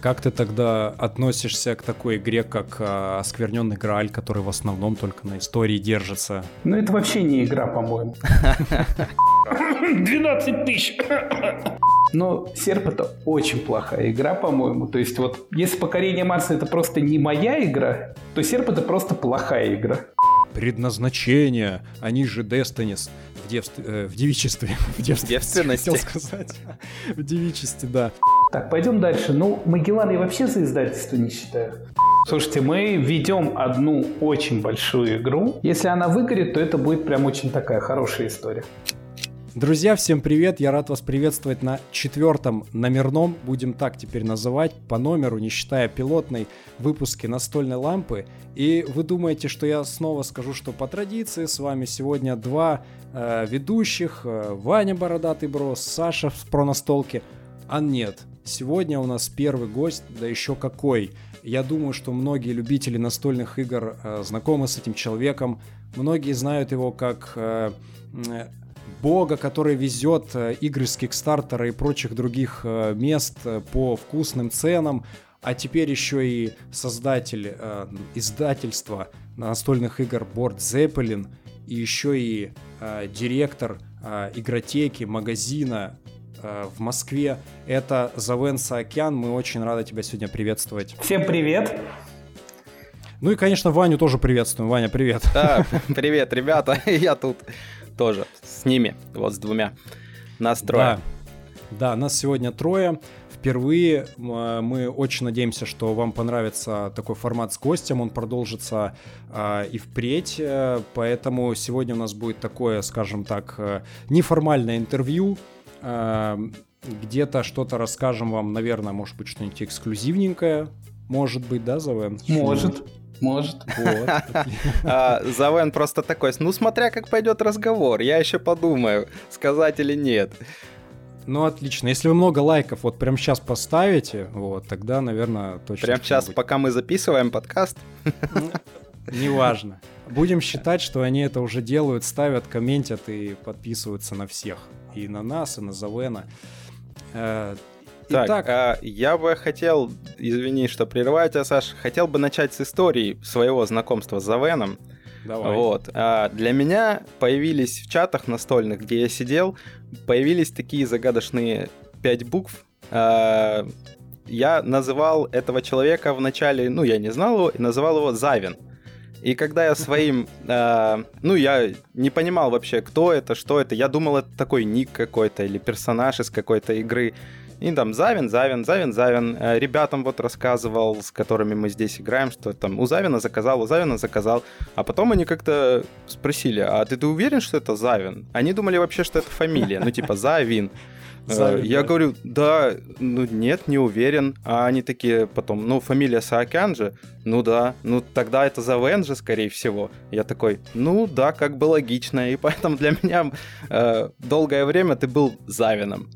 Как ты тогда относишься к такой игре, как э, Оскверненный Грааль, который в основном только на истории держится? Ну, это вообще не игра, по-моему. 12 тысяч! Но серп это очень плохая игра, по-моему. То есть вот, если покорение Марса это просто не моя игра, то серп это просто плохая игра. Предназначение, они же Destiny в, девств... э, в девичестве. В девственности. Хотел сказать. В девичестве, да. Так, пойдем дальше. Ну, Магеллан я вообще за издательство не считаю. Слушайте, мы ведем одну очень большую игру. Если она выгорит, то это будет прям очень такая хорошая история. Друзья, всем привет! Я рад вас приветствовать на четвертом номерном, будем так теперь называть, по номеру, не считая пилотной, выпуске настольной лампы. И вы думаете, что я снова скажу, что по традиции с вами сегодня два э, ведущих, э, Ваня Бородатый Брос, Саша про настолки. А нет, сегодня у нас первый гость, да еще какой. Я думаю, что многие любители настольных игр э, знакомы с этим человеком. Многие знают его как э, бога, который везет э, игры с Кикстартера и прочих других э, мест э, по вкусным ценам, а теперь еще и создатель э, издательства настольных игр Борт Zeppelin, и еще и э, директор э, игротеки, магазина в Москве. Это Завен Саакян. Мы очень рады тебя сегодня приветствовать. Всем привет! Ну и, конечно, Ваню тоже приветствуем. Ваня, привет. Да, привет, ребята, я тут тоже с ними, вот с двумя. Нас трое. Да, да нас сегодня трое. Впервые мы очень надеемся, что вам понравится такой формат с гостем, он продолжится э, и впредь, э, поэтому сегодня у нас будет такое, скажем так, э, неформальное интервью, э, где-то что-то расскажем вам, наверное, может быть, что-нибудь эксклюзивненькое, может быть, да, Завен? Может. Может. Вот. А, Завен просто такой, ну смотря как пойдет разговор, я еще подумаю, сказать или нет. Ну, отлично. Если вы много лайков вот прямо сейчас поставите, вот, тогда, наверное, точно... Прямо сейчас, пока мы записываем подкаст? Неважно. Будем считать, что они это уже делают, ставят, комментят и подписываются на всех. И на нас, и на Завена. Э, так, Итак, а, я бы хотел, извини, что прерываю тебя, Саш, хотел бы начать с истории своего знакомства с Завеном. Давай. Вот. А для меня появились в чатах настольных, где я сидел, появились такие загадочные пять букв. А, я называл этого человека вначале, ну, я не знал его, и называл его Завин. И когда я своим, э, ну, я не понимал вообще, кто это, что это, я думал, это такой ник какой-то или персонаж из какой-то игры. И там Завин, Завин, Завин, Завин. Э, ребятам вот рассказывал, с которыми мы здесь играем, что там у Завина заказал, у Завина заказал. А потом они как-то спросили, а ты, ты уверен, что это Завин? Они думали вообще, что это фамилия, ну типа Завин. Э, Завин, я говорю, да, ну нет, не уверен. А они такие потом, ну фамилия Саакян же, ну да, ну тогда это Завен же, скорее всего. Я такой, ну да, как бы логично. И поэтому для меня э, долгое время ты был Завином.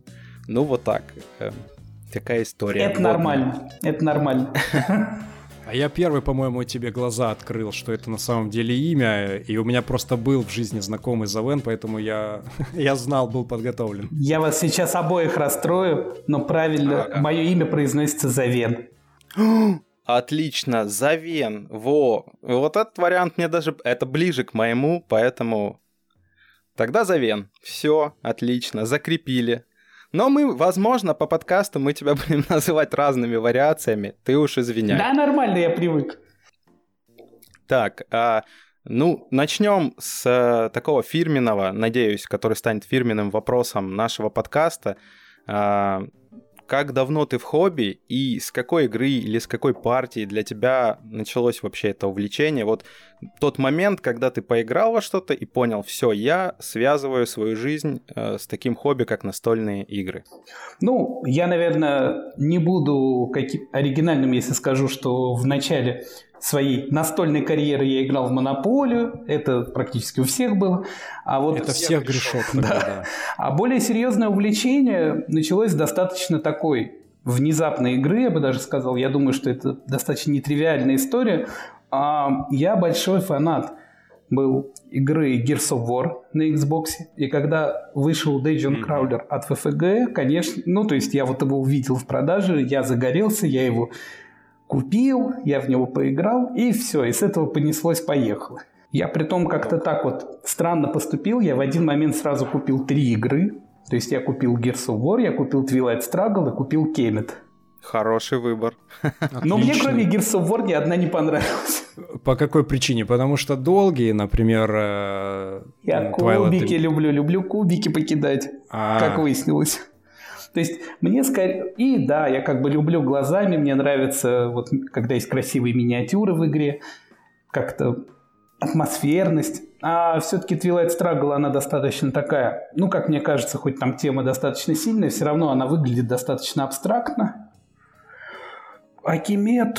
Ну, вот так. Эм, такая история. Это нормально. Это нормально. А я первый, по-моему, тебе глаза открыл, что это на самом деле имя, и у меня просто был в жизни знакомый Завен, поэтому я, я знал, был подготовлен. Я вас сейчас обоих расстрою, но правильно, ага. мое имя произносится Завен. Отлично, Завен, во. Вот этот вариант мне даже, это ближе к моему, поэтому... Тогда Завен. Все, отлично, закрепили. Но мы, возможно, по подкасту мы тебя будем называть разными вариациями. Ты уж извиняй. Да, нормально, я привык. Так, а, ну, начнем с а, такого фирменного, надеюсь, который станет фирменным вопросом нашего подкаста. А, как давно ты в хобби и с какой игры или с какой партии для тебя началось вообще это увлечение? Вот тот момент, когда ты поиграл во что-то и понял, все, я связываю свою жизнь э, с таким хобби, как настольные игры. Ну, я, наверное, не буду каким оригинальным, если скажу, что в начале своей настольной карьеры я играл в Монополию, это практически у всех было. А вот это всех грешок. Да. да. А более серьезное увлечение началось достаточно такой внезапной игры, я бы даже сказал. Я думаю, что это достаточно нетривиальная история. А я большой фанат был игры Gears of War на Xbox, и когда вышел Dungeon Crawler от FFG, конечно, ну, то есть я вот его увидел в продаже, я загорелся, я его купил, я в него поиграл, и все, и с этого понеслось-поехало. Я при том как-то так вот странно поступил, я в один момент сразу купил три игры, то есть я купил Gears of War, я купил Twilight Struggle и купил Kemet. Хороший выбор. Но мне кроме Gears of War ни одна не понравилась. По какой причине? Потому что долгие, например... Э, я Twilight... кубики люблю, люблю кубики покидать, А-а-а. как выяснилось. То есть мне скорее... И да, я как бы люблю глазами, мне нравится, вот когда есть красивые миниатюры в игре, как-то атмосферность. А все-таки Twilight Struggle, она достаточно такая, ну, как мне кажется, хоть там тема достаточно сильная, все равно она выглядит достаточно абстрактно. Акимед,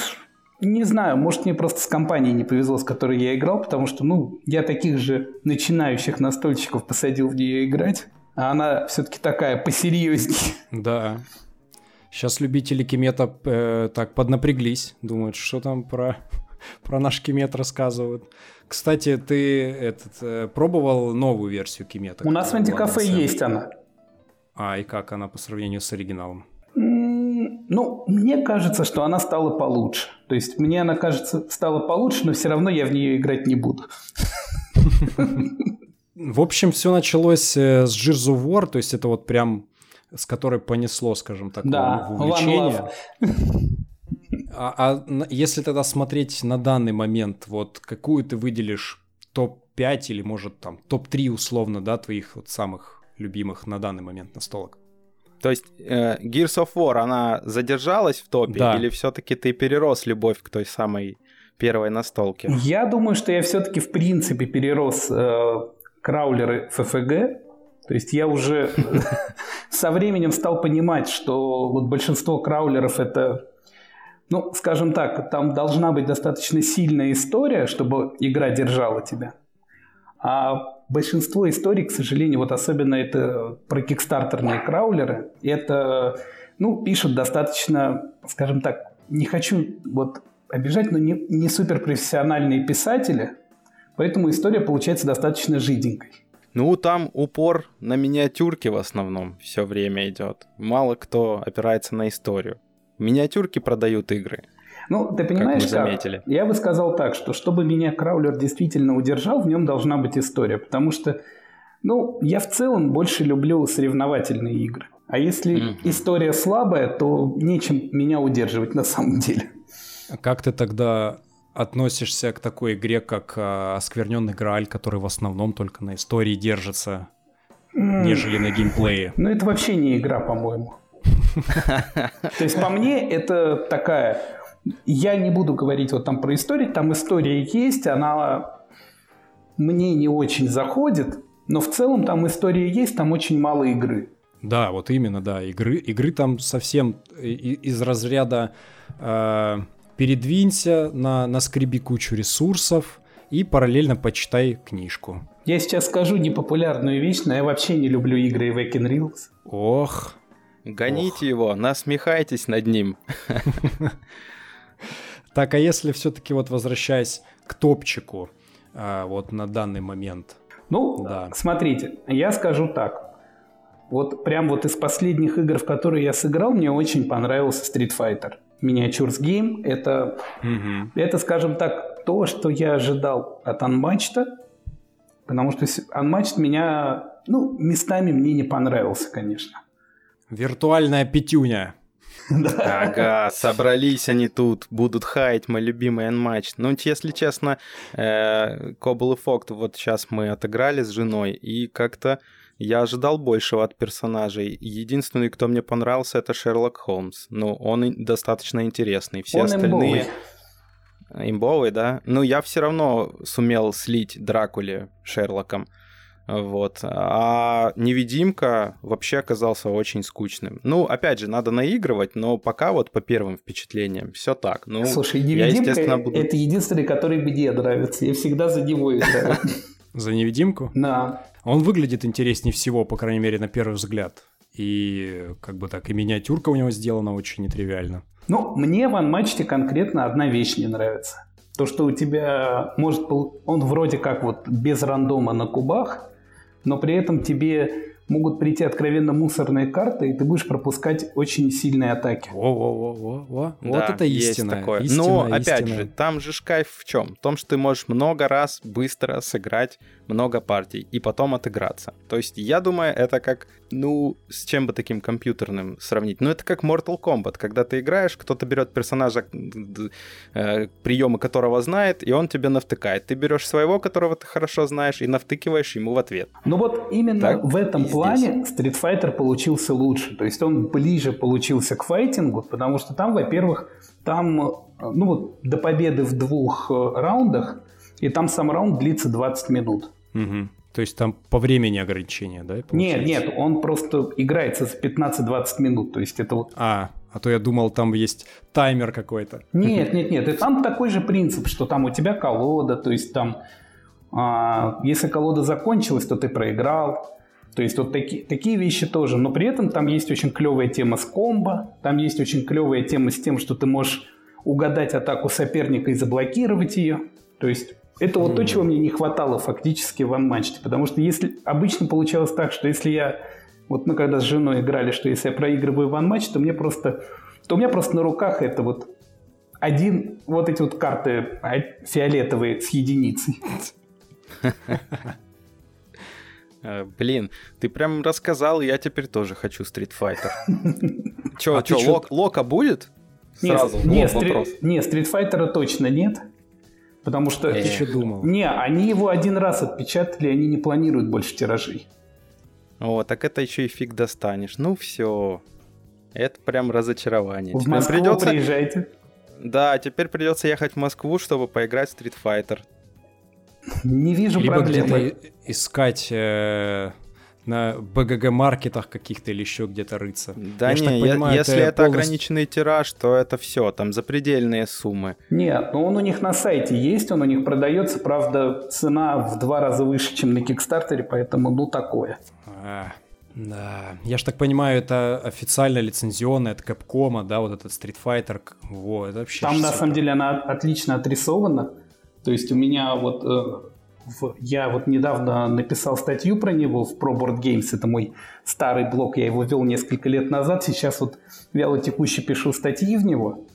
не знаю, может, мне просто с компанией не повезло, с которой я играл, потому что, ну, я таких же начинающих настольщиков посадил в нее играть, а она все-таки такая посерьезнее. Да. Сейчас любители Кимета э, так поднапряглись, думают, что там про, про наш Кимет рассказывают. Кстати, ты этот, э, пробовал новую версию Кимета? У нас в антикафе есть она. А, и как она по сравнению с оригиналом? Ну, мне кажется, что она стала получше. То есть мне она кажется стала получше, но все равно я в нее играть не буду. В общем, все началось э, с Gears of War, то есть это вот прям с которой понесло, скажем так, да, увлечение. А, а если тогда смотреть на данный момент, вот какую ты выделишь топ-5 или, может, там, топ-3 условно, да, твоих вот самых любимых на данный момент настолок? То есть э, Gears of War, она задержалась в топе, да. или все-таки ты перерос любовь к той самой первой настолке? Я думаю, что я все-таки в принципе перерос э, краулеры ФФГ. То есть я уже со временем стал понимать, что вот большинство краулеров это, ну, скажем так, там должна быть достаточно сильная история, чтобы игра держала тебя. А большинство историй, к сожалению, вот особенно это про кикстартерные краулеры, это, ну, пишут достаточно, скажем так, не хочу вот обижать, но не, не суперпрофессиональные писатели, поэтому история получается достаточно жиденькой. Ну, там упор на миниатюрки в основном все время идет. Мало кто опирается на историю. Миниатюрки продают игры. Ну, ты понимаешь, как мы заметили. Как? Я бы сказал так, что чтобы меня Краулер действительно удержал, в нем должна быть история, потому что, ну, я в целом больше люблю соревновательные игры. А если mm-hmm. история слабая, то нечем меня удерживать на самом деле. А как ты тогда относишься к такой игре, как э, Оскверненный Грааль, который в основном только на истории держится, mm. нежели на геймплее? Ну, это вообще не игра, по-моему. То есть, по мне, это такая я не буду говорить вот там про историю, там история есть, она мне не очень заходит, но в целом там история есть, там очень мало игры. Да, вот именно, да, игры, игры там совсем из разряда э, передвинься, на, на скреби кучу ресурсов и параллельно почитай книжку. Я сейчас скажу непопулярную вещь, но я вообще не люблю игры Wacken Reels. Ох. Гоните Ох. его, насмехайтесь над ним. Так, а если все-таки вот возвращаясь к топчику, а, вот на данный момент. Ну, да. смотрите, я скажу так. Вот прям вот из последних игр, в которые я сыграл, мне очень понравился Street Fighter. Miniatures Game — это, угу. это, скажем так, то, что я ожидал от Unmatched, потому что Unmatched меня, ну, местами мне не понравился, конечно. Виртуальная пятюня. Ага, собрались они тут, будут хаять мой любимый Unmatched. Ну, если честно, Кобл и Фокт вот сейчас мы отыграли с женой, и как-то я ожидал большего от персонажей. Единственный, кто мне понравился, это Шерлок Холмс. Ну, он достаточно интересный. Все он остальные... Имбовый. имбовый, да? Ну, я все равно сумел слить Дракуле Шерлоком. Вот. А невидимка вообще оказался очень скучным. Ну, опять же, надо наигрывать, но пока вот по первым впечатлениям все так. Ну, Слушай, невидимка я, буду... это единственный, который мне нравится. Я всегда за него играю. За невидимку? Да. Он выглядит интереснее всего, по крайней мере, на первый взгляд. И как бы так, и миниатюрка у него сделана очень нетривиально. Ну, мне в анматче конкретно одна вещь не нравится. То, что у тебя может... Он вроде как вот без рандома на кубах, но при этом тебе могут прийти откровенно мусорные карты, и ты будешь пропускать очень сильные атаки. Во-во-во-во. Вот да, это истина. Есть такое. Истина, Но, истина. опять же, там же кайф в чем? В том, что ты можешь много раз быстро сыграть много партий и потом отыграться. То есть, я думаю, это как, ну, с чем бы таким компьютерным сравнить? Ну, это как Mortal Kombat, когда ты играешь, кто-то берет персонажа, э, приемы которого знает, и он тебе навтыкает. Ты берешь своего, которого ты хорошо знаешь, и навтыкиваешь ему в ответ. Ну вот именно так в этом плане Street Fighter получился лучше. То есть он ближе получился к файтингу, потому что там, во-первых, там, ну вот до победы в двух э, раундах, и там сам раунд длится 20 минут. Угу. То есть там по времени ограничения, да? Получается? Нет, нет, он просто играется за 15-20 минут. То есть это вот... А, а то я думал, там есть таймер какой-то. Нет, нет, нет. И там такой же принцип, что там у тебя колода, то есть там... А, если колода закончилась, то ты проиграл. То есть вот такие, такие вещи тоже. Но при этом там есть очень клевая тема с комбо, там есть очень клевая тема с тем, что ты можешь угадать атаку соперника и заблокировать ее. То есть это вот то, чего мне не хватало фактически в анматче. Потому что если обычно получалось так, что если я... Вот мы когда с женой играли, что если я проигрываю в анматч, то мне просто... То у меня просто на руках это вот один... Вот эти вот карты а, фиолетовые с единицей. Э, блин, ты прям рассказал, я теперь тоже хочу Street Fighter. Че, а че, лока будет? Сразу, не, вопрос. Не, Street Fighter точно нет. Потому что... Я еще думал. Не, они его один раз отпечатали, они не планируют больше тиражей. О, так это еще и фиг достанешь. Ну все. Это прям разочарование. В теперь Москву придется... приезжайте. Да, теперь придется ехать в Москву, чтобы поиграть в Street Fighter. Не вижу Либо проблемы. где-то искать э, на БГГ-маркетах каких-то или еще где-то рыться. Да я не, понимаю, если это, это полностью... ограниченный тираж, то это все, там запредельные суммы. Нет, но он у них на сайте есть, он у них продается, правда, цена в два раза выше, чем на Кикстартере, поэтому ну такое. А, да, я ж так понимаю, это официально лицензионное от Capcom, да, вот этот Street Fighter, вот, это вообще... Там на самом деле она отлично отрисована, то есть у меня вот э, в, я вот недавно написал статью про него в Pro Board Games, это мой старый блог, я его вел несколько лет назад, сейчас вот вяло текуще пишу статьи в него.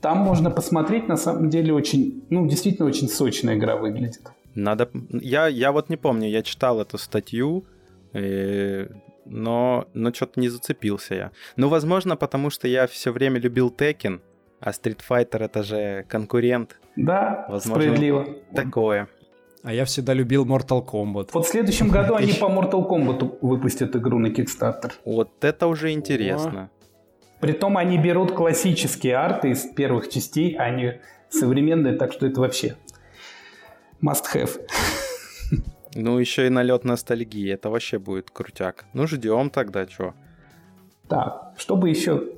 Там можно посмотреть, на самом деле очень, ну действительно очень сочная игра выглядит. Надо, я, я вот не помню, я читал эту статью, э, но, но что-то не зацепился я. Ну, возможно, потому что я все время любил Tekken, а Street Fighter это же конкурент. Да, Возможно, справедливо. Такое. А я всегда любил Mortal Kombat. Вот в следующем году они по Mortal Kombat выпустят игру на Kickstarter. Вот это уже интересно. Притом они берут классические арты из первых частей, а не современные, так что это вообще must have. Ну, еще и налет ностальгии. Это вообще будет крутяк. Ну, ждем тогда, что. Так, чтобы еще...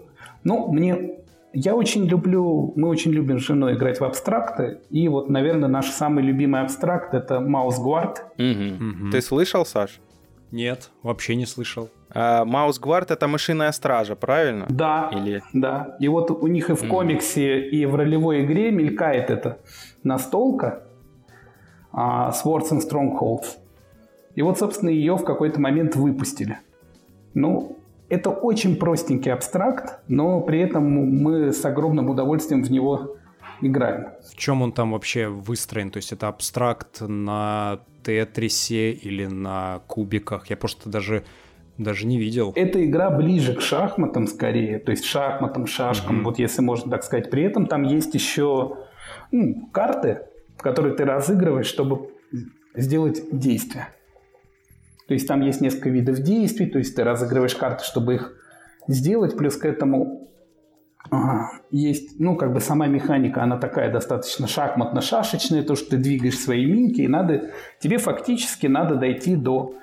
Ну, мне я очень люблю, мы очень любим с женой играть в абстракты, и вот, наверное, наш самый любимый абстракт — это Маус Гвард. Угу. Угу. Ты слышал, Саш? Нет, вообще не слышал. Маус Гвард — это мышиная стража, правильно? Да, Или... да. И вот у них и в комиксе, и в ролевой игре мелькает эта настолка uh, Swords and Strongholds. И вот, собственно, ее в какой-то момент выпустили. Ну, это очень простенький абстракт, но при этом мы с огромным удовольствием в него играем. В чем он там вообще выстроен? То есть это абстракт на тетрисе или на кубиках? Я просто даже даже не видел. Эта игра ближе к шахматам скорее, то есть шахматам, шашкам, mm-hmm. вот если можно так сказать. При этом там есть еще ну, карты, которые ты разыгрываешь, чтобы сделать действие. То есть там есть несколько видов действий, то есть ты разыгрываешь карты, чтобы их сделать, плюс к этому ага, есть, ну, как бы сама механика, она такая достаточно шахматно-шашечная, то, что ты двигаешь свои минки, и надо, тебе фактически надо дойти до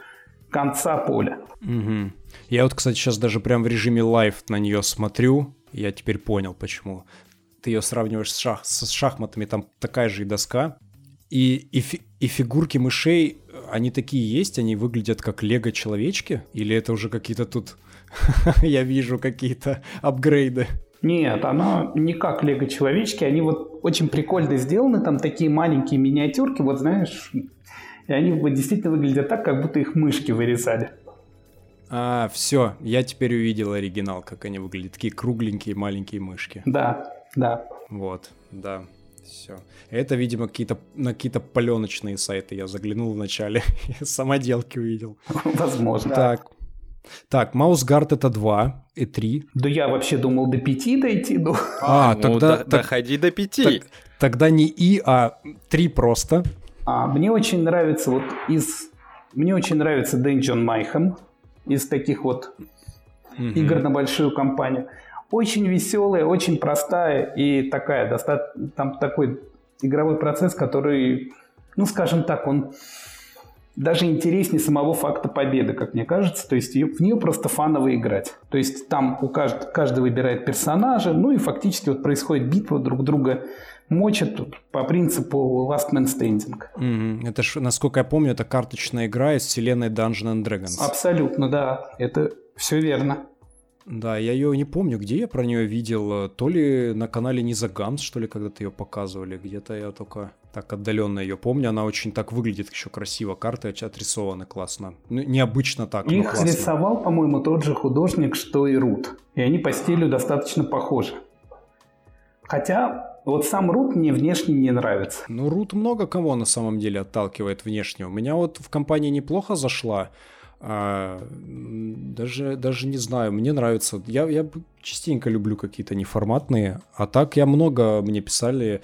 конца поля. Угу. Я вот, кстати, сейчас даже прям в режиме live на нее смотрю, я теперь понял, почему. Ты ее сравниваешь с, шах, с шахматами, там такая же и доска, и, и, фи, и фигурки мышей, они такие есть, они выглядят как лего-человечки? Или это уже какие-то тут, я вижу, какие-то апгрейды? Нет, она не как лего-человечки, они вот очень прикольно сделаны, там такие маленькие миниатюрки, вот знаешь, и они вот действительно выглядят так, как будто их мышки вырезали. А, все, я теперь увидел оригинал, как они выглядят, такие кругленькие маленькие мышки. Да, да. Вот, да, все. Это, видимо, какие-то на какие-то паленочные сайты я заглянул вначале, самоделки увидел. Возможно. Так, так, Маусгард это 2 и 3. Да я вообще думал до 5 дойти. Ну. А, а ну, тогда... Да, так, доходи до 5. Так, тогда не И, а 3 просто. А, мне очень нравится вот из... Мне очень нравится Dungeon Mayhem из таких вот mm-hmm. игр на большую компанию. Очень веселая, очень простая и такая, достаточно, там такой игровой процесс, который, ну, скажем так, он даже интереснее самого факта победы, как мне кажется. То есть в нее просто фаново играть. То есть там у каждого, каждый выбирает персонажа, ну и фактически вот происходит битва друг друга мочат по принципу Last Man Standing. Mm-hmm. Это ж, насколько я помню, это карточная игра из вселенной Dungeons and Dragons. Абсолютно, да. Это все верно. Да, я ее не помню, где я про нее видел. То ли на канале Низагамс, что ли, когда-то ее показывали. Где-то я только так отдаленно ее помню. Она очень так выглядит еще красиво. Карты отрисованы классно. Ну, необычно так. Их рисовал, по-моему, тот же художник, что и Рут. И они по стилю достаточно похожи. Хотя вот сам Рут мне внешне не нравится. Ну, Рут много кого на самом деле отталкивает внешне. У меня вот в компании неплохо зашла. А, даже, даже не знаю, мне нравится. Я, я частенько люблю какие-то неформатные. А так я много мне писали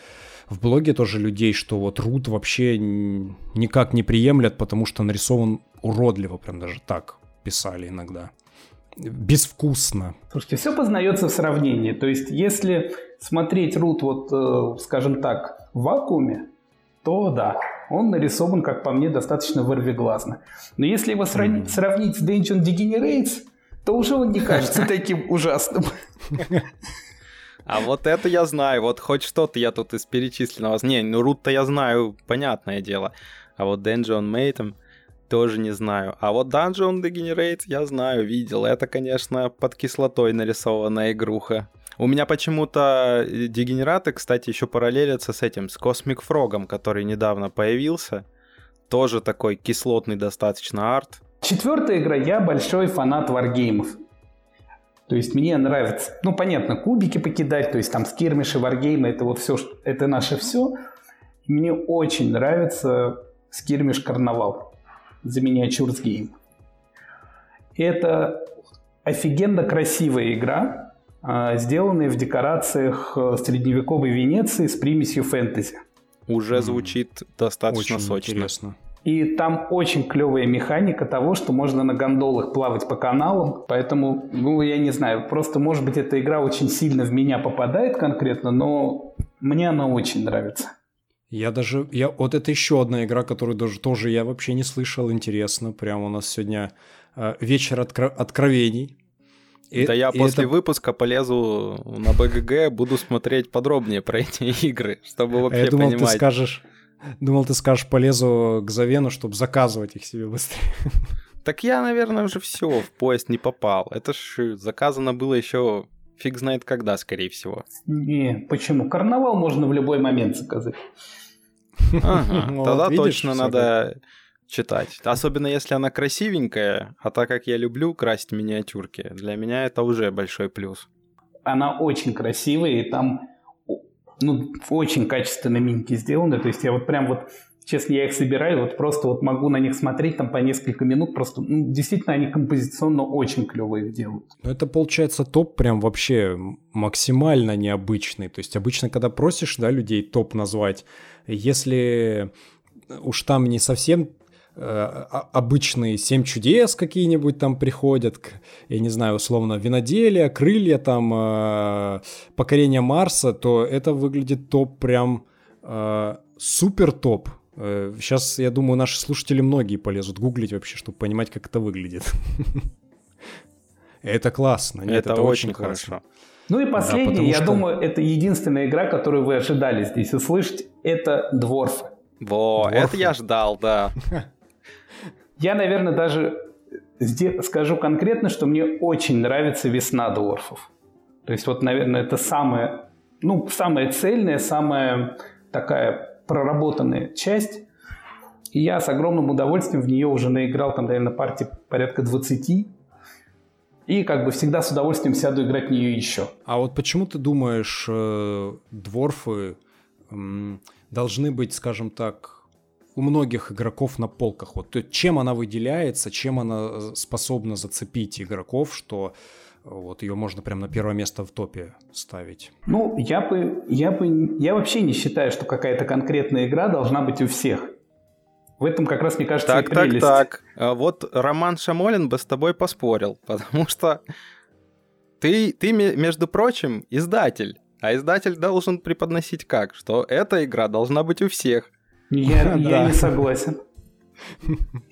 в блоге тоже людей, что вот Рут вообще никак не приемлят, потому что нарисован уродливо, прям даже так писали иногда. Безвкусно. Слушайте, все познается в сравнении. То есть, если смотреть Рут вот, э, скажем так, в вакууме, то да, он нарисован, как по мне, достаточно вырвиглазно. Но если его сравнить, сравнить с Dungeon Degenerates, то уже он не кажется таким ужасным. А вот это я знаю, вот хоть что-то я тут из перечисленного... Не, ну Рут-то я знаю, понятное дело. А вот Dungeon Mate тоже не знаю. А вот Dungeon Degenerate я знаю, видел. Это, конечно, под кислотой нарисованная игруха. У меня почему-то дегенераты, кстати, еще параллелятся с этим, с Cosmic Frog, который недавно появился. Тоже такой кислотный достаточно арт. Четвертая игра, я большой фанат варгеймов. То есть мне нравится, ну понятно, кубики покидать, то есть там скирмиши, варгеймы, это вот все, это наше все. Мне очень нравится скирмиш карнавал за Miniatures Game. Это офигенно красивая игра, а, сделанная в декорациях э, средневековой Венеции с примесью фэнтези. Уже звучит достаточно очень сочно. Интересно. И там очень клевая механика того, что можно на гондолах плавать по каналам. Поэтому, ну, я не знаю, просто, может быть, эта игра очень сильно в меня попадает конкретно, но мне она очень нравится. Я даже, я, вот это еще одна игра, которую даже тоже я вообще не слышал, интересно. Прямо у нас сегодня э, вечер откро- откровений. И, да я и после это... выпуска полезу на БГГ, буду смотреть подробнее про эти игры, чтобы вообще я думал, понимать. Ты скажешь, думал, ты скажешь, полезу к Завену, чтобы заказывать их себе быстрее. Так я, наверное, уже все в поезд не попал. Это ж заказано было еще фиг знает когда, скорее всего. Не, почему? Карнавал можно в любой момент заказать. Ага, тогда точно надо читать. Особенно если она красивенькая, а так как я люблю красить миниатюрки, для меня это уже большой плюс. Она очень красивая, и там ну, очень качественно минки сделаны. То есть я вот прям вот честно, я их собираю, вот просто вот могу на них смотреть там по несколько минут, просто ну, действительно они композиционно очень клевые делают. Ну это получается топ прям вообще максимально необычный, то есть обычно, когда просишь, да, людей топ назвать, если уж там не совсем обычные семь чудес какие-нибудь там приходят, я не знаю, условно, виноделие, крылья, там, э, покорение Марса, то это выглядит топ прям э, супер топ. Сейчас, я думаю, наши слушатели многие полезут гуглить вообще, чтобы понимать, как это выглядит. Это классно. Нет, это, очень хорошо. Ну и последнее, да, я что... думаю, это единственная игра, которую вы ожидали здесь услышать, это Дворфы. Во, Дворфы. это я ждал, да. Я, наверное, даже скажу конкретно, что мне очень нравится весна Дворфов. То есть вот, наверное, это самая, ну, самая цельная, самая такая проработанная часть. И я с огромным удовольствием в нее уже наиграл, там, наверное, партий порядка 20. И как бы всегда с удовольствием сяду играть в нее еще. А вот почему ты думаешь, э, дворфы должны быть, скажем так, у многих игроков на полках? Вот чем она выделяется, чем она э, способна зацепить игроков, что вот ее можно прям на первое место в топе ставить. Ну, я бы, я бы, я вообще не считаю, что какая-то конкретная игра должна быть у всех. В этом как раз, мне кажется, так, и прелесть. Так, так, Вот Роман Шамолин бы с тобой поспорил, потому что ты, ты, между прочим, издатель. А издатель должен преподносить как? Что эта игра должна быть у всех. Я, я не согласен.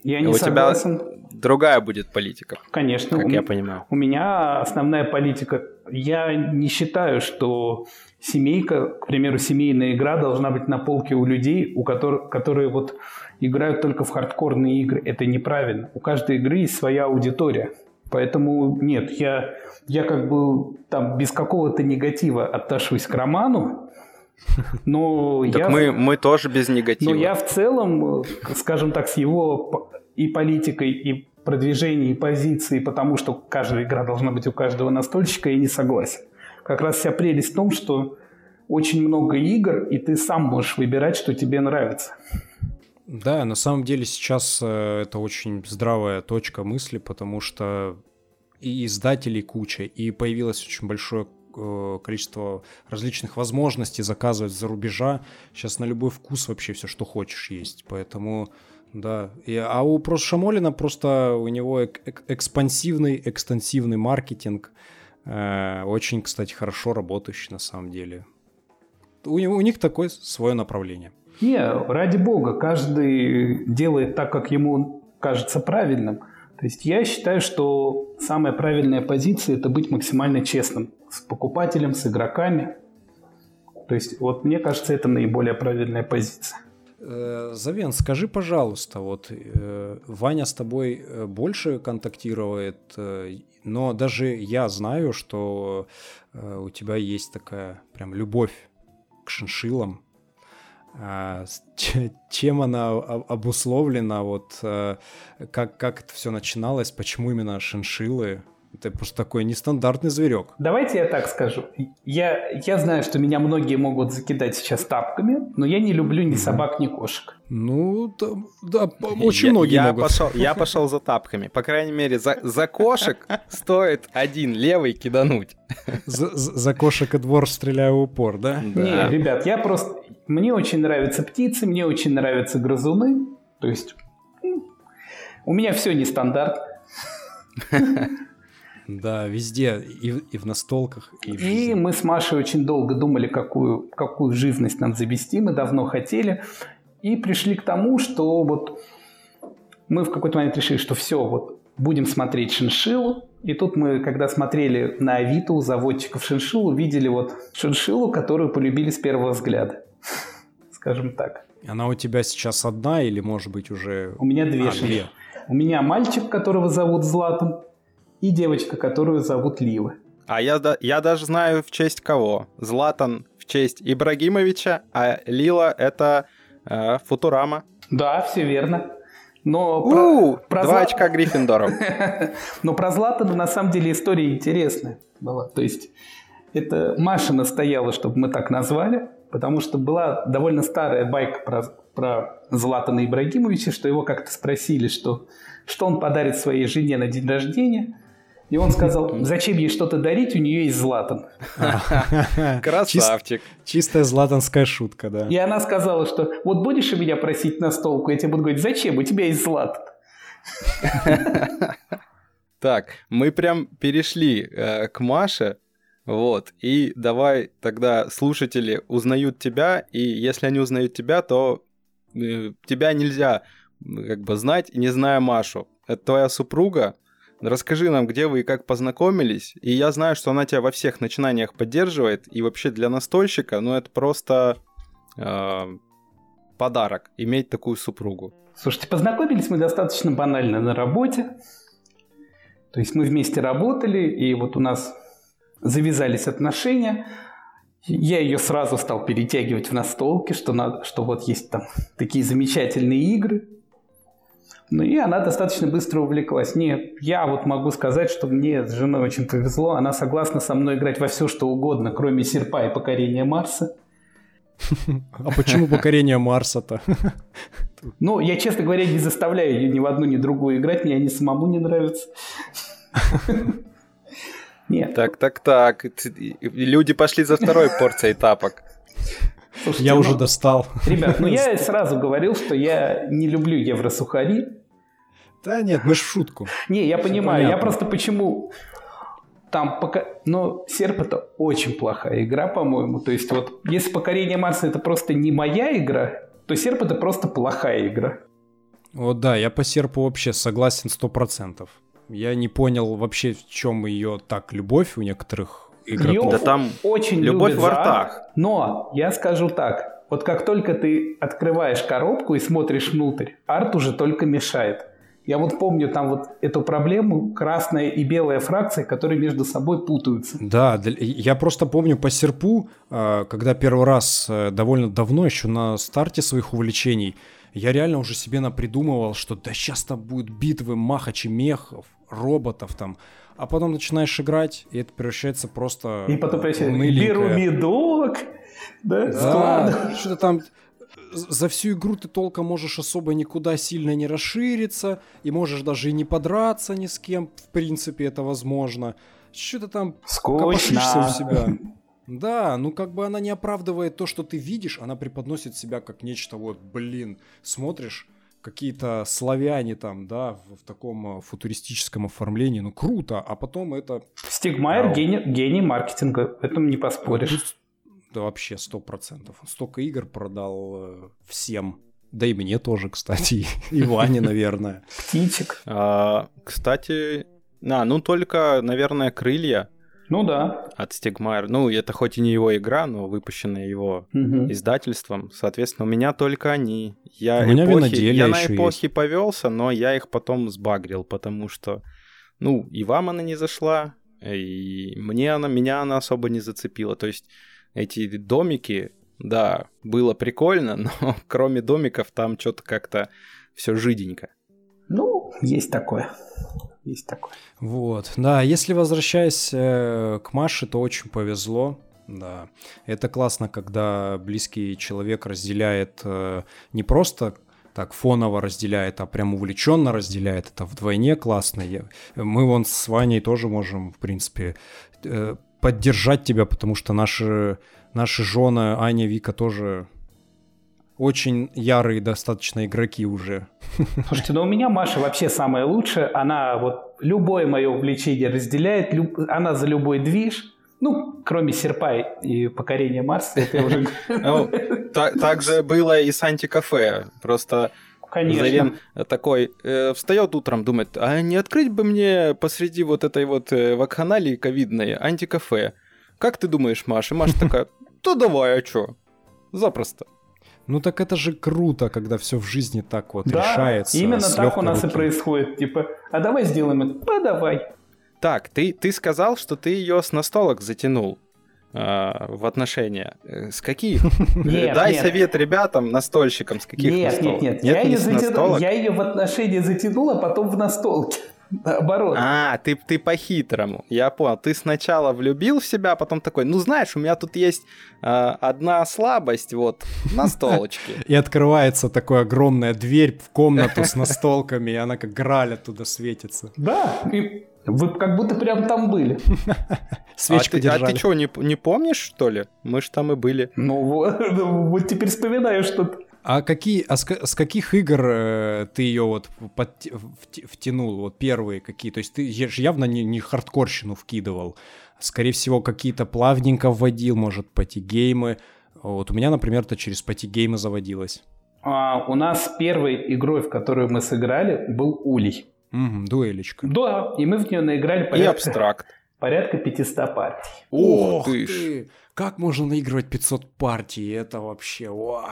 Я не у согласен. тебя другая будет политика. Конечно. Как у, я понимаю. У меня основная политика. Я не считаю, что семейка, к примеру, семейная игра должна быть на полке у людей, у которых, которые вот играют только в хардкорные игры. Это неправильно. У каждой игры есть своя аудитория. Поэтому нет, я, я как бы там без какого-то негатива отношусь к роману, но так я, мы, мы тоже без негатива. Но я в целом, скажем так, с его и политикой, и продвижением, и позицией, потому что каждая игра должна быть у каждого настольщика, я не согласен. Как раз вся прелесть в том, что очень много игр, и ты сам можешь выбирать, что тебе нравится. Да, на самом деле сейчас э, это очень здравая точка мысли, потому что и издателей куча, и появилось очень большое Э, количество различных возможностей заказывать за рубежа. Сейчас на любой вкус вообще все, что хочешь, есть. Поэтому, да. И, а у просто Шамолина просто у него эк- экспансивный, экстенсивный маркетинг. Э, очень, кстати, хорошо работающий на самом деле. У, у них такое свое направление. Не, ради бога, каждый делает так, как ему кажется правильным. То есть я считаю, что самая правильная позиция – это быть максимально честным с покупателем, с игроками. То есть вот мне кажется, это наиболее правильная позиция. Э, Завен, скажи, пожалуйста, вот э, Ваня с тобой э, больше контактирует, но даже я знаю, что у тебя есть такая прям любовь к шиншилам. А, чем она обусловлена, вот э, как, как это все начиналось, почему именно шиншиллы? Это просто такой нестандартный зверек. Давайте я так скажу. Я, я знаю, что меня многие могут закидать сейчас тапками, но я не люблю ни собак, ни кошек. Ну, да, да очень я, многие я могут. Пошел, я пошел за тапками. По крайней мере, за, за кошек стоит один левый кидануть. За, за кошек и двор стреляю в упор, да? да? Не, ребят, я просто... Мне очень нравятся птицы, мне очень нравятся грызуны. То есть у меня все нестандартно. Да, везде, и, и в настолках, и в И мы с Машей очень долго думали, какую, какую живность нам завести, мы давно хотели, и пришли к тому, что вот мы в какой-то момент решили, что все, вот будем смотреть шиншиллу, и тут мы, когда смотрели на Авито у заводчиков шиншиллу, видели вот шиншиллу, которую полюбили с первого взгляда, скажем так. Она у тебя сейчас одна или, может быть, уже... У меня две а, шиншиллы. У меня мальчик, которого зовут Златан, и девочка, которую зовут Лила. А я, я даже знаю в честь кого. Златан в честь Ибрагимовича, а Лила это э, Футурама. Да, все верно. Но У, про, про два Зла... очка Гриффиндором. Но про Златана на самом деле история интересная была. То есть это Маша настояла, чтобы мы так назвали, потому что была довольно старая байка про, про Златана Ибрагимовича, что его как-то спросили, что, что он подарит своей жене на день рождения – и он сказал, зачем ей что-то дарить, у нее есть Златан. Красавчик. Чистая златанская шутка, да. И она сказала, что вот будешь у меня просить на столку, я тебе буду говорить, зачем, у тебя есть Златан. Так, мы прям перешли э, к Маше, вот, и давай тогда слушатели узнают тебя, и если они узнают тебя, то э, тебя нельзя как бы знать, не зная Машу. Это твоя супруга, Расскажи нам, где вы и как познакомились. И я знаю, что она тебя во всех начинаниях поддерживает. И вообще для настольщика, ну это просто э, подарок иметь такую супругу. Слушайте, познакомились мы достаточно банально на работе. То есть мы вместе работали, и вот у нас завязались отношения. Я ее сразу стал перетягивать в настолки, что, надо, что вот есть там такие замечательные игры. Ну и она достаточно быстро увлеклась. Нет, я вот могу сказать, что мне с женой очень повезло. Она согласна со мной играть во все, что угодно, кроме серпа и покорения Марса. А почему покорение Марса-то? Ну, я, честно говоря, не заставляю ее ни в одну, ни в другую играть. Мне они самому не нравятся. Нет. Так, так, так. Люди пошли за второй порцией тапок. Слушайте, я ну, уже достал. Ребят, ну я сразу говорил, что я не люблю евросухари. Да нет, мы ж в шутку. Не, я Все понимаю. Понятно. Я просто почему там пока... Но серп это очень плохая игра, по-моему. То есть вот если покорение Марса это просто не моя игра, то серп это просто плохая игра. Вот да, я по серпу вообще согласен сто процентов. Я не понял вообще, в чем ее так любовь у некоторых игроков. Да там очень любовь в ртах. Но я скажу так. Вот как только ты открываешь коробку и смотришь внутрь, арт уже только мешает. Я вот помню там вот эту проблему красная и белая фракции, которые между собой путаются. Да, я просто помню по серпу, а, когда первый раз э, довольно давно, еще на старте своих увлечений, я реально уже себе напридумывал, что да сейчас там будут битвы махачи мехов, роботов там. А потом начинаешь играть, и это превращается просто И потом превращается беру медок, да, да что-то там за всю игру ты толком можешь особо никуда сильно не расшириться, и можешь даже и не подраться ни с кем, в принципе, это возможно. Что-то там Скучно. у себя. Да, ну как бы она не оправдывает то, что ты видишь, она преподносит себя как нечто вот, блин, смотришь, какие-то славяне там, да, в, в таком э, футуристическом оформлении, ну круто, а потом это... Стигмайер а, гений, гений маркетинга, этом не поспоришь. Да вообще, сто процентов. Столько игр продал э, всем. Да и мне тоже, кстати, и Ване, наверное. Птичек. А, кстати, а, ну только, наверное, крылья ну да. От Стигмайер. Ну, это хоть и не его игра, но выпущенная его угу. издательством. Соответственно, у меня только они. Я, у меня эпохи, я на эпохи есть. повелся, но я их потом сбагрил, потому что, ну, и вам она не зашла, и мне она, меня она особо не зацепила. То есть эти домики, да, было прикольно, но кроме домиков там что-то как-то все жиденько. Ну, есть такое есть такое. Вот, да, если возвращаясь э, к Маше, то очень повезло. Да, это классно, когда близкий человек разделяет э, не просто так фоново разделяет, а прям увлеченно разделяет. Это вдвойне классно. Я, мы вон с Ваней тоже можем, в принципе, э, поддержать тебя, потому что наши, наши жены Аня, Вика тоже очень ярые достаточно игроки уже. Слушайте, ну у меня Маша вообще самая лучшая. Она вот любое мое увлечение разделяет, люб... она за любой движ. Ну, кроме серпа и покорения Марса, это уже... Ну, так же было и с антикафе. Просто Конечно. Зарен такой э, встает утром, думает, а не открыть бы мне посреди вот этой вот э, вакханалии ковидной антикафе? Как ты думаешь, Маша? Маша такая, да давай, а чё? Запросто. Ну так это же круто, когда все в жизни так вот да, решается. Именно так у нас руки. и происходит. Типа, а давай сделаем это. А давай. Так, ты, ты сказал, что ты ее с настолок затянул э, в отношения. Э, с каких? Нет, Дай нет. совет ребятам, настольщикам, с каких нет, настолок? Нет, нет, нет. Я, ее затянул, я ее в отношения затянул, а потом в настолки. Наоборот. А, ты, ты по-хитрому. Я понял. Ты сначала влюбил в себя, а потом такой, ну знаешь, у меня тут есть э, одна слабость, вот, на столочке. И открывается такая огромная дверь в комнату с настолками, и она как граль оттуда светится. Да, и вы как будто прям там были. Свечку а ты, держали. А ты что, не, не помнишь, что ли? Мы же там и были. Ну вот, вот теперь вспоминаю что-то. А какие, а с, с каких игр э, ты ее вот под, втянул, вот первые какие? То есть ты явно не, не хардкорщину вкидывал, скорее всего какие-то плавненько вводил, может пати-геймы. Вот у меня, например, это через пати-геймы заводилось. А, у нас первой игрой, в которую мы сыграли, был Улей. Угу, дуэлечка. Да, и мы в нее наиграли порядка... И абстракт. Порядка 500 партий. Ох ты! ты! Как можно наигрывать 500 партий? Это вообще... Вау!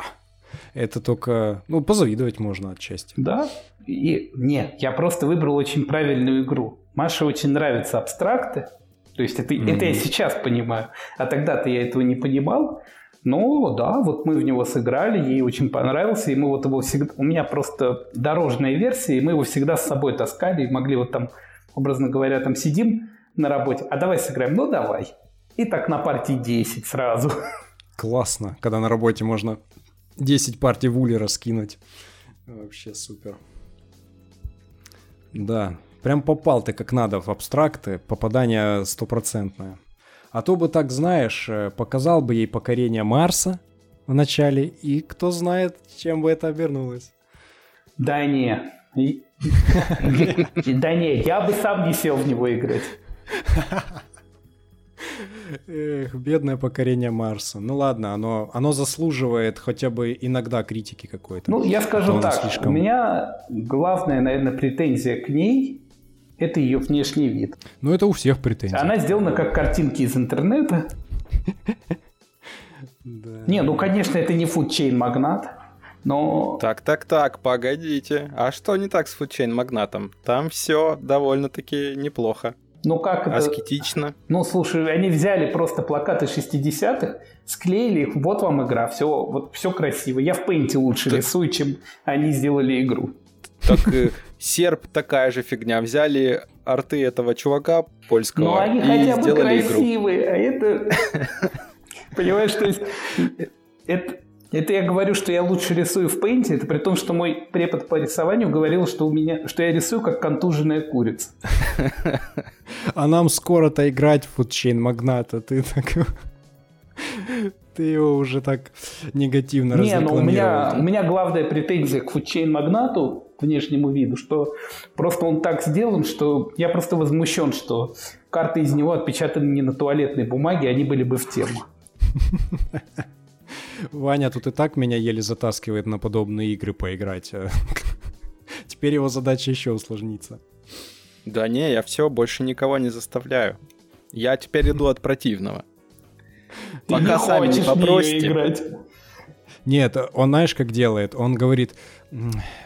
Это только, ну, позавидовать можно отчасти. Да. И нет, я просто выбрал очень правильную игру. Маше очень нравятся абстракты. То есть это, mm-hmm. это я сейчас понимаю. А тогда-то я этого не понимал. Ну, да, вот мы в него сыграли, ей очень понравился, и мы вот его всегда... У меня просто дорожная версия, и мы его всегда с собой таскали, и могли вот там, образно говоря, там сидим на работе, а давай сыграем, ну давай. И так на партии 10 сразу. Классно, когда на работе можно 10 партий вули раскинуть. Вообще супер. Да, прям попал ты как надо в абстракты, попадание стопроцентное. А то бы так, знаешь, э, показал бы ей покорение Марса в начале, и кто знает, чем бы это обернулось. Да не. Да не, я бы сам не сел в него играть. Эх, бедное покорение Марса. Ну ладно, оно, оно заслуживает хотя бы иногда критики какой-то. Ну, я скажу так, слишком... у меня главная, наверное, претензия к ней – это ее внешний вид. Ну, это у всех претензии. Она сделана как картинки из интернета. Не, ну, конечно, это не фудчейн магнат, но... Так, так, так, погодите. А что не так с фудчейн магнатом? Там все довольно-таки неплохо. Ну как это? Аскетично. Ну слушай, они взяли просто плакаты 60-х, склеили их, вот вам игра, все, вот все красиво. Я в пейнте лучше так... рисую, чем они сделали игру. Так серп такая же фигня. Взяли арты этого чувака польского Ну они хотя бы красивые, а это... Понимаешь, то есть... Это, это я говорю, что я лучше рисую в пейнте, это при том, что мой препод по рисованию говорил, что у меня, что я рисую как контуженная курица. А нам скоро-то играть в Foodchain Магната, ты так... Ты его уже так негативно Не, ну у меня, у меня главная претензия к Foodchain Магнату, внешнему виду, что просто он так сделан, что я просто возмущен, что карты из него отпечатаны не на туалетной бумаге, они были бы в тему. Ваня тут и так меня еле затаскивает на подобные игры поиграть. Теперь его задача еще усложнится. Да не, я все, больше никого не заставляю. Я теперь иду от противного. Пока сами не попросите. Нет, он знаешь, как делает? Он говорит,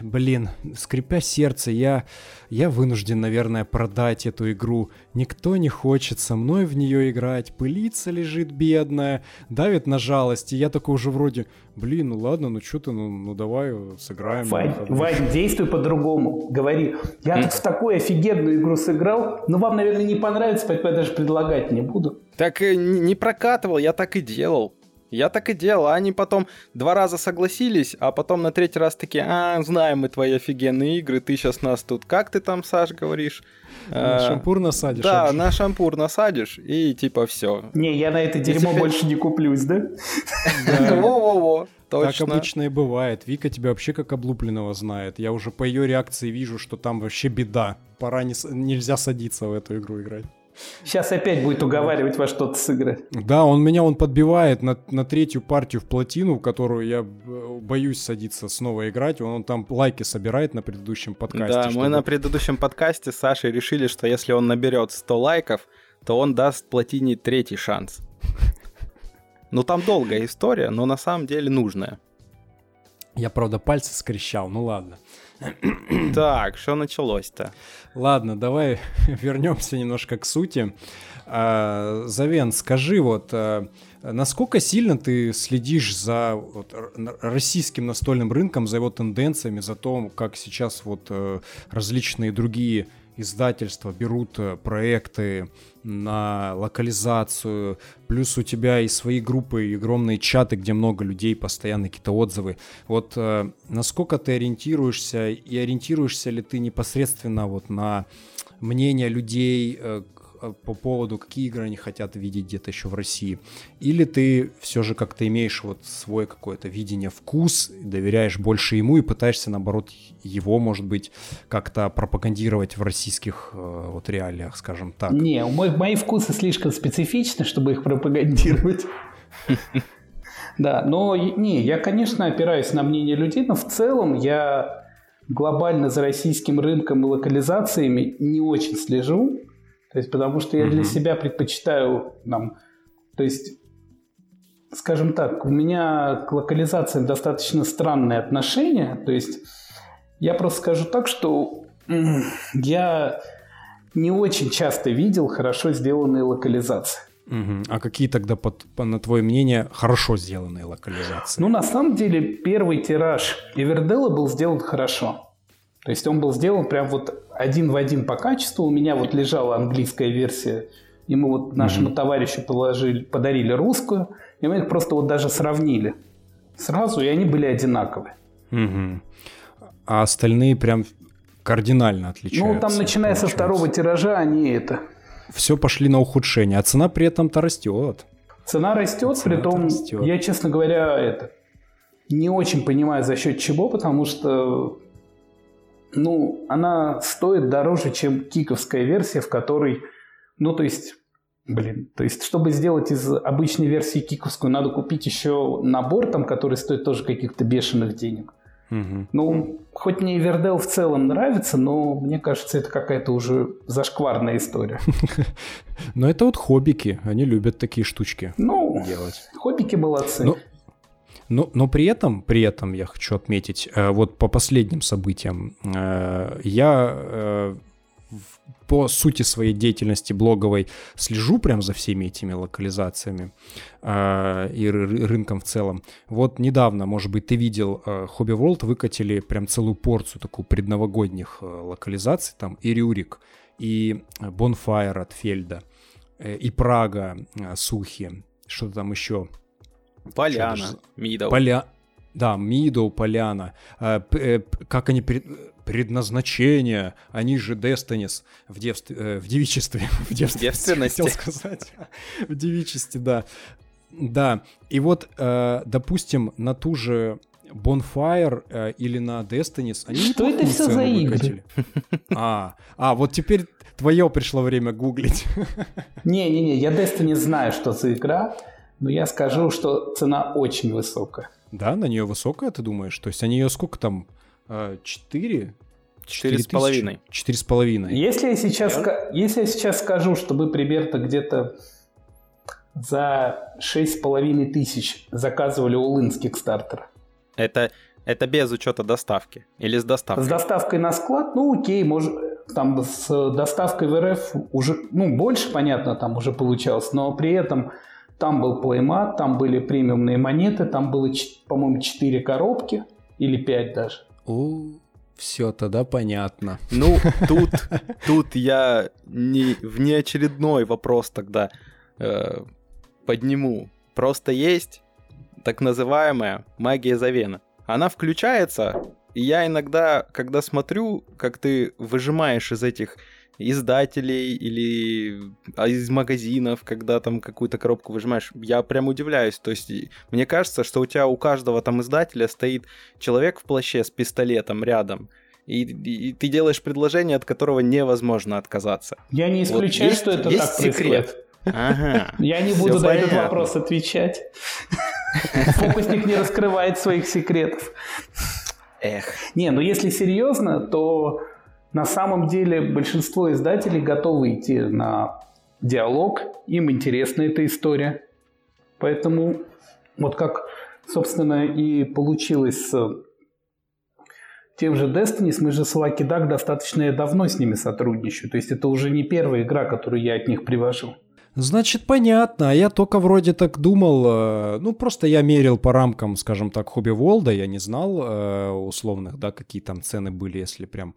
блин, скрипя сердце, я, я вынужден, наверное, продать эту игру. Никто не хочет со мной в нее играть. Пылица лежит бедная, давит на жалость. И я такой уже вроде, блин, ну ладно, ну что ты, ну, ну давай сыграем. Вань, Вань, действуй по-другому. Говори, я тут в такую офигенную игру сыграл, но вам, наверное, не понравится, поэтому я даже предлагать не буду. Так э, не прокатывал, я так и делал. Я так и делал. Они потом два раза согласились, а потом на третий раз такие, а, знаем мы твои офигенные игры, ты сейчас нас тут, как ты там, Саш, говоришь? На а, шампур насадишь. Да, на шампур насадишь, и типа все. Не, я на это дерьмо теперь... больше не куплюсь, да? Во-во-во. Точно. Так обычно и бывает. Вика тебя вообще как облупленного знает. Я уже по ее реакции вижу, что там вообще беда. Пора не, нельзя садиться в эту игру играть. Сейчас опять будет уговаривать во что-то сыграть. Да, он меня он подбивает на, на третью партию в плотину, в которую я э, боюсь садиться снова играть. Он, он там лайки собирает на предыдущем подкасте. Да, чтобы... мы на предыдущем подкасте с Сашей решили, что если он наберет 100 лайков, то он даст плотине третий шанс. Ну там долгая история, но на самом деле нужная. Я, правда, пальцы скрещал, ну ладно. Так, что началось-то? Ладно, давай вернемся немножко к сути. А, Завен, скажи вот, а, насколько сильно ты следишь за вот, российским настольным рынком, за его тенденциями, за то, как сейчас вот э, различные другие издательства берут э, проекты на локализацию, плюс у тебя и свои группы, и огромные чаты, где много людей, постоянно какие-то отзывы. Вот э, насколько ты ориентируешься, и ориентируешься ли ты непосредственно вот на мнение людей, э, по поводу, какие игры они хотят видеть где-то еще в России. Или ты все же как-то имеешь вот свой какое-то видение, вкус, доверяешь больше ему и пытаешься, наоборот, его, может быть, как-то пропагандировать в российских э, вот реалиях, скажем так. Не, мой, мои вкусы слишком специфичны, чтобы их пропагандировать. Да, но не, я, конечно, опираюсь на мнение людей, но в целом я глобально за российским рынком и локализациями не очень слежу. То есть, потому что я для себя предпочитаю, там, то есть, скажем так, у меня к локализациям достаточно странные отношения. То есть, я просто скажу так, что я не очень часто видел хорошо сделанные локализации. Угу. А какие тогда, под, по, на твое мнение, хорошо сделанные локализации? Ну, на самом деле, первый тираж Эверделла был сделан хорошо. То есть он был сделан прям вот один в один по качеству. У меня вот лежала английская версия, и мы вот нашему угу. товарищу положили, подарили русскую, и мы их просто вот даже сравнили сразу, и они были одинаковые. Угу. А остальные прям кардинально отличаются. Ну, там, начиная получается. со второго тиража, они это все пошли на ухудшение, а цена при этом-то растет. Цена растет, при том, растет. я, честно говоря, это не очень понимаю за счет чего, потому что ну, она стоит дороже, чем киковская версия, в которой, ну, то есть, блин, то есть, чтобы сделать из обычной версии киковскую, надо купить еще набор там, который стоит тоже каких-то бешеных денег. Угу. Ну, хоть мне Вердел в целом нравится, но мне кажется, это какая-то уже зашкварная история. Но это вот хоббики, они любят такие штучки ну, делать. Хоббики молодцы. Но, но, но при этом, при этом я хочу отметить, э, вот по последним событиям, э, я э, по сути своей деятельности блоговой слежу прям за всеми этими локализациями и ры- рынком в целом. Вот недавно, может быть, ты видел, э, Hobby World выкатили прям целую порцию такую предновогодних локализаций, там и Рюрик, и Bonfire от Фельда, и Прага, э, Сухи, что-то там еще. Поляна, Мидоу. Поля... Да, Мидоу, Поляна. Э, э, как они предназначение, они же Дестонис в, девстве, э, в девичестве. В девственности. Хотел сказать. В девичестве, да. Да, и вот, э, допустим, на ту же Bonfire э, или на Destinies, они Что это все за игры? А, а, вот теперь твое пришло время гуглить. Не-не-не, я Destiny знаю, что за игра, но я скажу, что цена очень высокая. Да, на нее высокая, ты думаешь? То есть они ее сколько там 4? Четыре с половиной. Четыре с половиной. Если я сейчас, если я сейчас скажу, что вы примерно где-то за шесть с половиной тысяч заказывали у с Кикстартера. Это, это без учета доставки или с доставкой? С доставкой на склад, ну окей, может, там с доставкой в РФ уже, ну больше, понятно, там уже получалось, но при этом там был плеймат, там были премиумные монеты, там было, по-моему, четыре коробки или пять даже. О, все тогда понятно. Ну, тут, тут я не, внеочередной вопрос тогда э, подниму. Просто есть так называемая магия Завена. Она включается, и я иногда, когда смотрю, как ты выжимаешь из этих издателей или а, из магазинов, когда там какую-то коробку выжимаешь, я прям удивляюсь. То есть мне кажется, что у тебя у каждого там издателя стоит человек в плаще с пистолетом рядом. И, и ты делаешь предложение, от которого невозможно отказаться. Я не исключаю, вот что это есть так секрет. происходит. Ага. Я не буду на этот вопрос отвечать. Фокусник не раскрывает своих секретов. Эх. Не, ну если серьезно, то на самом деле большинство издателей готовы идти на диалог, им интересна эта история. Поэтому вот как, собственно, и получилось с тем же Destiny, мы же с Lucky Duck достаточно давно с ними сотрудничаю. То есть это уже не первая игра, которую я от них привожу. Значит, понятно. А я только вроде так думал, э, ну, просто я мерил по рамкам, скажем так, хобби Волда, я не знал э, условных, да, какие там цены были, если прям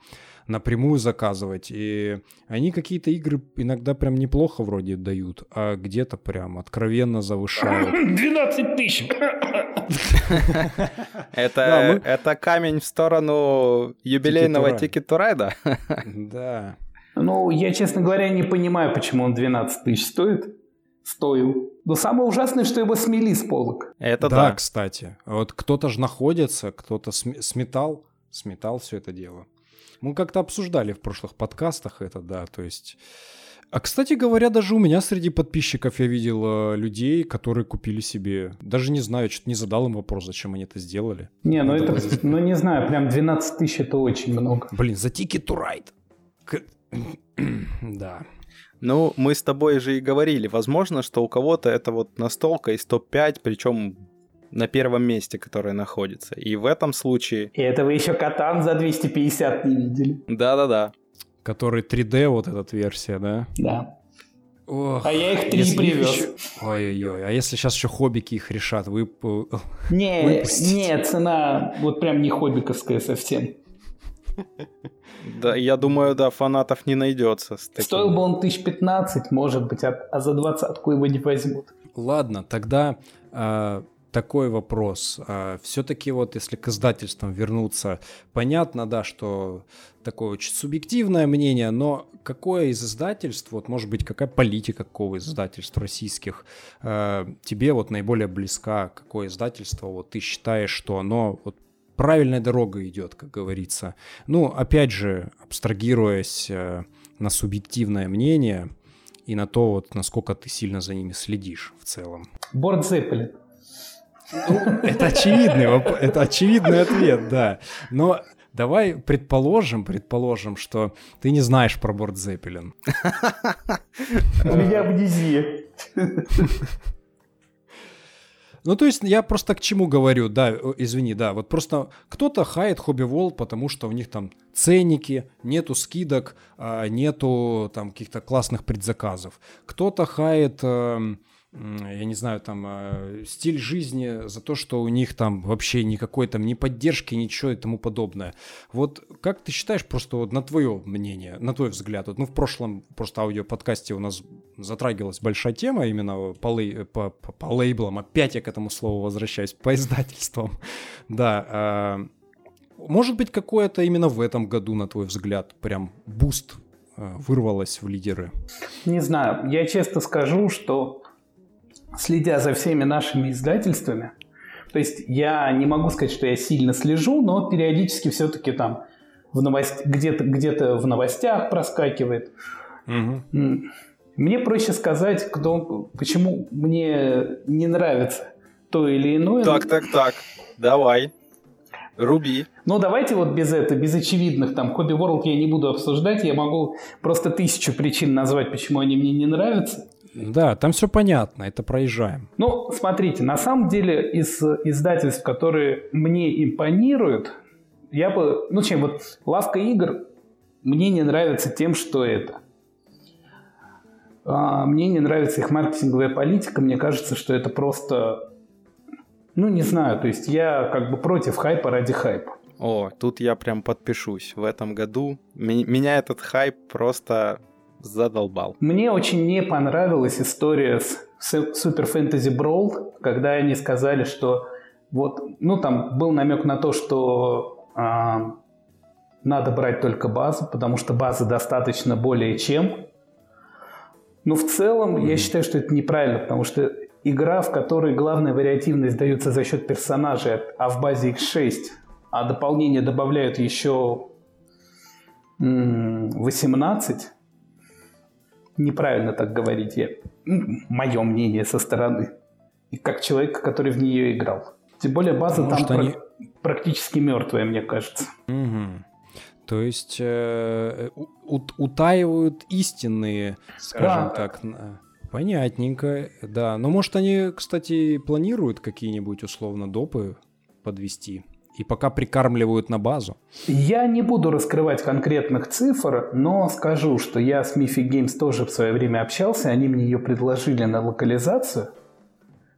напрямую заказывать. И они какие-то игры иногда прям неплохо вроде дают, а где-то прям откровенно завышают. 12 тысяч! Это, это камень в сторону юбилейного Ticket to Ride? Да. Ну, я, честно говоря, не понимаю, почему он 12 тысяч стоит. Стоил. Но самое ужасное, что его смели с полок. Это да. Да, кстати. Вот кто-то же находится, кто-то сметал, сметал все это дело. Мы как-то обсуждали в прошлых подкастах это, да, то есть... А, кстати говоря, даже у меня среди подписчиков я видел э, людей, которые купили себе... Даже не знаю, что-то не задал им вопрос, зачем они это сделали. Не, ну это, ну не знаю, прям 12 тысяч это очень много. Блин, за Ticket to Ride. Да. Ну, мы с тобой же и говорили, возможно, что у кого-то это вот настолка из топ-5, причем на первом месте, которое находится. И в этом случае... И это вы еще катан за 250 не видели. Да-да-да. Который 3D, вот эта версия, да? Да. Ох, а я их три если привез. еще- Ой-ой-ой, а если сейчас еще хоббики их решат, вы... Не, Выпустить. не, цена вот прям не хоббиковская совсем. Да, я думаю, да, фанатов не найдется. Таким. Стоил бы он тысяч 15, может быть, а, а за двадцатку его не возьмут. Ладно, тогда а, такой вопрос. Все-таки вот если к издательствам вернуться, понятно, да, что такое очень субъективное мнение, но какое из издательств, вот может быть, какая политика какого из издательств российских а, тебе вот наиболее близка, какое издательство вот ты считаешь, что оно вот правильной дорогой идет, как говорится. Ну, опять же, абстрагируясь э, на субъективное мнение и на то, вот, насколько ты сильно за ними следишь в целом. Борт Зеппелин. Это очевидный, это очевидный ответ, да. Но давай предположим, предположим, что ты не знаешь про борт Зеппелин. У меня амнезия. Ну, то есть я просто к чему говорю, да, извини, да, вот просто кто-то хает Хобби Волт, потому что у них там ценники, нету скидок, а, нету там каких-то классных предзаказов. Кто-то хает, эм, я не знаю, там э, стиль жизни за то, что у них там вообще никакой там ни поддержки, ничего и тому подобное. Вот как ты считаешь, просто вот на твое мнение, на твой взгляд, вот, ну в прошлом просто аудиоподкасте у нас затрагивалась большая тема именно по, лей- по, по- по лейблам, опять я к этому слову возвращаюсь, по издательствам, да. а, может быть, какое-то именно в этом году, на твой взгляд, прям буст а, вырвалось в лидеры? Не знаю, я честно скажу, что следя за всеми нашими издательствами, то есть я не могу сказать, что я сильно слежу, но периодически все-таки там в новость... где-то, где-то в новостях проскакивает. М, Мне проще сказать, кто, почему мне не нравится то или иное. Так, так, так. Давай. Руби. Ну, давайте вот без этого, без очевидных, там, Хобби World я не буду обсуждать, я могу просто тысячу причин назвать, почему они мне не нравятся. Да, там все понятно, это проезжаем. Ну, смотрите, на самом деле из издательств, которые мне импонируют, я бы, ну, чем вот лавка игр мне не нравится тем, что это. А, мне не нравится их маркетинговая политика, мне кажется, что это просто, ну, не знаю, то есть я как бы против хайпа ради хайпа. О, тут я прям подпишусь. В этом году меня этот хайп просто задолбал. Мне очень не понравилась история с Super Fantasy Brawl, когда они сказали, что вот, ну там был намек на то, что а, надо брать только базу, потому что базы достаточно более чем. Но в целом я считаю, что это неправильно, потому что игра, в которой главная вариативность дается за счет персонажей, а в базе X6, а дополнение добавляют еще м, 18, неправильно так говорить, я, мое мнение со стороны, и как человека, который в нее играл. Тем более база Может, там они- пра- практически мертвая, мне кажется. Мгм. То есть э, у- ут- утаивают истинные, скажем Да. так. Понятненько, да. Но может они, кстати, планируют какие-нибудь условно допы подвести и пока прикармливают на базу. Я не буду раскрывать конкретных цифр, но скажу, что я с Miffy Games тоже в свое время общался, они мне ее предложили на локализацию,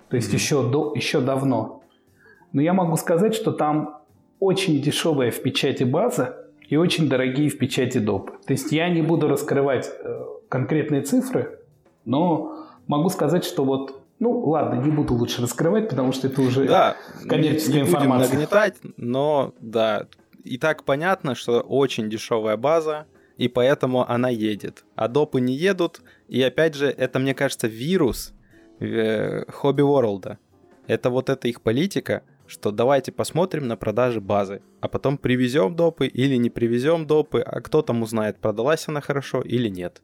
то есть еще, до, еще давно. Но я могу сказать, что там очень дешевая в печати база и очень дорогие в печати доп. То есть я не буду раскрывать э, конкретные цифры, но могу сказать, что вот, ну ладно, не буду лучше раскрывать, потому что это уже Да, коммерческая не, не будем информация. нагнетать, но да, и так понятно, что очень дешевая база, и поэтому она едет. А допы не едут, и опять же, это, мне кажется, вирус э, Хобби Ворлда. Это вот эта их политика, что давайте посмотрим на продажи базы, а потом привезем допы или не привезем допы, а кто там узнает, продалась она хорошо или нет.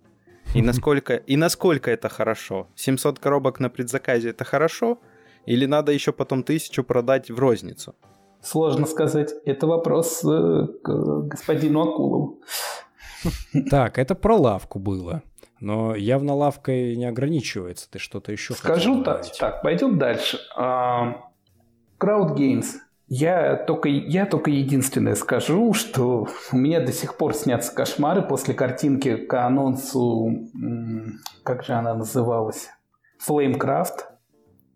И насколько, и насколько это хорошо? 700 коробок на предзаказе это хорошо? Или надо еще потом тысячу продать в розницу? Сложно сказать. Это вопрос э, к господину Акулову. Так, это про лавку было. Но явно лавкой не ограничивается. Ты что-то еще Скажу так, так, пойдем дальше. А, Crowd Games. Я только, я только единственное скажу, что у меня до сих пор снятся кошмары после картинки к анонсу, как же она называлась, Flamecraft.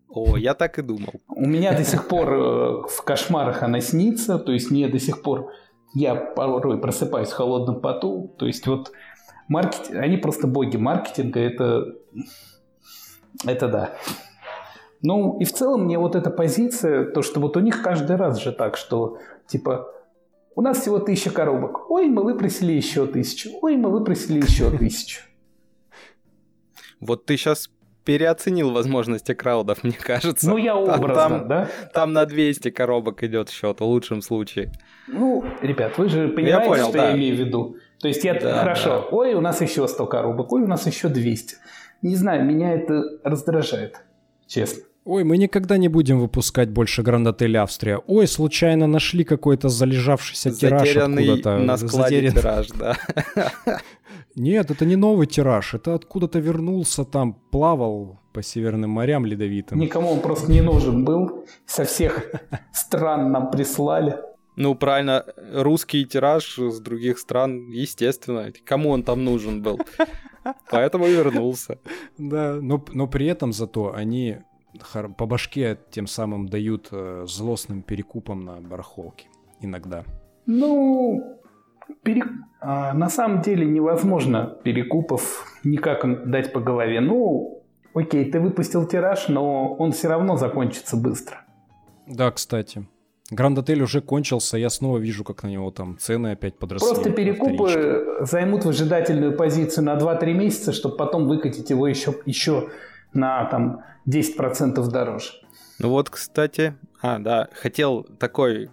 О, я так и думал. У меня до сих пор э, в кошмарах она снится, то есть мне до сих пор я порой просыпаюсь в холодном поту, то есть вот маркетинг, они просто боги маркетинга, это, это да. Ну, и в целом мне вот эта позиция, то, что вот у них каждый раз же так, что типа у нас всего тысяча коробок. Ой, мы выпросили еще тысячу. Ой, мы выпросили еще тысячу. Вот ты сейчас переоценил возможности краудов, мне кажется. Ну, я образно, там, да? Там на 200 коробок идет счет в лучшем случае. Ну, ребят, вы же понимаете, я понял, что да. я имею в виду. То есть я да, хорошо, да. ой, у нас еще 100 коробок, ой, у нас еще 200. Не знаю, меня это раздражает, честно. Ой, мы никогда не будем выпускать больше Гранд Отель Австрия. Ой, случайно нашли какой-то залежавшийся тираж откуда-то. на складе Затерян... тираж, да. Нет, это не новый тираж, это откуда-то вернулся там, плавал по северным морям ледовитым. Никому он просто не нужен был, со всех стран нам прислали. Ну, правильно, русский тираж с других стран, естественно. Кому он там нужен был? Поэтому и вернулся. Да, но, но при этом зато они по башке тем самым дают э, злостным перекупом на барахолке иногда. Ну, пере... а, на самом деле невозможно перекупов никак дать по голове. Ну, окей, ты выпустил тираж, но он все равно закончится быстро. Да, кстати. Гранд Отель уже кончился, я снова вижу, как на него там цены опять подросли. Просто перекупы займут выжидательную позицию на 2-3 месяца, чтобы потом выкатить его еще, еще на там 10% дороже. Ну вот, кстати, а, да, хотел такой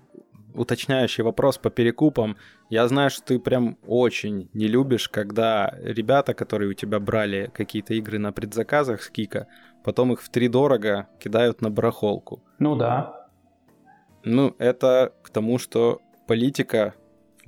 уточняющий вопрос по перекупам. Я знаю, что ты прям очень не любишь, когда ребята, которые у тебя брали какие-то игры на предзаказах с Кика, потом их в три дорого кидают на барахолку. Ну да. Ну, это к тому, что политика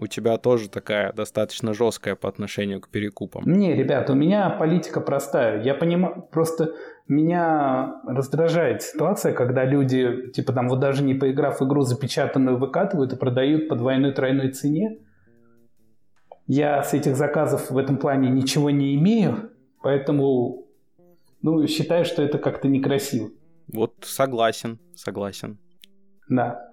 у тебя тоже такая достаточно жесткая по отношению к перекупам. Не, ребят, у меня политика простая. Я понимаю, просто меня раздражает ситуация, когда люди, типа там вот даже не поиграв в игру запечатанную, выкатывают и продают по двойной-тройной цене. Я с этих заказов в этом плане ничего не имею, поэтому ну, считаю, что это как-то некрасиво. Вот согласен, согласен. Да.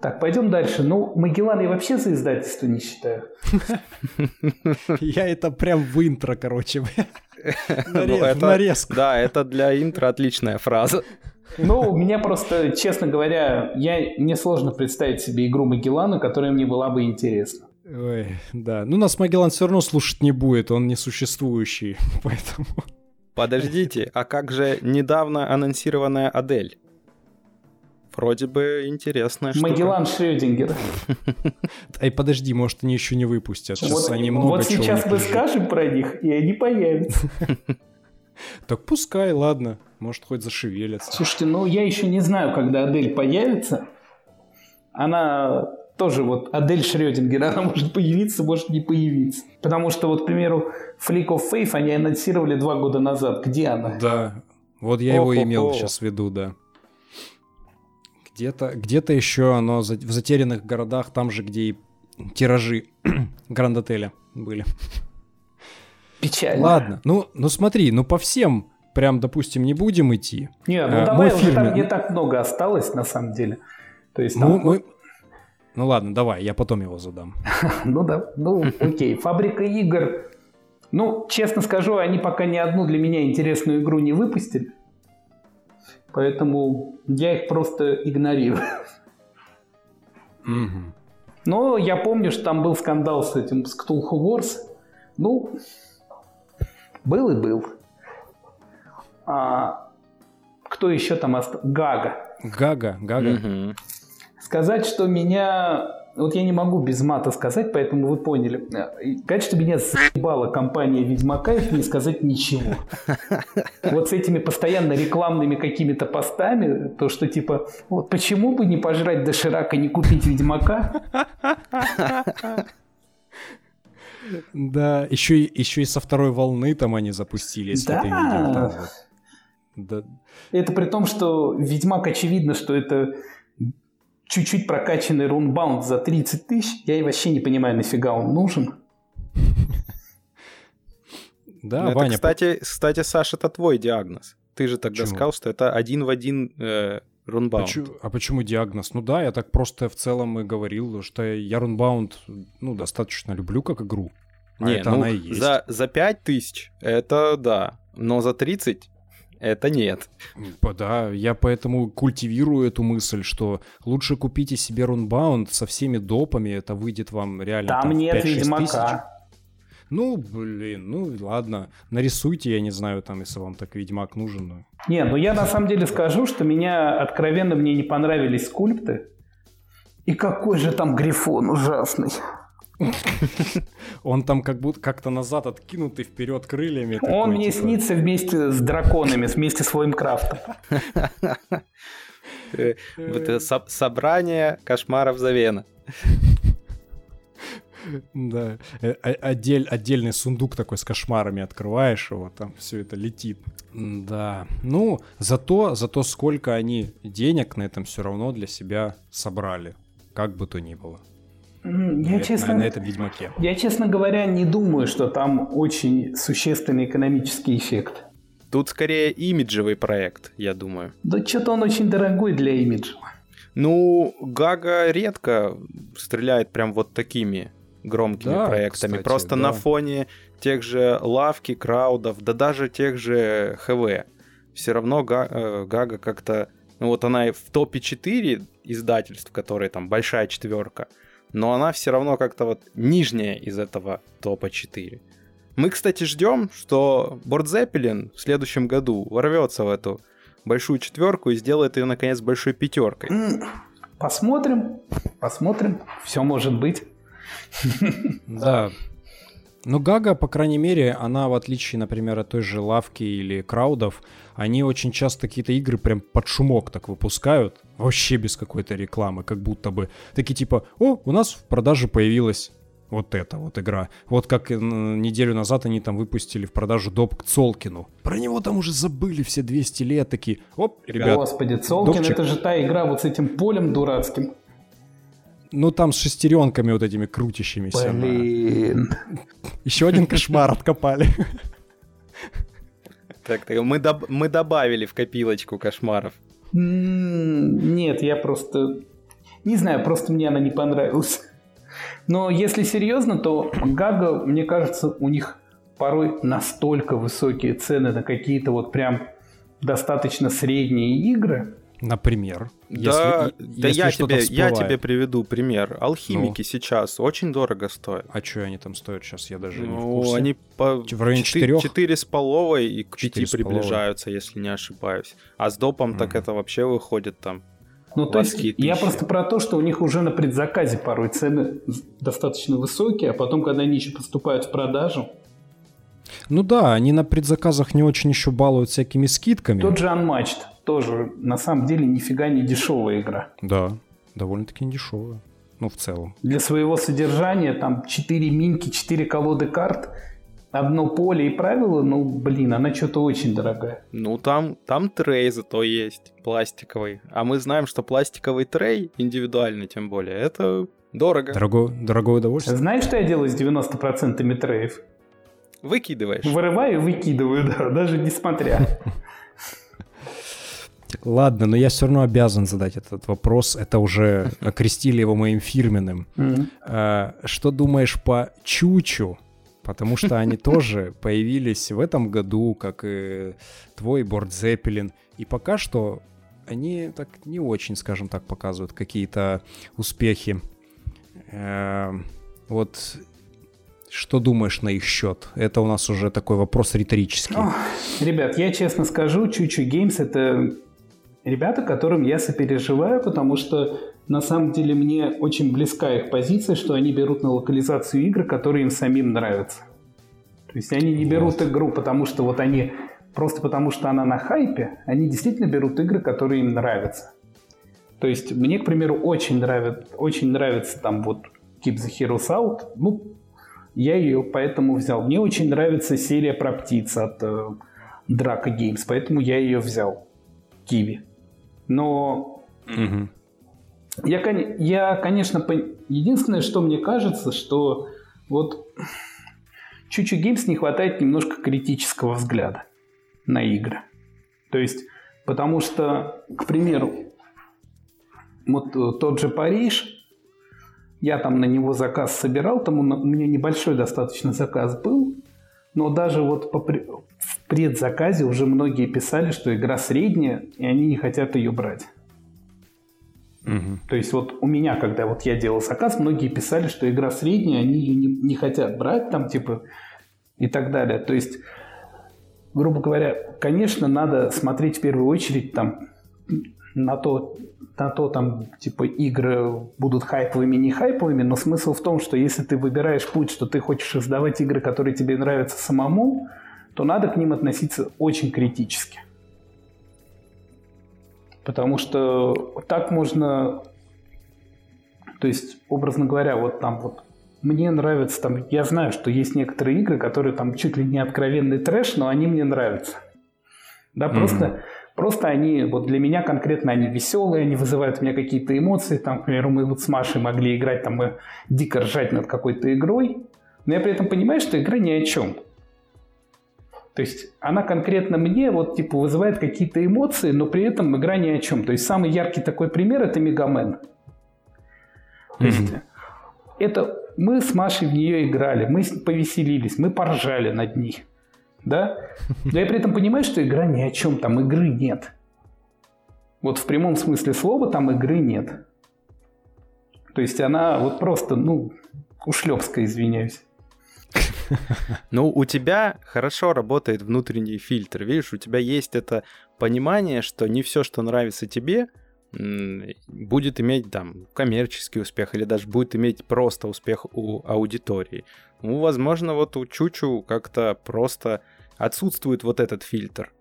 Так, пойдем дальше. Ну, Магеллан я вообще за издательство не считаю. Я это прям в интро, короче. Ну, нарезку. Да, это для интро отличная фраза. Ну, у меня просто, честно говоря, я, мне сложно представить себе игру Магеллана, которая мне была бы интересна. Ой, да. Ну, нас Магеллан все равно слушать не будет, он несуществующий, поэтому... Подождите, а как же недавно анонсированная Адель? Вроде бы интересная штука. Магеллан Шрёдингер. Эй, подожди, может, они еще не выпустят. Сейчас вот, они много Вот сейчас мы скажем про них, и они появятся. Так пускай, ладно. Может, хоть зашевелятся. Слушайте, ну я еще не знаю, когда Адель появится. Она тоже вот Адель Шрёдингер, она может появиться, может не появиться. Потому что вот, к примеру, Flick of Faith они анонсировали два года назад. Где она? Да, вот я его имел сейчас в виду, да. Где-то где еще оно в затерянных городах, там же, где и тиражи Гранд-отеля были. Печально. Ладно, ну, ну смотри, ну по всем прям, допустим, не будем идти. Не, ну а, давай, уже там не так много осталось, на самом деле. То есть там... Ну, мы... ну ладно, давай, я потом его задам. ну да, ну окей. Фабрика игр. Ну, честно скажу, они пока ни одну для меня интересную игру не выпустили. Поэтому я их просто игнорирую. Угу. Но я помню, что там был скандал с этим, с Cthulhu Wars. Ну, был и был. А, кто еще там остался? Гага. Гага, Гага. Угу. Сказать, что меня вот я не могу без мата сказать, поэтому вы поняли. Что меня заебала компания Ведьмака, это не сказать ничего. Вот с этими постоянно рекламными какими-то постами, то, что типа, вот почему бы не пожрать доширака, не купить Ведьмака? Да, еще, еще и со второй волны там они запустились. Да. Там, вот. да. Это при том, что Ведьмак очевидно, что это чуть-чуть прокачанный рунбаунд за 30 тысяч, я и вообще не понимаю, нафига он нужен. Да, ну, Ваня... Это, кстати, кстати, Саша, это твой диагноз. Ты же тогда почему? сказал, что это один в один э, рунбаунд. Почему, а почему диагноз? Ну да, я так просто в целом и говорил, что я рунбаунд ну, достаточно люблю как игру. А Не, это ну, она и есть. За, за 5 тысяч это да, но за 30 это нет. Да, я поэтому культивирую эту мысль, что лучше купите себе рунбаунд со всеми допами, это выйдет вам реально там, там нет Ведьмака. Тысяч. Ну, блин, ну ладно. Нарисуйте, я не знаю, там, если вам так Ведьмак нужен. Но... Не, ну я на самом деле скажу, что меня откровенно мне не понравились скульпты. И какой же там грифон ужасный. Он там как будто как-то назад откинутый вперед крыльями. Он мне типа. снится вместе с драконами, вместе с Воинкрафтом. Это собрание кошмаров Завена. Да. Э, отдель, отдельный сундук такой с кошмарами открываешь его, там все это летит. Да. Ну, зато, зато сколько они денег на этом все равно для себя собрали. Как бы то ни было. Я, на, честно, на, на этом Ведьмаке. Я, честно говоря, не думаю, что там очень существенный экономический эффект. Тут скорее имиджевый проект, я думаю. Да что-то он очень дорогой для имиджа. Ну, Гага редко стреляет прям вот такими громкими да, проектами. Кстати, Просто да. на фоне тех же лавки, краудов, да даже тех же ХВ. Все равно э, Гага как-то... Ну вот она в топе 4 издательств, которые там большая четверка, но она все равно как-то вот нижняя из этого топа 4. Мы, кстати, ждем, что Борд Зеппелин в следующем году ворвется в эту большую четверку и сделает ее, наконец, большой пятеркой. Посмотрим, посмотрим, все может быть. Да. Ну, Гага, по крайней мере, она, в отличие, например, от той же Лавки или Краудов, они очень часто какие-то игры прям под шумок так выпускают, вообще без какой-то рекламы, как будто бы. Такие типа, о, у нас в продаже появилась вот эта вот игра. Вот как неделю назад они там выпустили в продажу доп к Цолкину. Про него там уже забыли все 200 лет, такие, оп, ребят. Господи, Цолкин допчик. это же та игра вот с этим полем дурацким. Ну, там с шестеренками вот этими крутящимися. Блин. Еще один кошмар откопали. Так, так мы, доб- мы добавили в копилочку кошмаров. Нет, я просто... Не знаю, просто мне она не понравилась. Но если серьезно, то Гага, мне кажется, у них порой настолько высокие цены на какие-то вот прям достаточно средние игры, Например. Да, если, да если я, тебе, я тебе приведу пример. Алхимики ну. сейчас очень дорого стоят. А что они там стоят сейчас? Я даже ну, не в курсе. они по в районе 4, 4 с половой и к 5 приближаются, если не ошибаюсь. А с допом mm. так это вообще выходит там ну, то есть тысячи. я просто про то, что у них уже на предзаказе порой цены достаточно высокие, а потом, когда они еще поступают в продажу... Ну да, они на предзаказах не очень еще балуют всякими скидками. Тот же Unmatched тоже на самом деле нифига не дешевая игра. Да, довольно-таки не дешевая. Ну, в целом. Для своего содержания там 4 минки, 4 колоды карт, одно поле и правила, ну, блин, она что-то очень дорогая. Ну, там, там трей зато есть, пластиковый. А мы знаем, что пластиковый трей, индивидуальный тем более, это дорого. Дорого, дорогое удовольствие. Знаешь, что я делаю с 90% треев? Выкидываешь. Вырываю и выкидываю, да, даже несмотря. Ладно, но я все равно обязан задать этот вопрос. Это уже окрестили его моим фирменным. А, что думаешь по Чучу? Потому что они тоже появились в этом году, как и твой Борд Зеппелин. И пока что они так не очень, скажем так, показывают какие-то успехи. А, вот что думаешь на их счет? Это у нас уже такой вопрос риторический. О, ребят, я честно скажу, Чучу Геймс это ребята, которым я сопереживаю, потому что на самом деле мне очень близка их позиция, что они берут на локализацию игры, которые им самим нравятся. То есть они не берут игру, потому что вот они просто потому что она на хайпе, они действительно берут игры, которые им нравятся. То есть мне, к примеру, очень нравится, очень нравится там вот Keep the Heroes Out. Ну, я ее поэтому взял. Мне очень нравится серия про птиц от э, Draco Games, поэтому я ее взял. Киви. Но угу. Я, я, конечно, единственное, что мне кажется, что вот Чучу Геймс не хватает немножко критического взгляда на игры. То есть, потому что, к примеру, вот э, тот же Париж, я там на него заказ собирал, там у меня небольшой достаточно заказ был, но даже вот по, в предзаказе уже многие писали, что игра средняя, и они не хотят ее брать. Угу. То есть вот у меня, когда вот я делал заказ, многие писали, что игра средняя, они ее не, не хотят брать там, типа, и так далее. То есть, грубо говоря, конечно, надо смотреть в первую очередь там на то, на то там, типа, игры будут хайповыми, не хайповыми, но смысл в том, что если ты выбираешь путь, что ты хочешь создавать игры, которые тебе нравятся самому, то надо к ним относиться очень критически. Потому что так можно, то есть, образно говоря, вот там вот мне нравится там, я знаю, что есть некоторые игры, которые там чуть ли не откровенный трэш, но они мне нравятся. Да, mm-hmm. просто они, вот для меня конкретно они веселые, они вызывают у меня какие-то эмоции. Там, к примеру, мы вот с Машей могли играть, там мы дико ржать над какой-то игрой, но я при этом понимаю, что игра ни о чем. То есть она конкретно мне вот типа вызывает какие-то эмоции, но при этом игра ни о чем. То есть самый яркий такой пример это Мегамен. То есть это мы с Машей в нее играли, мы повеселились, мы поржали над ней. Да? Но я при этом понимаю, что игра ни о чем, там игры нет. Вот в прямом смысле слова там игры нет. То есть она вот просто, ну, ушлепская, извиняюсь. Ну, у тебя хорошо работает внутренний фильтр. Видишь, у тебя есть это понимание, что не все, что нравится тебе, будет иметь там коммерческий успех или даже будет иметь просто успех у аудитории. Ну, возможно, вот у Чучу как-то просто отсутствует вот этот фильтр.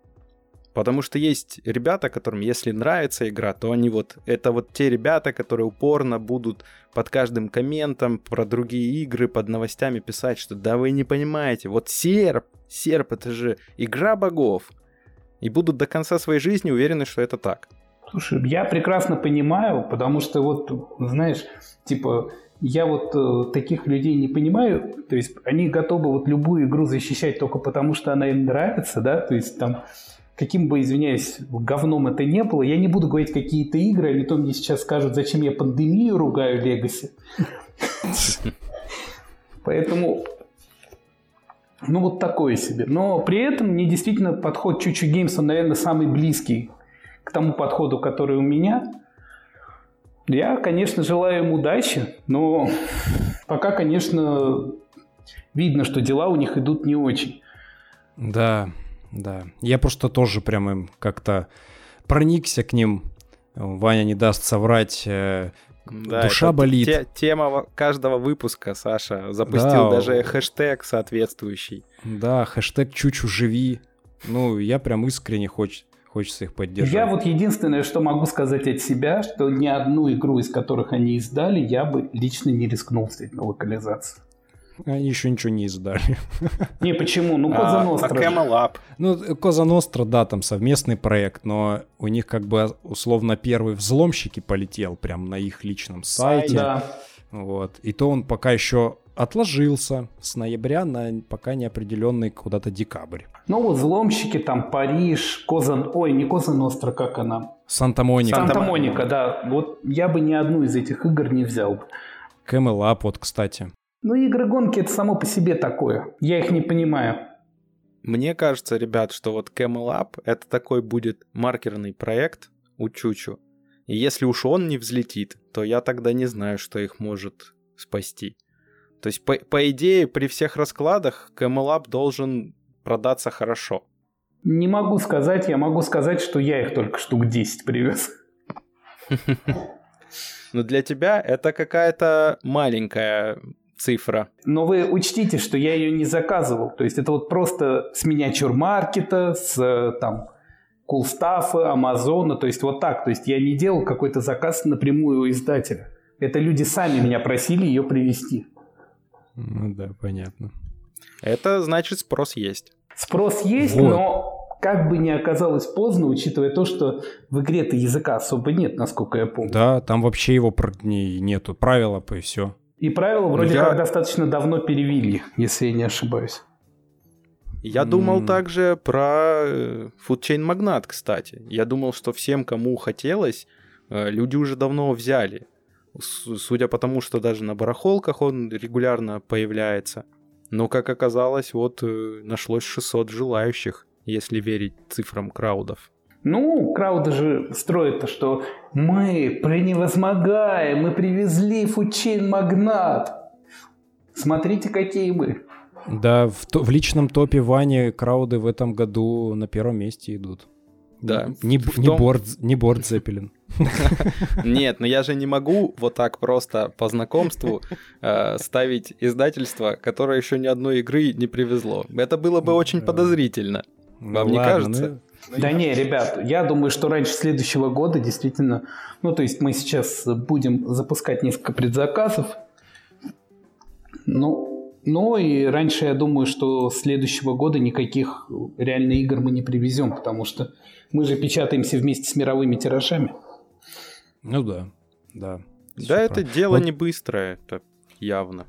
Потому что есть ребята, которым, если нравится игра, то они вот... Это вот те ребята, которые упорно будут под каждым комментом про другие игры, под новостями писать, что да вы не понимаете, вот серп, серп это же игра богов. И будут до конца своей жизни уверены, что это так. Слушай, я прекрасно понимаю, потому что вот, знаешь, типа, я вот э, таких людей не понимаю, то есть они готовы вот любую игру защищать только потому, что она им нравится, да, то есть там каким бы, извиняюсь, говном это не было, я не буду говорить какие-то игры, а не то мне сейчас скажут, зачем я пандемию ругаю Легаси. Поэтому, ну вот такое себе. Но при этом мне действительно подход Чучу Геймс, он, наверное, самый близкий к тому подходу, который у меня. Я, конечно, желаю им удачи, но пока, конечно, видно, что дела у них идут не очень. Да, да. Я просто тоже прям им как-то проникся к ним. Ваня не даст соврать. Э, да, Душа болит. Те, тема каждого выпуска, Саша. Запустил да, даже хэштег соответствующий. Да, хэштег чучу живи. Ну, я прям искренне хоч, хочется их поддержать. Я вот единственное, что могу сказать от себя, что ни одну игру, из которых они издали, я бы лично не рискнул взять на локализацию. Они еще ничего не издали. Не, почему? Ну, Коза Ностра. А, Ну, Коза Ностра, да, там совместный проект, но у них как бы условно первый взломщики полетел прям на их личном сайте. Да. Вот. И то он пока еще отложился с ноября на пока неопределенный куда-то декабрь. Ну вот взломщики, там Париж, Козан... Ой, не Коза Ностра, как она? Санта-Моника. Санта-Моника, да. Вот я бы ни одну из этих игр не взял бы. Camel Up, вот, кстати. Ну, игры гонки это само по себе такое. Я их не понимаю. Мне кажется, ребят, что вот Camel Up это такой будет маркерный проект у Чучу. И если уж он не взлетит, то я тогда не знаю, что их может спасти. То есть, по, по идее, при всех раскладах Camel Up должен продаться хорошо. Не могу сказать, я могу сказать, что я их только штук 10 привез. Но для тебя это какая-то маленькая цифра. Но вы учтите, что я ее не заказывал. То есть это вот просто с миниатюр-маркета, с там Кулстафа, Амазона, то есть вот так. То есть я не делал какой-то заказ напрямую у издателя. Это люди сами меня просили ее привезти. Ну да, понятно. Это значит спрос есть. Спрос есть, вот. но как бы не оказалось поздно, учитывая то, что в игре-то языка особо нет, насколько я помню. Да, там вообще его нету. Правила и все. И правила вроде я... как достаточно давно перевели, если я не ошибаюсь. Я mm. думал также про э, Food Chain Magnat, кстати. Я думал, что всем, кому хотелось, э, люди уже давно взяли. Судя по тому, что даже на барахолках он регулярно появляется. Но, как оказалось, вот э, нашлось 600 желающих, если верить цифрам краудов. Ну, крауды же строят то, что мы преневозмогаем, мы привезли фучин магнат. Смотрите, какие мы. Да, в, в личном топе Вани крауды в этом году на первом месте идут. Да. Не, не, том... борт, не борт Зеппелин. Нет, но я же не могу вот так просто по знакомству э, ставить издательство, которое еще ни одной игры не привезло. Это было бы очень подозрительно. Ну Вам не кажется? Ну, да не, ребят, я думаю, что раньше следующего года действительно, ну то есть мы сейчас будем запускать несколько предзаказов, ну, но и раньше я думаю, что следующего года никаких реально игр мы не привезем, потому что мы же печатаемся вместе с мировыми тиражами. Ну да, да. Да, это дело вот... не быстрое, это явно.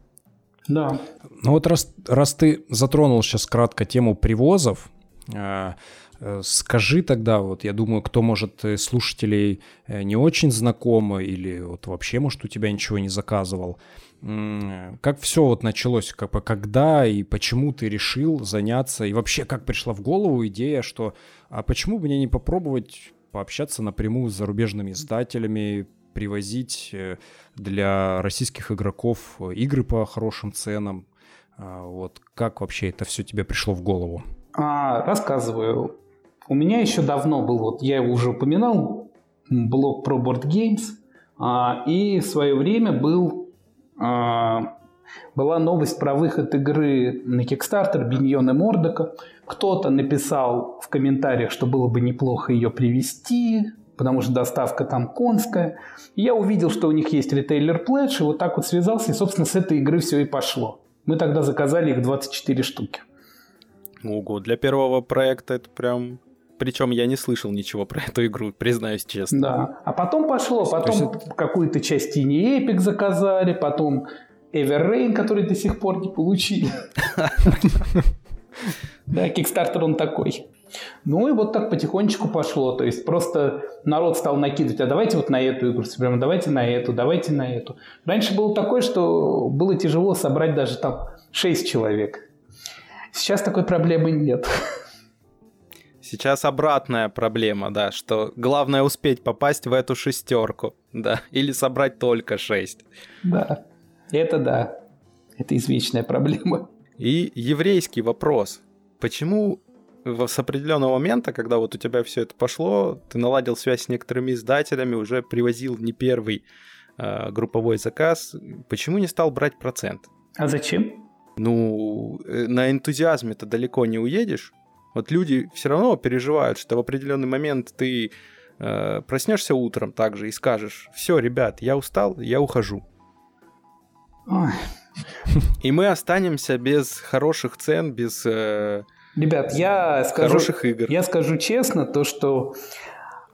Да. Ну вот раз, раз ты затронул сейчас кратко тему привозов, э, э, скажи тогда, вот я думаю, кто может слушателей э, не очень знакомы или вот вообще, может, у тебя ничего не заказывал, как все вот началось, как когда и почему ты решил заняться, и вообще как пришла в голову идея, что а почему бы мне не попробовать пообщаться напрямую с зарубежными издателями, привозить э, для российских игроков э, игры по хорошим ценам. А, вот как вообще это все тебе пришло в голову? А, рассказываю. У меня еще давно был, вот я его уже упоминал, блог про Board Games, а, и в свое время был, была новость про выход игры на Kickstarter Биньон и Мордока. Кто-то написал в комментариях, что было бы неплохо ее привести, потому что доставка там конская. И я увидел, что у них есть ритейлер Pledge, и вот так вот связался, и, собственно, с этой игры все и пошло. Мы тогда заказали их 24 штуки. Ого, для первого проекта это прям... Причем я не слышал ничего про эту игру, признаюсь честно. Да, а потом пошло, потом есть... какую-то часть Тини Epic заказали, потом Everrain, который до сих пор не получили. Да, Kickstarter он такой. Ну и вот так потихонечку пошло. То есть просто народ стал накидывать, а давайте вот на эту игру соберем, давайте на эту, давайте на эту. Раньше было такое, что было тяжело собрать даже там 6 человек. Сейчас такой проблемы нет. Сейчас обратная проблема, да, что главное успеть попасть в эту шестерку, да, или собрать только шесть. Да, это да, это извечная проблема. И еврейский вопрос. Почему с определенного момента, когда вот у тебя все это пошло, ты наладил связь с некоторыми издателями, уже привозил не первый э, групповой заказ, почему не стал брать процент? А зачем? Ну, э, на энтузиазме ты далеко не уедешь. Вот люди все равно переживают, что в определенный момент ты э, проснешься утром также и скажешь, все, ребят, я устал, я ухожу. Ой, и мы останемся без хороших цен, без э, Ребят, я скажу, хороших игр. Я скажу честно, то что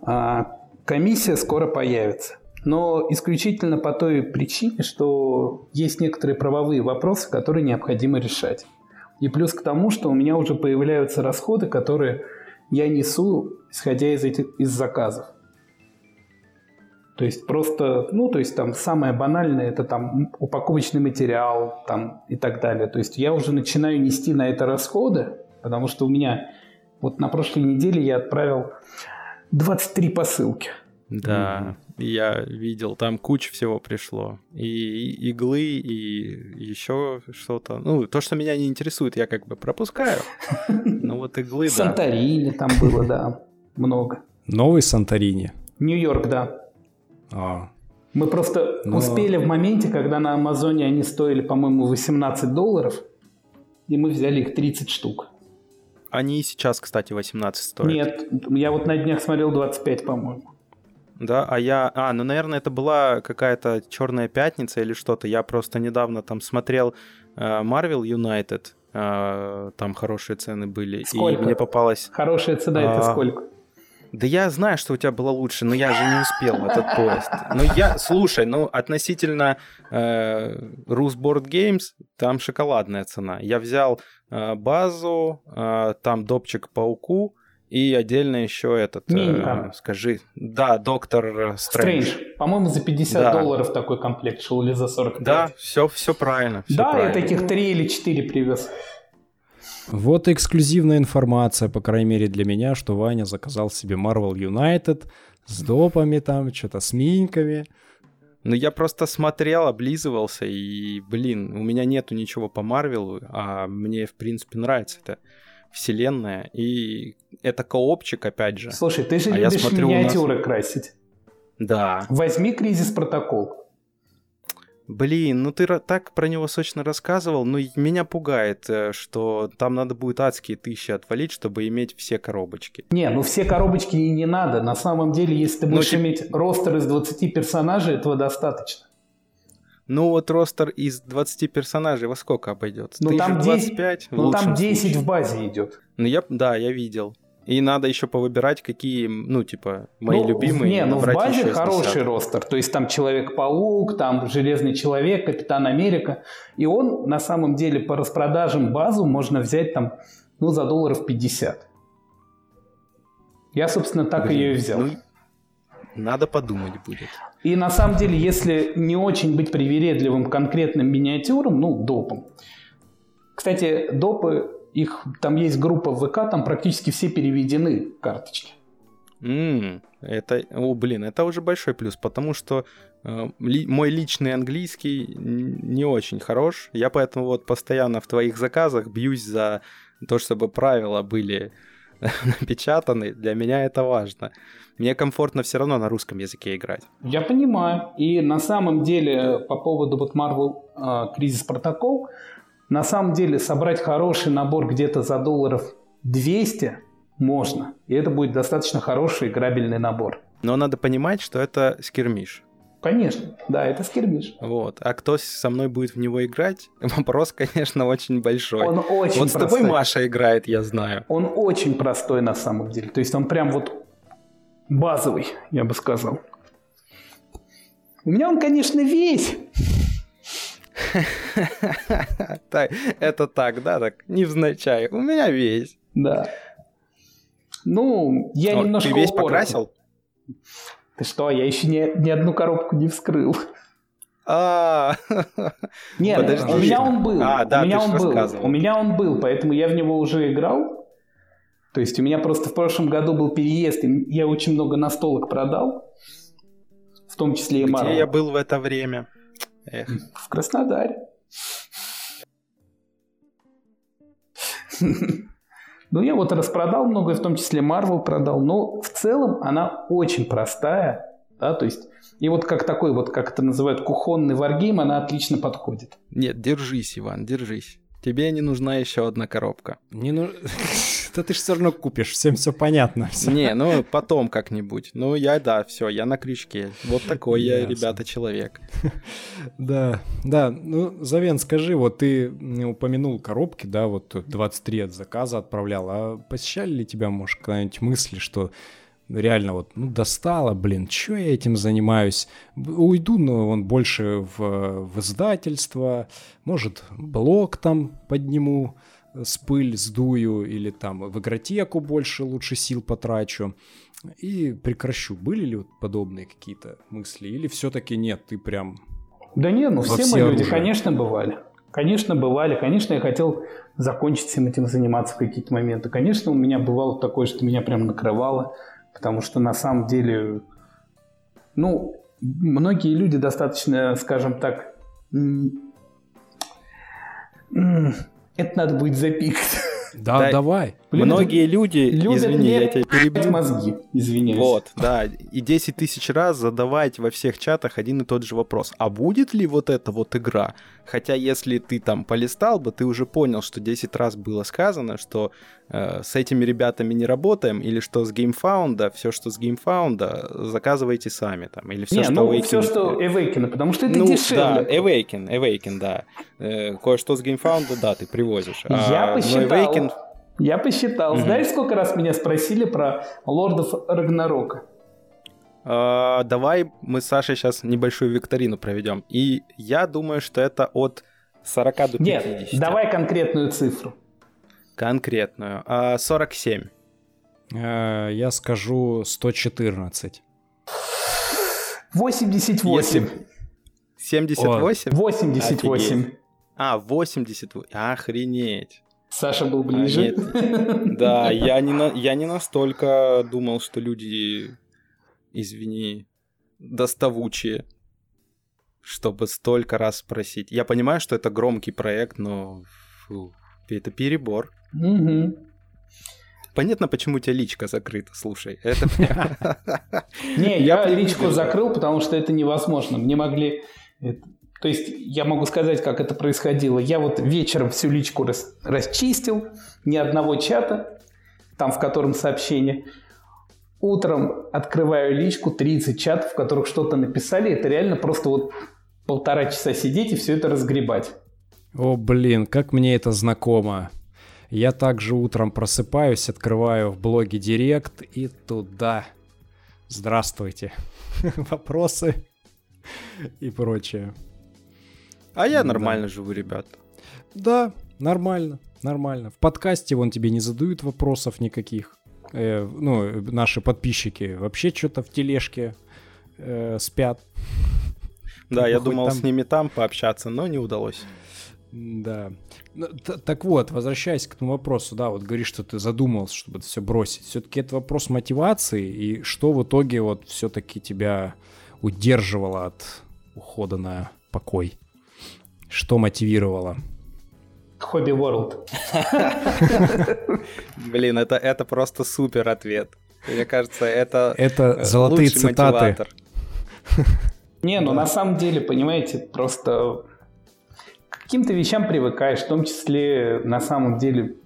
э, комиссия скоро появится. Но исключительно по той причине, что есть некоторые правовые вопросы, которые необходимо решать. И плюс к тому, что у меня уже появляются расходы, которые я несу, исходя из этих из заказов. То есть просто, ну, то есть там самое банальное, это там упаковочный материал там и так далее. То есть я уже начинаю нести на это расходы, потому что у меня вот на прошлой неделе я отправил 23 посылки. Да, mm-hmm. я видел, там куча всего пришло. И иглы, и еще что-то. Ну, то, что меня не интересует, я как бы пропускаю. Ну вот иглы, да. Санторини там было, да, много. Новый Санторини? Нью-Йорк, да. А. Мы просто Но... успели в моменте, когда на Амазоне они стоили, по-моему, 18 долларов, и мы взяли их 30 штук. Они и сейчас, кстати, 18 стоят. Нет, я вот на днях смотрел 25, по-моему. Да, а я... А, ну, наверное, это была какая-то черная пятница или что-то. Я просто недавно там смотрел э, Marvel United, э, там хорошие цены были. Сколько? И мне попалось... Хорошая цена это А, сколько? Да я знаю, что у тебя было лучше, но я же не успел этот поезд. Ну я, слушай, ну относительно э, Rus Board Games, там шоколадная цена. Я взял э, базу, э, там допчик пауку и отдельно еще этот, э, скажи, да, доктор Стрэндж. Стрэндж. По-моему, за 50 Да. долларов такой комплект шел или за 45. Да, все, все правильно. всё да, я правильно. таких три или четыре привез. Вот эксклюзивная информация, по крайней мере для меня, что Ваня заказал себе Marvel United с допами там, что-то с миньками. Ну, я просто смотрел, облизывался, и, блин, у меня нету ничего по Марвелу, а мне, в принципе, нравится эта вселенная. И это коопчик, опять же. Слушай, ты же А любишь смотрю, у нас- миниатюры красить. Да. Возьми кризис протокол. Блин, ну ты так про него сочно рассказывал, но меня пугает, э, что там надо будет адские тысячи отвалить, чтобы иметь все коробочки. Не, ну все коробочки и не надо. На самом деле, если ты Ну, будешь тип- иметь ростер из 20 персонажей, этого достаточно. Ну вот ростер из 20 персонажей во сколько обойдется? Ну, Ты там же 10 25 в Ну там лучшем 10 случае. в базе идет. Ну я, да, я видел. И надо еще повыбирать, какие, ну, типа, мои Ну, любимые. Не, ну в базе хороший ростер. То есть там Человек-паук, там Железный Человек, Капитан Америка. И он на самом деле по распродажам базу можно взять там, ну, за долларов 50. Я, собственно, так Блин, ее и взял. ну, надо подумать будет. И на самом деле, если не очень быть привередливым конкретным миниатюрам, ну, допам. Кстати, допы, их там есть группа в ВК, там практически все переведены карточки. М, это, о, блин, это уже большой плюс, потому что э, мой личный английский не очень хорош. Я поэтому вот постоянно в твоих заказах бьюсь за то, чтобы правила были напечатаны. Для меня это важно. Мне комфортно все равно на русском языке играть. Я понимаю. И на самом деле, по поводу вот Marvel э, Кризис Протокол, на самом деле собрать хороший набор где-то за долларов 200 можно. И это будет достаточно хороший играбельный набор. Но надо понимать, что это скирмиш. Конечно, да, это скирмиш. Вот. А кто со мной будет в него играть? Вопрос, конечно, очень большой. Он очень вот с тобой простой. Маша играет, я знаю. Он очень простой на самом деле. То есть он прям вот базовый, я бы сказал. У меня он, конечно, весь. Это так, да, так, невзначай. У меня весь. Да. Ну, я немножко... Ты весь покрасил? Ты что, я еще ни, ни одну коробку не вскрыл. А, Нет, Подожди. у меня он был. А, да, у меня он был. У меня он был, поэтому я в него уже играл. То есть у меня просто в прошлом году был переезд, и я очень много настолок продал. В том числе и Marvel. где я был в это время? Эх, В Краснодаре. Ну, я вот распродал многое, в том числе Marvel продал, но в целом она очень простая, да, то есть, и вот как такой вот, как это называют, кухонный варгейм, она отлично подходит. нет, держись, Иван, держись. Тебе не нужна еще одна коробка. Не ну... Да ты же все равно купишь, всем все понятно. Не, ну потом как-нибудь. Ну я, да, все, я на крючке. Вот такой я, Ясно. ребята, человек. Да, да. Ну, Завен, скажи, вот ты упомянул коробки, да, вот тут 23 от заказа отправлял, а посещали ли тебя, может, когда-нибудь мысли, что реально вот, ну, достало, блин, что я этим занимаюсь? Уйду, но он больше в, в издательство, может, блог там подниму, с пыль сдую, или там в игротеку больше лучше сил потрачу и прекращу. Были ли вот подобные какие-то мысли? Или все-таки нет, ты прям Да не, ну все все мы люди, оружие. конечно, бывали. Конечно, бывали. Конечно, я хотел закончить всем этим заниматься в какие-то моменты. Конечно, у меня бывало такое, что меня прям накрывало, потому что на самом деле, ну, многие люди достаточно, скажем так, это надо будет запикать. Да, Да. давай. Многие люди, Любят извини, я тебя перебью. мозги, извиняюсь. Вот, да, и 10 тысяч раз задавать во всех чатах один и тот же вопрос. А будет ли вот эта вот игра? Хотя если ты там полистал бы, ты уже понял, что 10 раз было сказано, что э, с этими ребятами не работаем, или что с GameFound, все, что с GameFound, заказывайте сами там, или все, не, что ну, Awaken... все, что Awaken, потому что это ну, дешевле. да, Awaken, Awaken, да. Э, кое-что с GameFound, да, ты привозишь. Я а, посчитал, но Awaken... я посчитал. Мгм. Знаешь, сколько раз меня спросили про Лордов Рагнарока? А, давай мы с Сашей сейчас небольшую викторину проведем. И я думаю, что это от 40 до 50. Нет, давай конкретную цифру. Конкретную. А, 47. Э, Я скажу 114. 88. 78? 88. А, 88. Охренеть. Саша был А, ближе. нет. Да, я не, на- я не настолько думал, что люди, извини, доставучие, чтобы столько раз спросить. Я понимаю, что это громкий проект, но фу, это перебор. Мгм. Понятно, почему у тебя личка закрыта, слушай. Это Не, Я личку закрыл, потому что это невозможно. Мне могли... То есть я могу сказать, как это происходило. Я вот вечером всю личку рас- расчистил, ни одного чата, там в котором сообщение. Утром открываю личку, 30 чатов, в которых что-то написали. Это реально просто вот полтора часа сидеть и все это разгребать. О, блин, как мне это знакомо. Я также утром просыпаюсь, открываю в блоге Директ и туда. Здравствуйте. Вопросы и прочее. А я Да. нормально живу, ребят. Да, нормально, нормально. В подкасте вон тебе не задают вопросов никаких. Э, ну, наши подписчики вообще что-то в тележке э, спят. Да, я думал там- с ними там пообщаться, но не удалось. Да. Ну, Так вот, возвращаясь к тому вопросу, да, вот говоришь, что ты задумался, чтобы это все бросить. Все-таки это вопрос мотивации, и что в итоге вот все-таки тебя удерживало от ухода на покой? Что мотивировало? Хобби World. Блин, это, это просто супер ответ. Мне кажется, это Это э, золотые лучший цитаты. мотиватор. Не, ну на самом деле, понимаете, просто к каким-то вещам привыкаешь, в том числе на самом деле,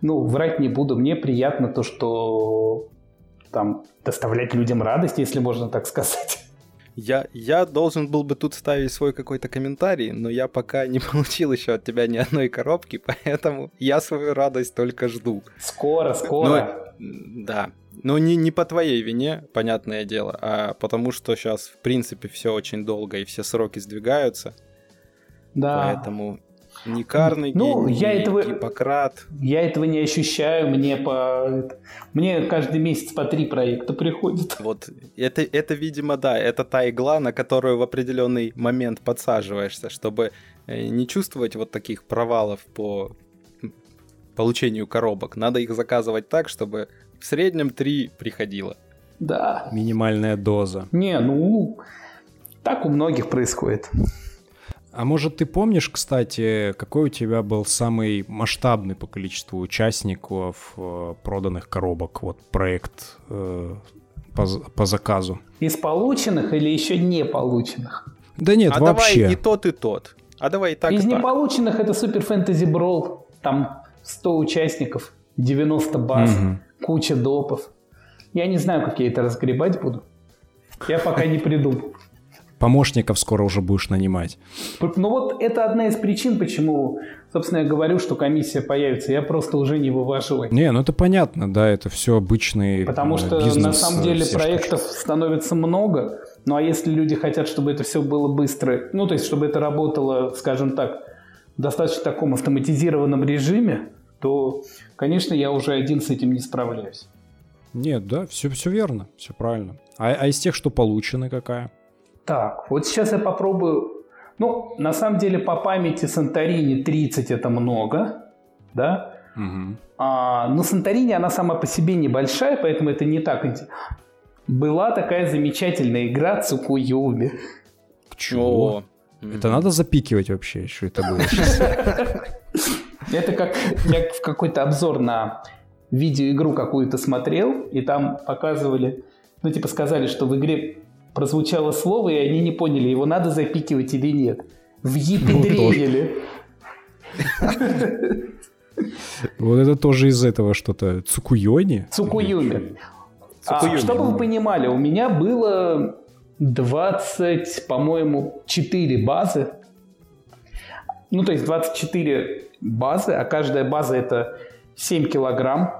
ну, врать не буду, мне приятно то, что там доставлять людям радость, если можно так сказать. Я, я должен был бы тут ставить свой какой-то комментарий, но я пока не получил еще от тебя ни одной коробки, поэтому я свою радость только жду. Скоро, скоро. М, Да. Но не, не по твоей вине, понятное дело, а потому что сейчас, в принципе, все очень долго и все сроки сдвигаются. да. Поэтому ни Карнеги, Ну, ни я этого- Гиппократ. Я этого не ощущаю, мне по... Мне каждый месяц по три проекта приходит. Вот это, это, видимо, да, это та игла, на которую в определенный момент подсаживаешься, чтобы э, не чувствовать вот таких провалов по получению коробок. Надо их заказывать так, чтобы в среднем три приходило. Да. Минимальная доза. Не, ну, так у многих происходит. А может, ты помнишь, кстати, какой у тебя был самый масштабный по количеству участников э, проданных коробок? Вот проект э, по, по заказу. Из полученных или еще не полученных? Да нет, а вообще. давай и тот, и тот. А давай и так, Из и так. неполученных это Super Fantasy Brawl. Там 100 участников, 90 баз, Мгм. куча допов. Я не знаю, как я это разгребать буду. Я пока не придумал. Помощников скоро уже будешь нанимать. Ну вот это одна из причин, почему, собственно, я говорю, что комиссия появится. Я просто уже не вывожу. Не, ну это понятно, да, это все обычный Потому э, что бизнес, на самом э, деле проектов становится много. Ну а если люди хотят, чтобы это все было быстро, ну то есть чтобы это работало, скажем так, в достаточно таком автоматизированном режиме, то, конечно, я уже один с этим не справляюсь. Нет, да, все, все верно, все правильно. А, а из тех, что получены, какая? Так, вот сейчас я попробую. Ну, на самом деле, по памяти Санторини 30 это много, да? Мгм. А, но Санторини, она сама по себе небольшая, поэтому это не так интересно. Была такая замечательная игра Цукуюми. Чего? Это надо запикивать вообще, что это было сейчас? Это как я в какой-то обзор на видеоигру какую-то смотрел, и там показывали, ну, типа сказали, что в игре прозвучало слово, и они не поняли, его надо запикивать или нет. В епедренили. Вот это тоже из этого что-то. Цукуйони? Цукуюми. А, чтобы вы понимали, у меня было 20, по-моему, 4 базы. Ну, то есть 24 базы, а каждая база это 7 килограмм.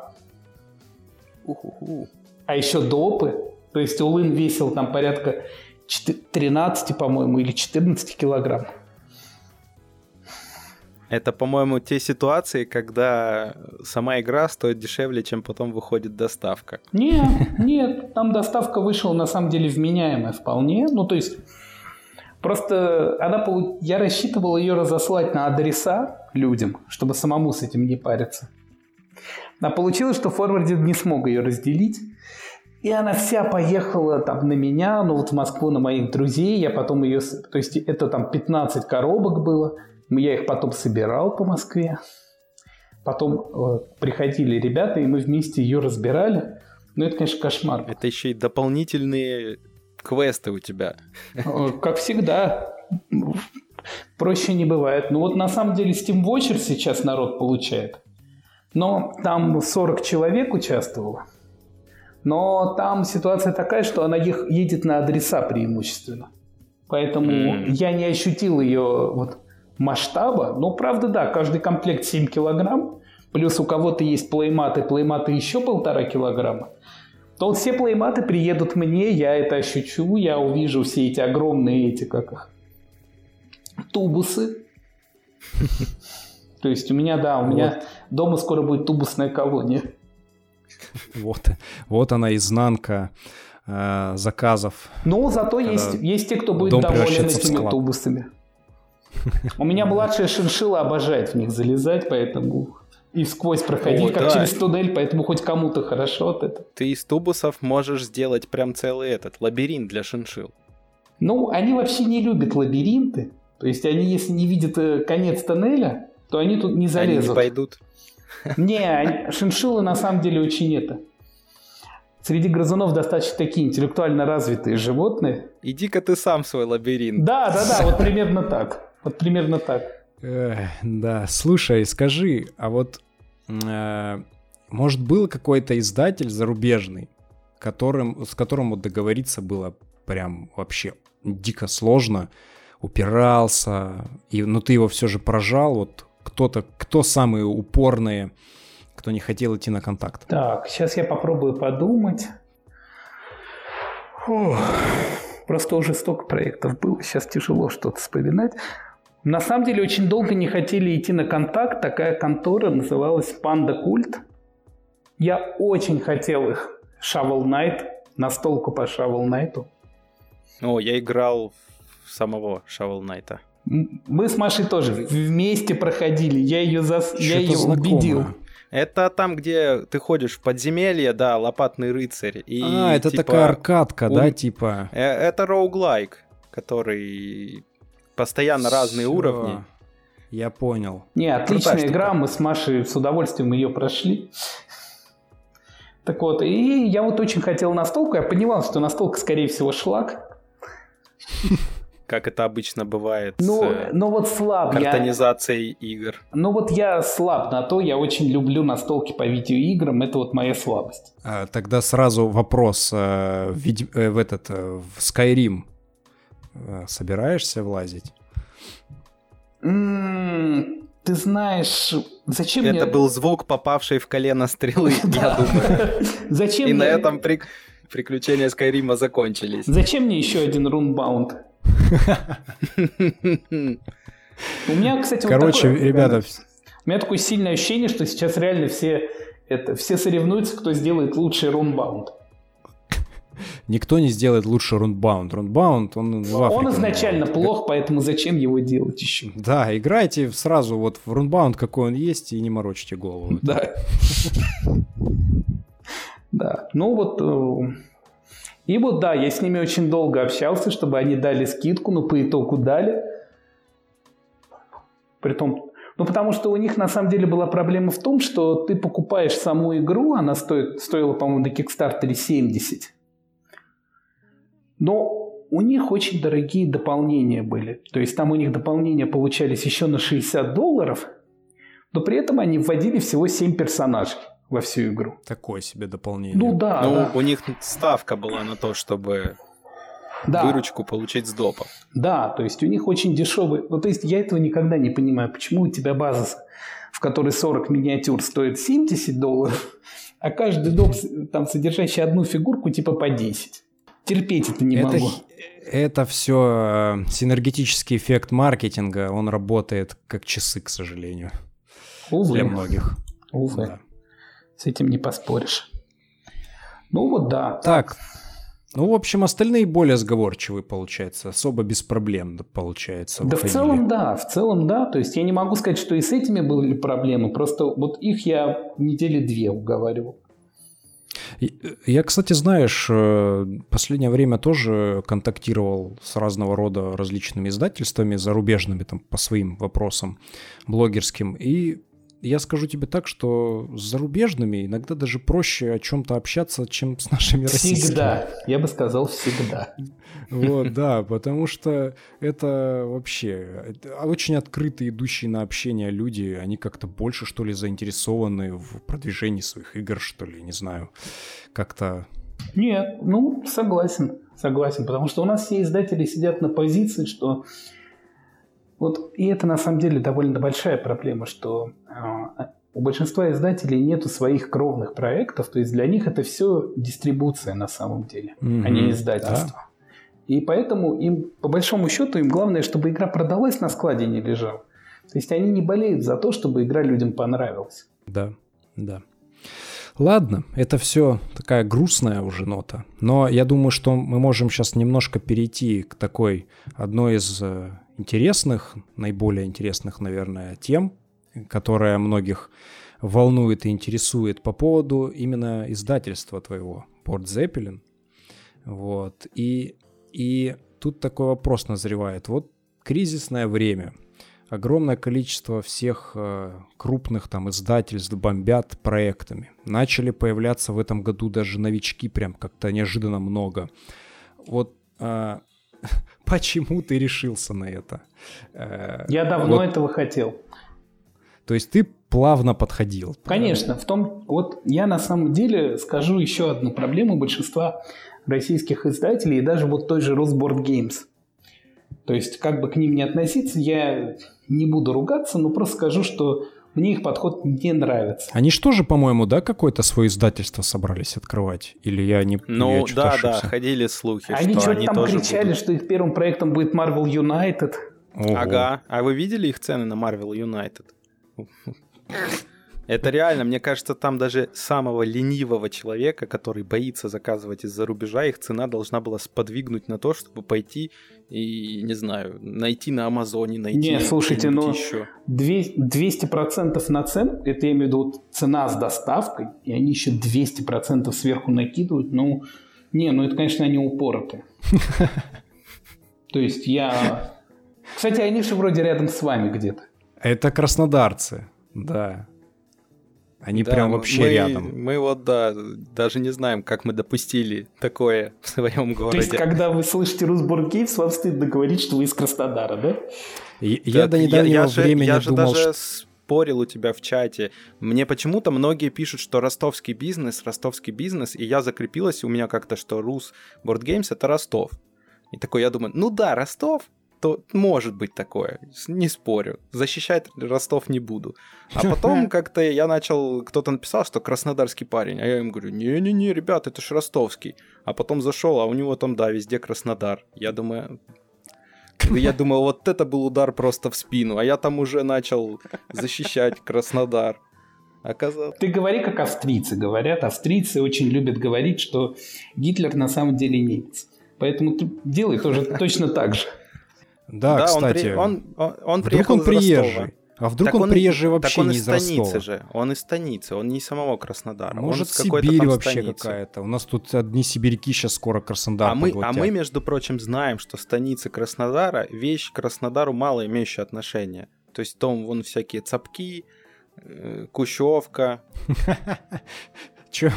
Уху-ху. А еще допы. То есть Улын весил там порядка 13, по-моему, или 14 килограмм. Это, по-моему, те ситуации, когда сама игра стоит дешевле, чем потом выходит доставка. Нет, нет, там доставка вышла на самом деле вменяемая вполне. Ну, то есть, просто она, я рассчитывал ее разослать на адреса людям, чтобы самому с этим не париться. А получилось, что форвардер не смог ее разделить. И она вся поехала там на меня, ну вот в Москву на моих друзей. Я потом ее... То есть это там 15 коробок было. Я их потом собирал по Москве. Потом э, приходили ребята, и мы вместе ее разбирали. Ну, это, конечно, кошмар. Это еще и дополнительные квесты у тебя. Э, как всегда. Проще не бывает. Ну вот на самом деле Steam Watcher сейчас народ получает. Но там 40 человек участвовало. Но там ситуация такая, что она едет на адреса преимущественно. Поэтому mm. я не ощутил ее вот масштаба. Но правда, да, каждый комплект 7 килограмм. Плюс у кого-то есть плейматы, плейматы еще полтора килограмма. То все плейматы приедут мне, я это ощущу, я увижу все эти огромные эти, как их, тубусы. То есть у меня, да, у меня дома скоро будет тубусная колония. Вот, вот она изнанка э, заказов. Ну, зато есть, есть те, кто будет доволен этими тубусами. У меня младшая шиншила обожает в них залезать, поэтому и сквозь проходить, О, как да. через туннель, поэтому хоть кому-то хорошо от этого. Ты из тубусов можешь сделать прям целый этот лабиринт для шиншил. Ну, они вообще не любят лабиринты. То есть они, если не видят э, конец тоннеля, то они тут не залезут. Они не пойдут. Не, шиншиллы на самом деле очень это. Среди грызунов достаточно такие интеллектуально развитые животные. Иди-ка ты сам свой лабиринт. Да, да, да, вот примерно так. Вот примерно так. Эх, да, слушай, скажи, а вот э, может был какой-то издатель зарубежный, которым, с которым вот договориться было прям вообще дико сложно, упирался, и, но ты его все же прожал, вот кто-то, кто самые упорные, кто не хотел идти на контакт? Так, сейчас я попробую подумать. Фух, просто уже столько проектов было, сейчас тяжело что-то вспоминать. На самом деле очень долго не хотели идти на контакт. Такая контора называлась Панда Культ. Я очень хотел их. Shovel Knight, настолку по Shovel Knight. О, я играл в самого Shovel Knight. Мы с Машей тоже вместе проходили. Я ее, зас... я ее убедил. Это там, где ты ходишь в подземелье, да, лопатный рыцарь. И, а, это типа, такая аркадка, у... да, типа? Э, это роуглайк, который постоянно Всё. разные уровни. Я понял. Не, отличная игра, мы с Машей с удовольствием ее прошли. Так вот, и я вот очень хотел настолку, я понимал, что настолка, скорее всего, шлак как это обычно бывает ну, с ну вот слаб картонизацией я... игр. Ну вот я слаб на то, я очень люблю настолки по видеоиграм, это вот моя слабость. А, тогда сразу вопрос э, в, э, в этот э, в Skyrim э, собираешься влазить? Mm, ты знаешь, зачем Это мне... был звук, попавший в колено стрелы, я думаю. Зачем И на этом приключения Скайрима закончились. Зачем мне еще один рунбаунд? У меня, кстати, Короче, вот такое, ребята... У меня такое сильное ощущение, что сейчас реально все, это, все соревнуются, кто сделает лучший рунбаунд. Никто не сделает лучше рунбаунд. Рунбаунд, он в Он изначально плох, поэтому зачем его делать еще? Да, играйте сразу вот в рунбаунд, какой он есть, и не морочите голову. Да. Да, ну вот э, и вот да, я с ними очень долго общался, чтобы они дали скидку, но по итогу дали. Притом, Ну, потому что у них на самом деле была проблема в том, что ты покупаешь саму игру, она стоит, стоила, по-моему, на Kickstarter 70. Но у них очень дорогие дополнения были. То есть там у них дополнения получались еще на 60 долларов, но при этом они вводили всего 7 персонажей во всю игру. Такое себе дополнение. Ну да, Ну, да. у них ставка была на то, чтобы да. выручку получить с допов. Да, то есть у них очень дешевый... Ну, то есть я этого никогда не понимаю, почему у тебя база, в которой 40 миниатюр стоит 70 долларов, а каждый доп, там, содержащий одну фигурку, типа по 10. Терпеть это не это, могу. Это все синергетический эффект маркетинга, он работает как часы, к сожалению, Увы. для многих. Увы. Да. С этим не поспоришь. Ну вот да. Так, ну, в общем, остальные более сговорчивые, получается, особо без проблем, получается. Да в выходили. целом да, в целом да. То есть я не могу сказать, что и с этими были проблемы, просто вот их я недели две уговаривал. И- Я, кстати, знаешь, э, последнее время тоже контактировал с разного рода различными издательствами зарубежными там по своим вопросам блогерским. И я скажу тебе так, что с зарубежными иногда даже проще о чем-то общаться, чем с нашими российскими. Всегда. Я бы сказал всегда. Вот, да, потому что это вообще это очень открытые, идущие на общение люди, они как-то больше, что ли, заинтересованы в продвижении своих игр, что ли, не знаю, как-то... Нет, ну, согласен, согласен, потому что у нас все издатели сидят на позиции, что вот, и это на самом деле довольно большая проблема, что а, у большинства издателей нету своих кровных проектов, то есть для них это все дистрибуция на самом деле, а не издательство. И поэтому им, по большому счету, им главное, чтобы игра продалась на складе не лежала. То есть они не болеют за то, чтобы игра людям понравилась. Да, да. Ладно, это все такая грустная уже нота, но я думаю, что мы можем сейчас немножко перейти к такой одной из э, интересных, наиболее интересных, наверное, тем, которая многих волнует и интересует по поводу именно издательства твоего, Порт Зеппелин. Вот. И, и тут такой вопрос назревает. Вот кризисное время – огромное количество всех э, крупных там издательств бомбят проектами. Начали появляться в этом году даже новички, прям как-то неожиданно много. Вот э, почему ты решился на это? Э, Я давно вот, этого хотел. То есть ты плавно подходил. Конечно, в том, вот я на самом деле скажу еще одну проблему большинства российских издателей и даже вот той же Росборд Games. То есть, как бы к ним не относиться, я не буду ругаться, но просто скажу, что мне их подход не нравится. Они что же, по-моему, да, какое-то свое издательство собрались открывать? Или я не Ну, я да, ошибся? да, ходили слухи, Они что что-то они там тоже кричали, будут. что их первым проектом будет Marvel United. Ого. Ага. А вы видели их цены на Marvel United? Это реально, мне кажется, там даже самого ленивого человека, который боится заказывать из-за рубежа, их цена должна была сподвигнуть на то, чтобы пойти и, не знаю, найти на Амазоне, найти Не, слушайте, ну, еще. 200% на цену, это я имею в виду вот цена с доставкой, и они еще 200% сверху накидывают, ну, не, ну это, конечно, они упоротые. То есть я... Кстати, они же вроде рядом с вами где-то. Это краснодарцы, да. Они Да, прям вообще мы- рядом. Мы вот, да, даже не знаем, как мы допустили такое в своем То есть, городе. когда вы слышите Русбург Геймс, вам стыдно говорить, что вы из Краснодара, да? Я Так до недавнего я же, времени я же думал, даже что... спорил у тебя в чате. Мне почему-то многие пишут, что ростовский бизнес, ростовский бизнес, и я закрепилась у меня как-то, что Рус Board Games это Ростов. И такой я думаю, ну да, Ростов, то может быть такое, не спорю. Защищать Ростов не буду. А потом как-то я начал, кто-то написал, что краснодарский парень, а я им говорю, не-не-не, ребят, это ж ростовский. А потом зашел, а у него там, да, везде Краснодар. Я думаю, я думал, вот это был удар просто в спину, а я там уже начал защищать Краснодар. Оказалось. Ты говори, как австрийцы говорят. Австрийцы очень любят говорить, что Гитлер на самом деле немец. Поэтому ты делай тоже точно так же. Да, он, кстати, при- он, он, он вдруг приехал он из Ростова. приезжий. А вдруг Так он, и- приезжий вообще так он не из из Ростова? станицы же. Он из станицы, он не из самого Краснодара. он Может, из какой-то Сибирь вообще станицы. какая-то. У нас тут одни сибиряки сейчас скоро Краснодар А мы, а мы, между прочим, знаем, что станица Краснодара – вещь к Краснодару мало имеющая отношение. То есть там вон всякие цапки, э, кущевка. Че?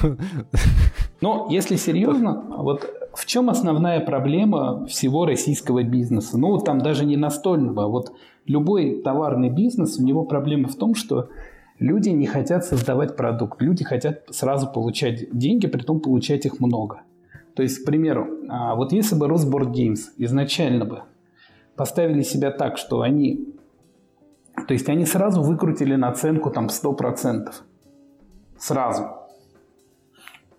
Но если серьезно, вот в чем основная проблема всего российского бизнеса? Ну, там даже не настольного, а вот любой товарный бизнес, у него проблема в том, что люди не хотят создавать продукт, люди хотят сразу получать деньги, при том получать их много. То есть, к примеру, а, вот если бы Rosboard Games изначально бы поставили себя так, что они... То есть они сразу выкрутили наценку там 100%. Сразу.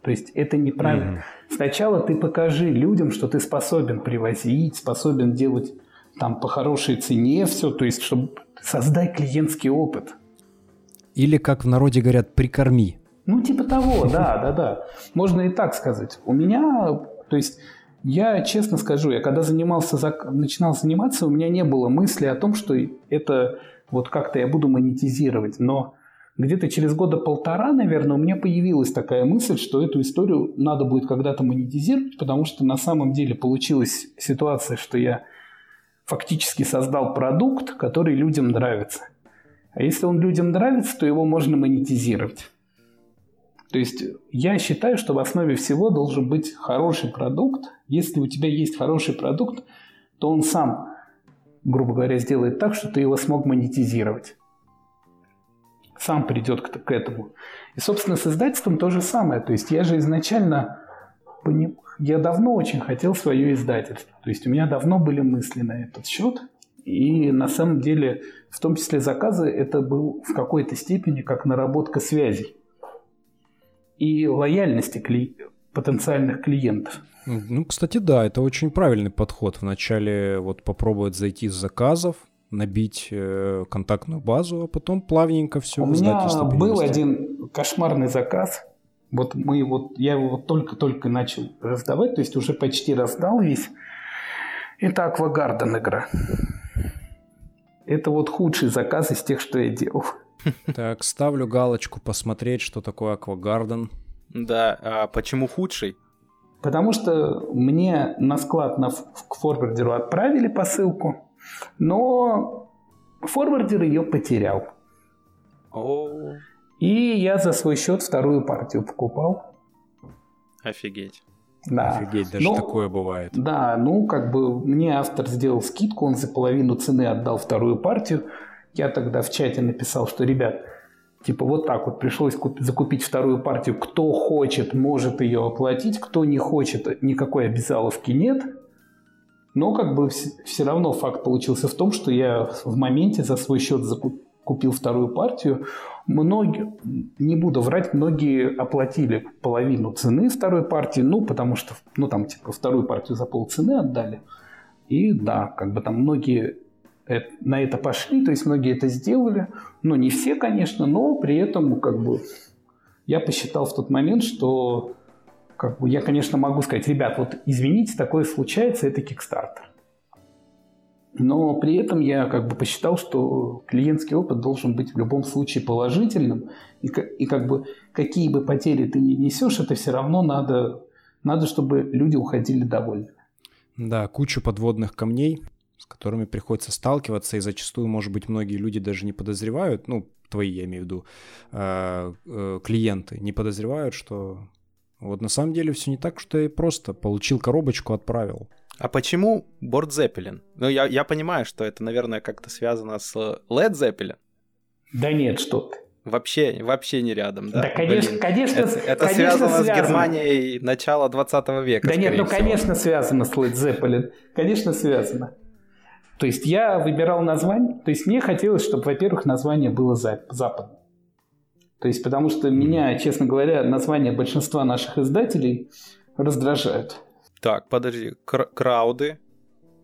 То есть это неправильно. Mm-hmm. Сначала ты покажи людям, что ты способен привозить, способен делать там по хорошей цене все, то есть чтобы создай клиентский опыт. Или, как в народе говорят, прикорми. Ну, типа того, да, да, да. Можно и так сказать. У меня, то есть, я честно скажу, я когда занимался, начинал заниматься, у меня не было мысли о том, что это вот как-то я буду монетизировать. Но где-то через года полтора, наверное, у меня появилась такая мысль, что эту историю надо будет когда-то монетизировать, потому что на самом деле получилась ситуация, что я фактически создал продукт, который людям нравится. А если он людям нравится, то его можно монетизировать. То есть я считаю, что в основе всего должен быть хороший продукт. Если у тебя есть хороший продукт, то он сам, грубо говоря, сделает так, что ты его смог монетизировать. Сам придет к, к этому. И, собственно, с издательством то же самое. То есть я же изначально я давно очень хотел свое издательство. То есть у меня давно были мысли на этот счет. И на самом деле, в том числе заказы, это был в какой-то степени как наработка связей и лояльности кли... потенциальных клиентов. Ну, кстати, да, это очень правильный подход. Вначале вот попробовать зайти с заказов, набить э, контактную базу, а потом плавненько все У меня был один кошмарный заказ. Вот мы вот я его вот только-только начал раздавать, то есть уже почти раздал весь. Это Аквагарден игра. Это вот худший заказ из тех, что я делал. Так, ставлю галочку посмотреть, что такое Аквагарден. Да, а почему худший? Потому что мне на склад на, к форвардеру отправили посылку, но форвардер ее потерял. О. И я за свой счет вторую партию покупал. Офигеть. Да. Офигеть, даже ну, такое бывает. Да, ну как бы мне автор сделал скидку, он за половину цены отдал вторую партию. Я тогда в чате написал, что, ребят, типа вот так вот пришлось купить, закупить вторую партию. Кто хочет, может ее оплатить, кто не хочет, никакой обязаловки нет. Но как бы все равно факт получился в том, что я в моменте за свой счет закупил вторую партию. Многие, не буду врать, многие оплатили половину цены второй партии, ну, потому что, ну, там, типа, вторую партию за полцены отдали. И да, как бы там многие на это пошли, то есть многие это сделали, но не все, конечно, но при этом как бы я посчитал в тот момент, что как бы я, конечно, могу сказать, ребят, вот извините, такое случается, это Kickstarter. Но при этом я как бы посчитал, что клиентский опыт должен быть в любом случае положительным, и, и как бы какие бы потери ты не несешь, это все равно надо, надо, чтобы люди уходили довольны. Да, кучу подводных камней с которыми приходится сталкиваться, и зачастую, может быть, многие люди даже не подозревают, ну, твои, я имею в виду, э, э, клиенты, не подозревают, что вот на самом деле все не так, что я просто получил коробочку, отправил. А почему Борт Зеппелин? Ну, я, я понимаю, что это, наверное, как-то связано с Led Zeppelin. Да нет, что ты. Вообще, вообще не рядом, да? Да, конечно, Блин. конечно. Это, это конечно связано, связано с Германией начала 20 века. Да нет, ну, всего. конечно, связано с Led Zeppelin. Конечно, связано. То есть я выбирал название, то есть мне хотелось, чтобы, во-первых, название было западное. То есть потому что меня, честно говоря, названия большинства наших издателей раздражают. Так, подожди, Кр- крауды?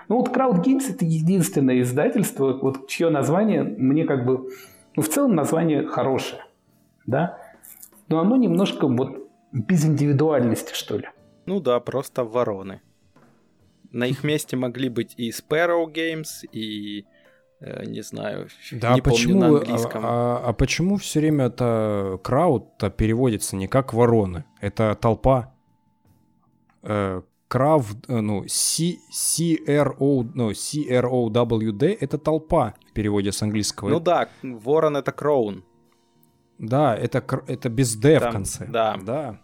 Ну вот Crowd Games это единственное издательство, вот чье название мне как бы, ну в целом название хорошее, да, но оно немножко вот без индивидуальности, что ли. Ну да, просто вороны. На их месте могли быть и Sparrow Games, и не знаю, да, не почему, помню на английском. А, а, а почему все время это крауд-то переводится не как вороны? Это толпа. Э, Крав, э, ну, C, CRO, ну, CROWD — это толпа в переводе с английского. Ну да, ворон — это кроун. Да, это, это без D Там, в конце. Да. Да.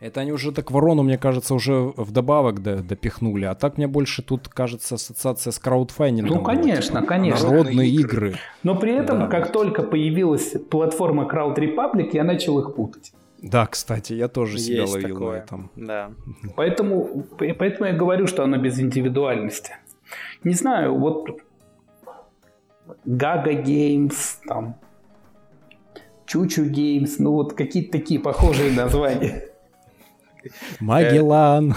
Это они уже так ворону, мне кажется, уже вдобавок до, допихнули. А так мне больше тут кажется ассоциация с краудфандингом. Ну, конечно, типа, конечно. Народные игры. Но при этом, да. как только появилась платформа Crowd Republic, я начал их путать. Да, кстати, я тоже Есть себя ловил такое. на этом. Да. Поэтому, поэтому я говорю, что оно без индивидуальности. Не знаю, вот Gaga Games, там, Чучу Games, ну вот какие-то такие похожие названия. Магеллан.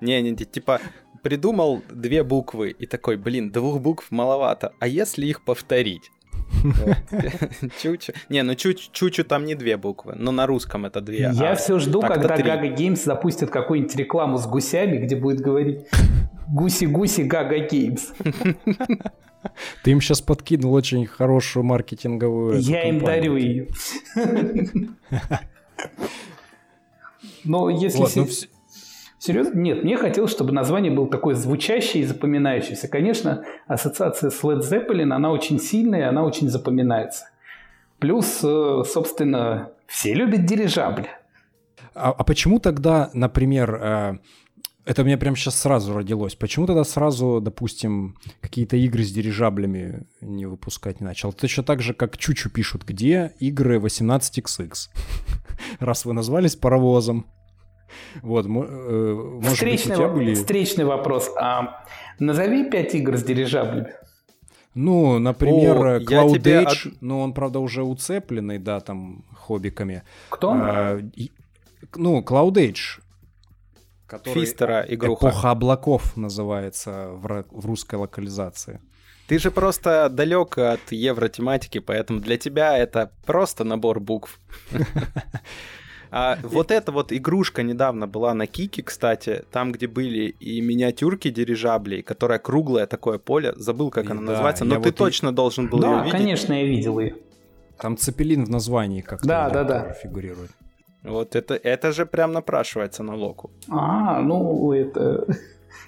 Не, не, типа придумал две буквы и такой, блин, двух букв маловато. А если их повторить? Choo Choo. Не, ну Choo Choo там не две буквы, но на русском это две. Я а все жду, когда GaGa Games запустит какую-нибудь рекламу с гусями, где будет говорить гуси-гуси GaGa Games. Ты им сейчас подкинул очень хорошую маркетинговую Я им дарю ее. Но если... Вот, ну, Серьезно? Нет, мне хотелось, чтобы название было такое звучащее и запоминающееся. Конечно, ассоциация с Led Zeppelin, она очень сильная, она очень запоминается. Плюс, э, собственно, все любят дирижабли. А, а почему тогда, например, э, это у меня прямо сейчас сразу родилось. Почему тогда сразу, допустим, какие-то игры с дирижаблями не выпускать не начал? Это еще так же, как Чучу пишут, где игры 18XX? Раз вы назвались паровозом. Вот, э, может встречный, быть, у тебя были... Встречный вопрос. А, назови пять игр с дирижаблями. Ну, например, О, Cloud Age, от... ну, он, правда, уже уцепленный, да, там, хоббиками. Кто? А, и, ну, Cloud Age. Который Фистера игруха. Эпоха облаков называется в, в русской локализации. Ты же просто далек от евротематики, поэтому для тебя это просто набор букв. А вот эта вот игрушка недавно была на Кике, кстати, там, где были и миниатюрки дирижаблей, которая круглое такое поле, забыл, как она да, называется, но ты вот точно и... должен был да, ее видеть. Да, конечно, я видел ее. Там цепелин в названии как-то да, да, да. фигурирует. Вот это, это же прям напрашивается на локу. А, ну это...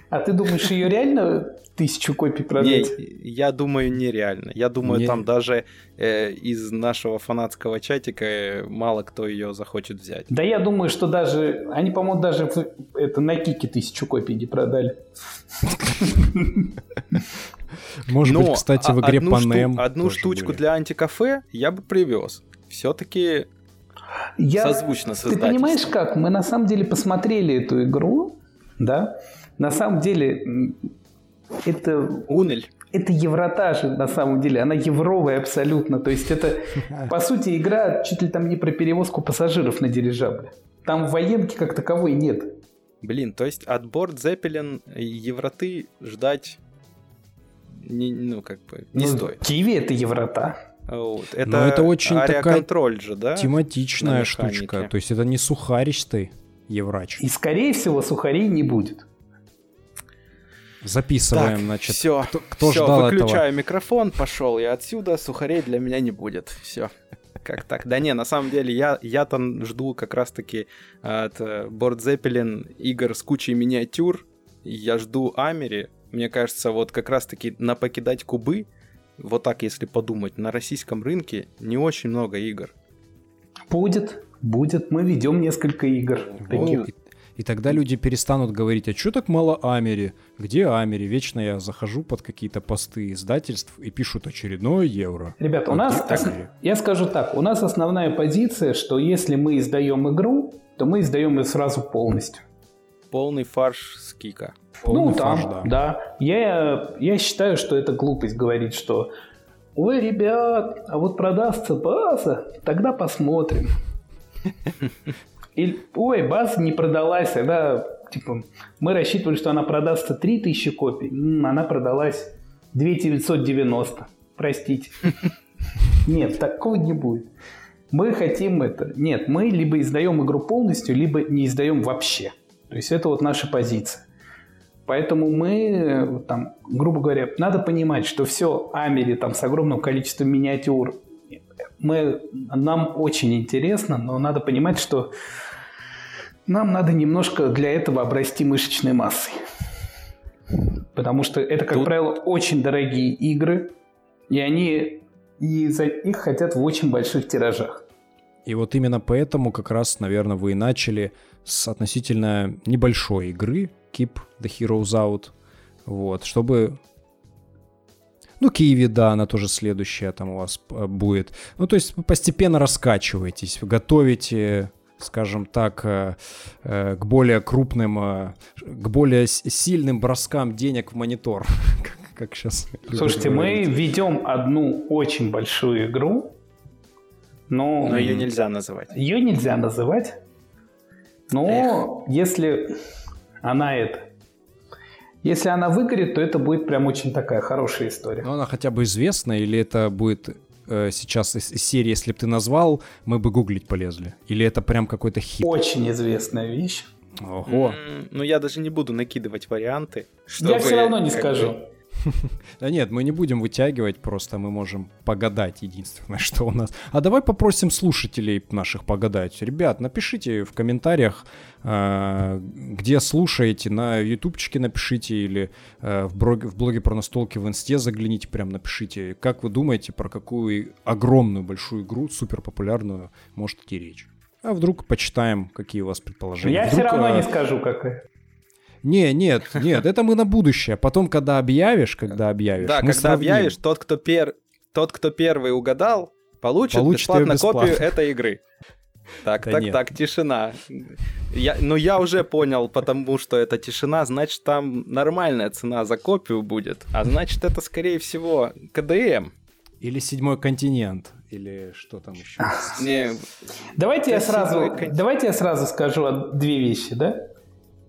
А ты думаешь, ее реально тысячу копий продать? Не, я думаю, нереально. Я думаю, не... там даже э, из нашего фанатского чатика э, мало кто ее захочет взять. Да я думаю, что даже... Они, по-моему, даже это на Кике тысячу копий не продали. Может быть, кстати, в игре Панем. Одну штучку для антикафе я бы привез. Все-таки созвучно Ты понимаешь как? Мы на самом деле посмотрели эту игру, да? На самом деле это... Унель. Это евротаж, на самом деле. Она евровая абсолютно. То есть это, по сути, игра чуть ли там не про перевозку пассажиров на дирижабле. Там военки как таковой нет. Блин, то есть от борт Зеппелин евроты ждать не, ну, как бы, не ну, стоит. Киви это еврота. Вот. Это, Но это очень такая же, да? тематичная штучка. То есть это не сухаристый еврач. И, скорее всего, сухарей не будет. Записываем, так, значит. Все, кто, кто все, ждал выключаю этого? микрофон, пошел я отсюда, сухарей для меня не будет. Все. Как так? Да не, на самом деле я, я там жду как раз-таки от Борд э, Zeppelin игр с кучей миниатюр. Я жду Амери. Мне кажется, вот как раз-таки на покидать кубы, вот так если подумать, на российском рынке не очень много игр. Будет, будет. Мы ведем несколько игр. Таких. И тогда люди перестанут говорить, а что так мало Амери? Где Амери? Вечно я захожу под какие-то посты издательств и пишут очередное евро. Ребята, у нас, я скажу так, у нас основная позиция, что если мы издаем игру, то мы издаем ее сразу полностью. Полный фарш с кика. Полный ну, там, фарш, да. да. Я, я считаю, что это глупость говорить, что Ой, ребят, а вот продастся база, тогда посмотрим. Или, ой, база не продалась, она, типа, мы рассчитывали, что она продастся 3000 копий, она продалась 2990, простите. Нет, такого не будет. Мы хотим это. Нет, мы либо издаем игру полностью, либо не издаем вообще. То есть это вот наша позиция. Поэтому мы, там, грубо говоря, надо понимать, что все Амери там с огромным количеством миниатюр, мы, нам очень интересно, но надо понимать, что Нам надо немножко для этого обрасти мышечной массой. Потому что это, как Тут... правило, очень дорогие игры, и они и за их хотят в очень больших тиражах. И вот именно поэтому как раз, наверное, вы и начали с относительно небольшой игры Keep the Heroes Out, вот, чтобы ну, Киеве, да, она тоже следующая там у вас э, будет. Ну, то есть постепенно раскачиваетесь, готовите скажем так, э, э, к более крупным, к более сильным броскам денег в монитор, как сейчас. Слушайте, мы ведем одну очень большую игру, но... Но ее нельзя называть. Ее нельзя называть, но Эх. если она это если она выгорит, то это будет прям очень такая хорошая история. Но она хотя бы известна, или это будет э, сейчас из, из серии, если бы ты назвал, мы бы гуглить полезли? Или это прям какой-то хит? Очень известная вещь. Ого. Mm, ну, я даже не буду накидывать варианты. Чтобы, я все равно не скажу. Бы... Да нет, мы не будем вытягивать, просто мы можем погадать единственное, что у нас. А давай попросим слушателей наших погадать. Ребят, напишите в комментариях, а, где слушаете, на ютубчике напишите или а, в блоге, в блоге про настолки в инсте загляните, прям напишите, как вы думаете, про какую огромную большую игру, супер популярную, может идти речь. А вдруг почитаем, какие у вас предположения. Я вдруг, все равно а... не скажу, какая. Не, нет, нет, это мы на будущее. Потом, когда объявишь, когда объявишь. Да, когда сравним. объявишь, тот, кто пер, тот, кто первый угадал, получит, получит бесплатно, бесплатно копию этой игры. Так, да так, нет. так, тишина. Я, ну, я уже понял, потому что это тишина, значит, там нормальная цена за копию будет. А значит, это, скорее всего, КДМ. Или седьмой континент, или что там еще. Не, давайте я сразу, давайте я сразу скажу две вещи, да?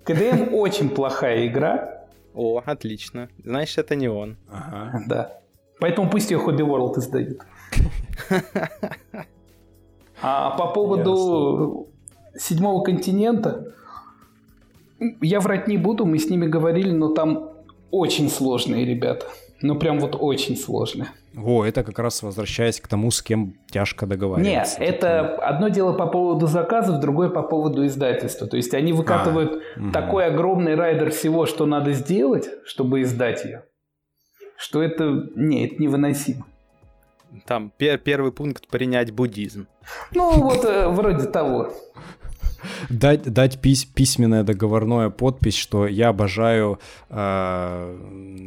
КДМ очень плохая игра. О, отлично. Значит, это не он. Ага. Да. Поэтому пусть ее Hobby World издают. А по поводу седьмого континента, я врать не буду, мы с ними говорили, но там очень сложные ребята. Ну, прям вот очень сложные. Во, это как раз возвращаясь к тому, с кем тяжко договариваться. Нет, это одно дело по поводу заказов, другое по поводу издательства. То есть они выкатывают а, такой угу. огромный райдер всего, что надо сделать, чтобы издать ее, что это, не, это невыносимо. Там пер первый пункт принять буддизм. Ну, вот э, вроде того дать, дать пись, письменное договорное подпись, что я обожаю, э,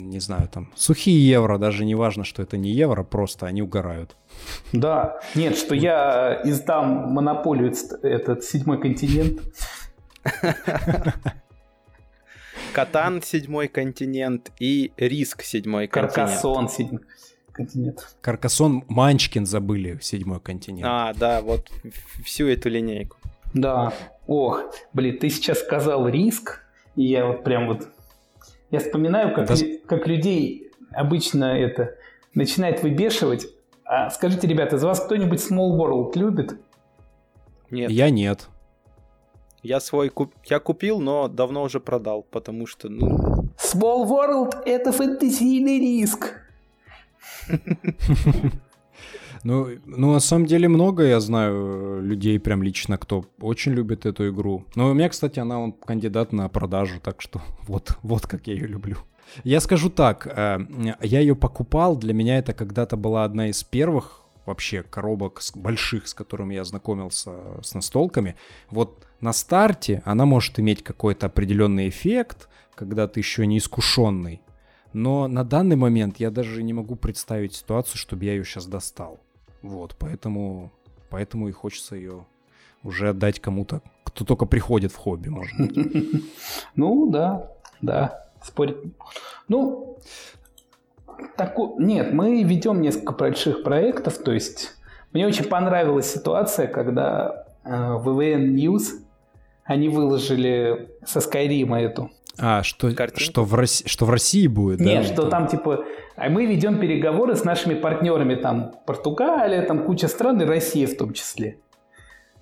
не знаю, там, сухие евро, даже не важно, что это не евро, просто они угорают. Да, нет, что я издам монополию этот седьмой континент. Катан седьмой континент и Риск седьмой континент. Каркасон седьмой континент. Каркасон Манчкин забыли седьмой континент. А, да, вот всю эту линейку. Да. Ох, блин, ты сейчас сказал риск, и я вот прям вот... Я вспоминаю, как, да. как людей обычно это начинает выбешивать. А скажите, ребята, из вас кто-нибудь Small World любит? Нет. Я нет. Я свой куп... я купил, но давно уже продал, потому что, ну... Small World — это фэнтезийный риск. Ну, ну, на самом деле много я знаю людей прям лично, кто очень любит эту игру. Но у меня, кстати, она он кандидат на продажу, так что вот, вот как я ее люблю. Я скажу так, э, я ее покупал, для меня это когда-то была одна из первых вообще коробок больших, с которыми я знакомился с настолками. Вот на старте она может иметь какой-то определенный эффект, когда ты еще не искушенный. Но на данный момент я даже не могу представить ситуацию, чтобы я ее сейчас достал. Вот, поэтому, поэтому и хочется ее уже отдать кому-то, кто только приходит в хобби, может быть. Ну, да, да, спорить. Ну, так, нет, мы ведем несколько больших проектов, то есть мне очень понравилась ситуация, когда э, VVN News они выложили со Skyrim эту а, что, что, в, России, что в России будет, Нет, да? что там типа... А мы ведем переговоры с нашими партнерами, там, Португалия, там куча стран, и Россия в том числе.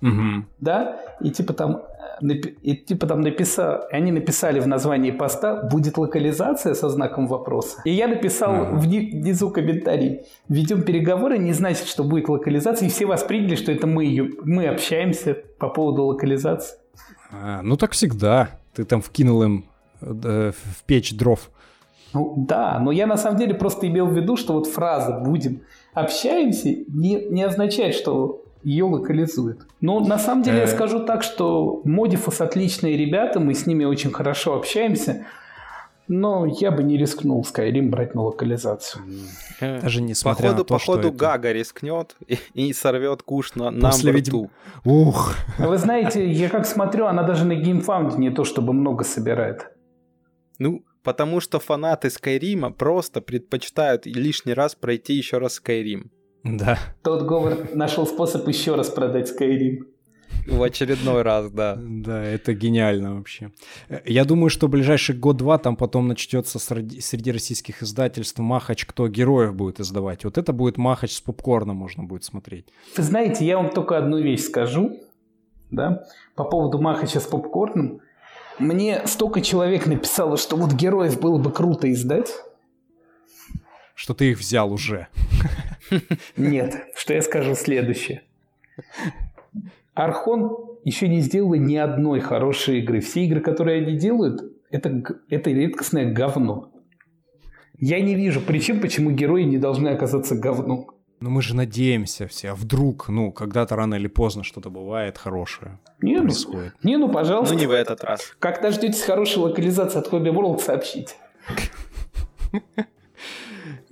Угу. Да? И типа там... И типа там написал, они написали в названии поста «Будет локализация?» со знаком вопроса. И я написал ага. внизу комментарий «Ведем переговоры, не значит, что будет локализация». И все восприняли, что это мы, ее, мы общаемся по поводу локализации. А, ну так всегда. Ты там вкинул им э, в печь дров. Ну да, но я на самом деле просто имел в виду, что вот фраза «будем общаемся» не, не означает, что ее локализует. Но на самом деле я э. скажу так, что Модифус отличные ребята, мы с ними очень хорошо общаемся, но я бы не рискнул Skyrim брать на локализацию. Даже несмотря походу, на то, походу что Гага это... рискнет и, и сорвет куш на нам После ведь... Ух. Вы знаете, я как смотрю, она даже на GameFound не то чтобы много собирает. Ну, потому что фанаты Скайрима просто предпочитают лишний раз пройти еще раз Skyrim. Да. Тот Говард нашел способ еще раз продать Skyrim. В очередной раз, да. Да, это гениально вообще. Я думаю, что ближайший год-два там потом начнется среди, среди российских издательств махач, кто героев будет издавать. Вот это будет махач с попкорном можно будет смотреть. Вы знаете, я вам только одну вещь скажу, да, по поводу махача с попкорном. Мне столько человек написало, что вот героев было бы круто издать. Что ты их взял уже. Нет, что я скажу следующее. Архон еще не сделала ни одной хорошей игры. Все игры, которые они делают, это, это редкостное говно. Я не вижу причин, почему герои не должны оказаться говном. Но мы же надеемся все, а вдруг, ну, когда-то рано или поздно что-то бывает хорошее. Не, ну, происходит. Ну, не, ну, пожалуйста. Ну, не в этот раз. Как дождетесь хорошей локализации от Hobby World, сообщите.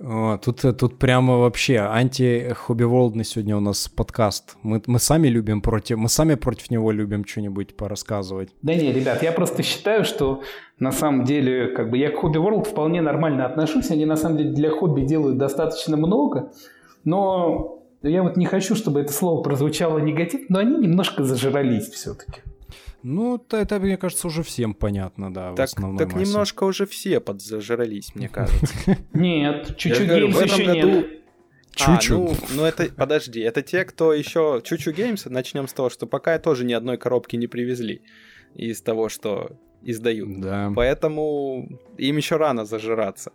О, тут, тут прямо вообще анти-хобби-волдный сегодня у нас подкаст. Мы, мы сами любим против, мы сами против него любим что-нибудь порассказывать. Да не, ребят, я просто считаю, что на самом деле, как бы я к хобби World вполне нормально отношусь. Они на самом деле для хобби делают достаточно много, но я вот не хочу, чтобы это слово прозвучало негативно, но они немножко зажрались все-таки. Ну, это, мне кажется, уже всем понятно, да, так, в основной Так массе. немножко уже все подзажрались, мне кажется. Нет, Choo Choo Games еще нет. Choo Choo. А, ну, ну это, подожди, это те, кто еще Choo Choo Games, начнем с того, что пока тоже ни одной коробки не привезли из того, что издают. Да. Поэтому им еще рано зажираться.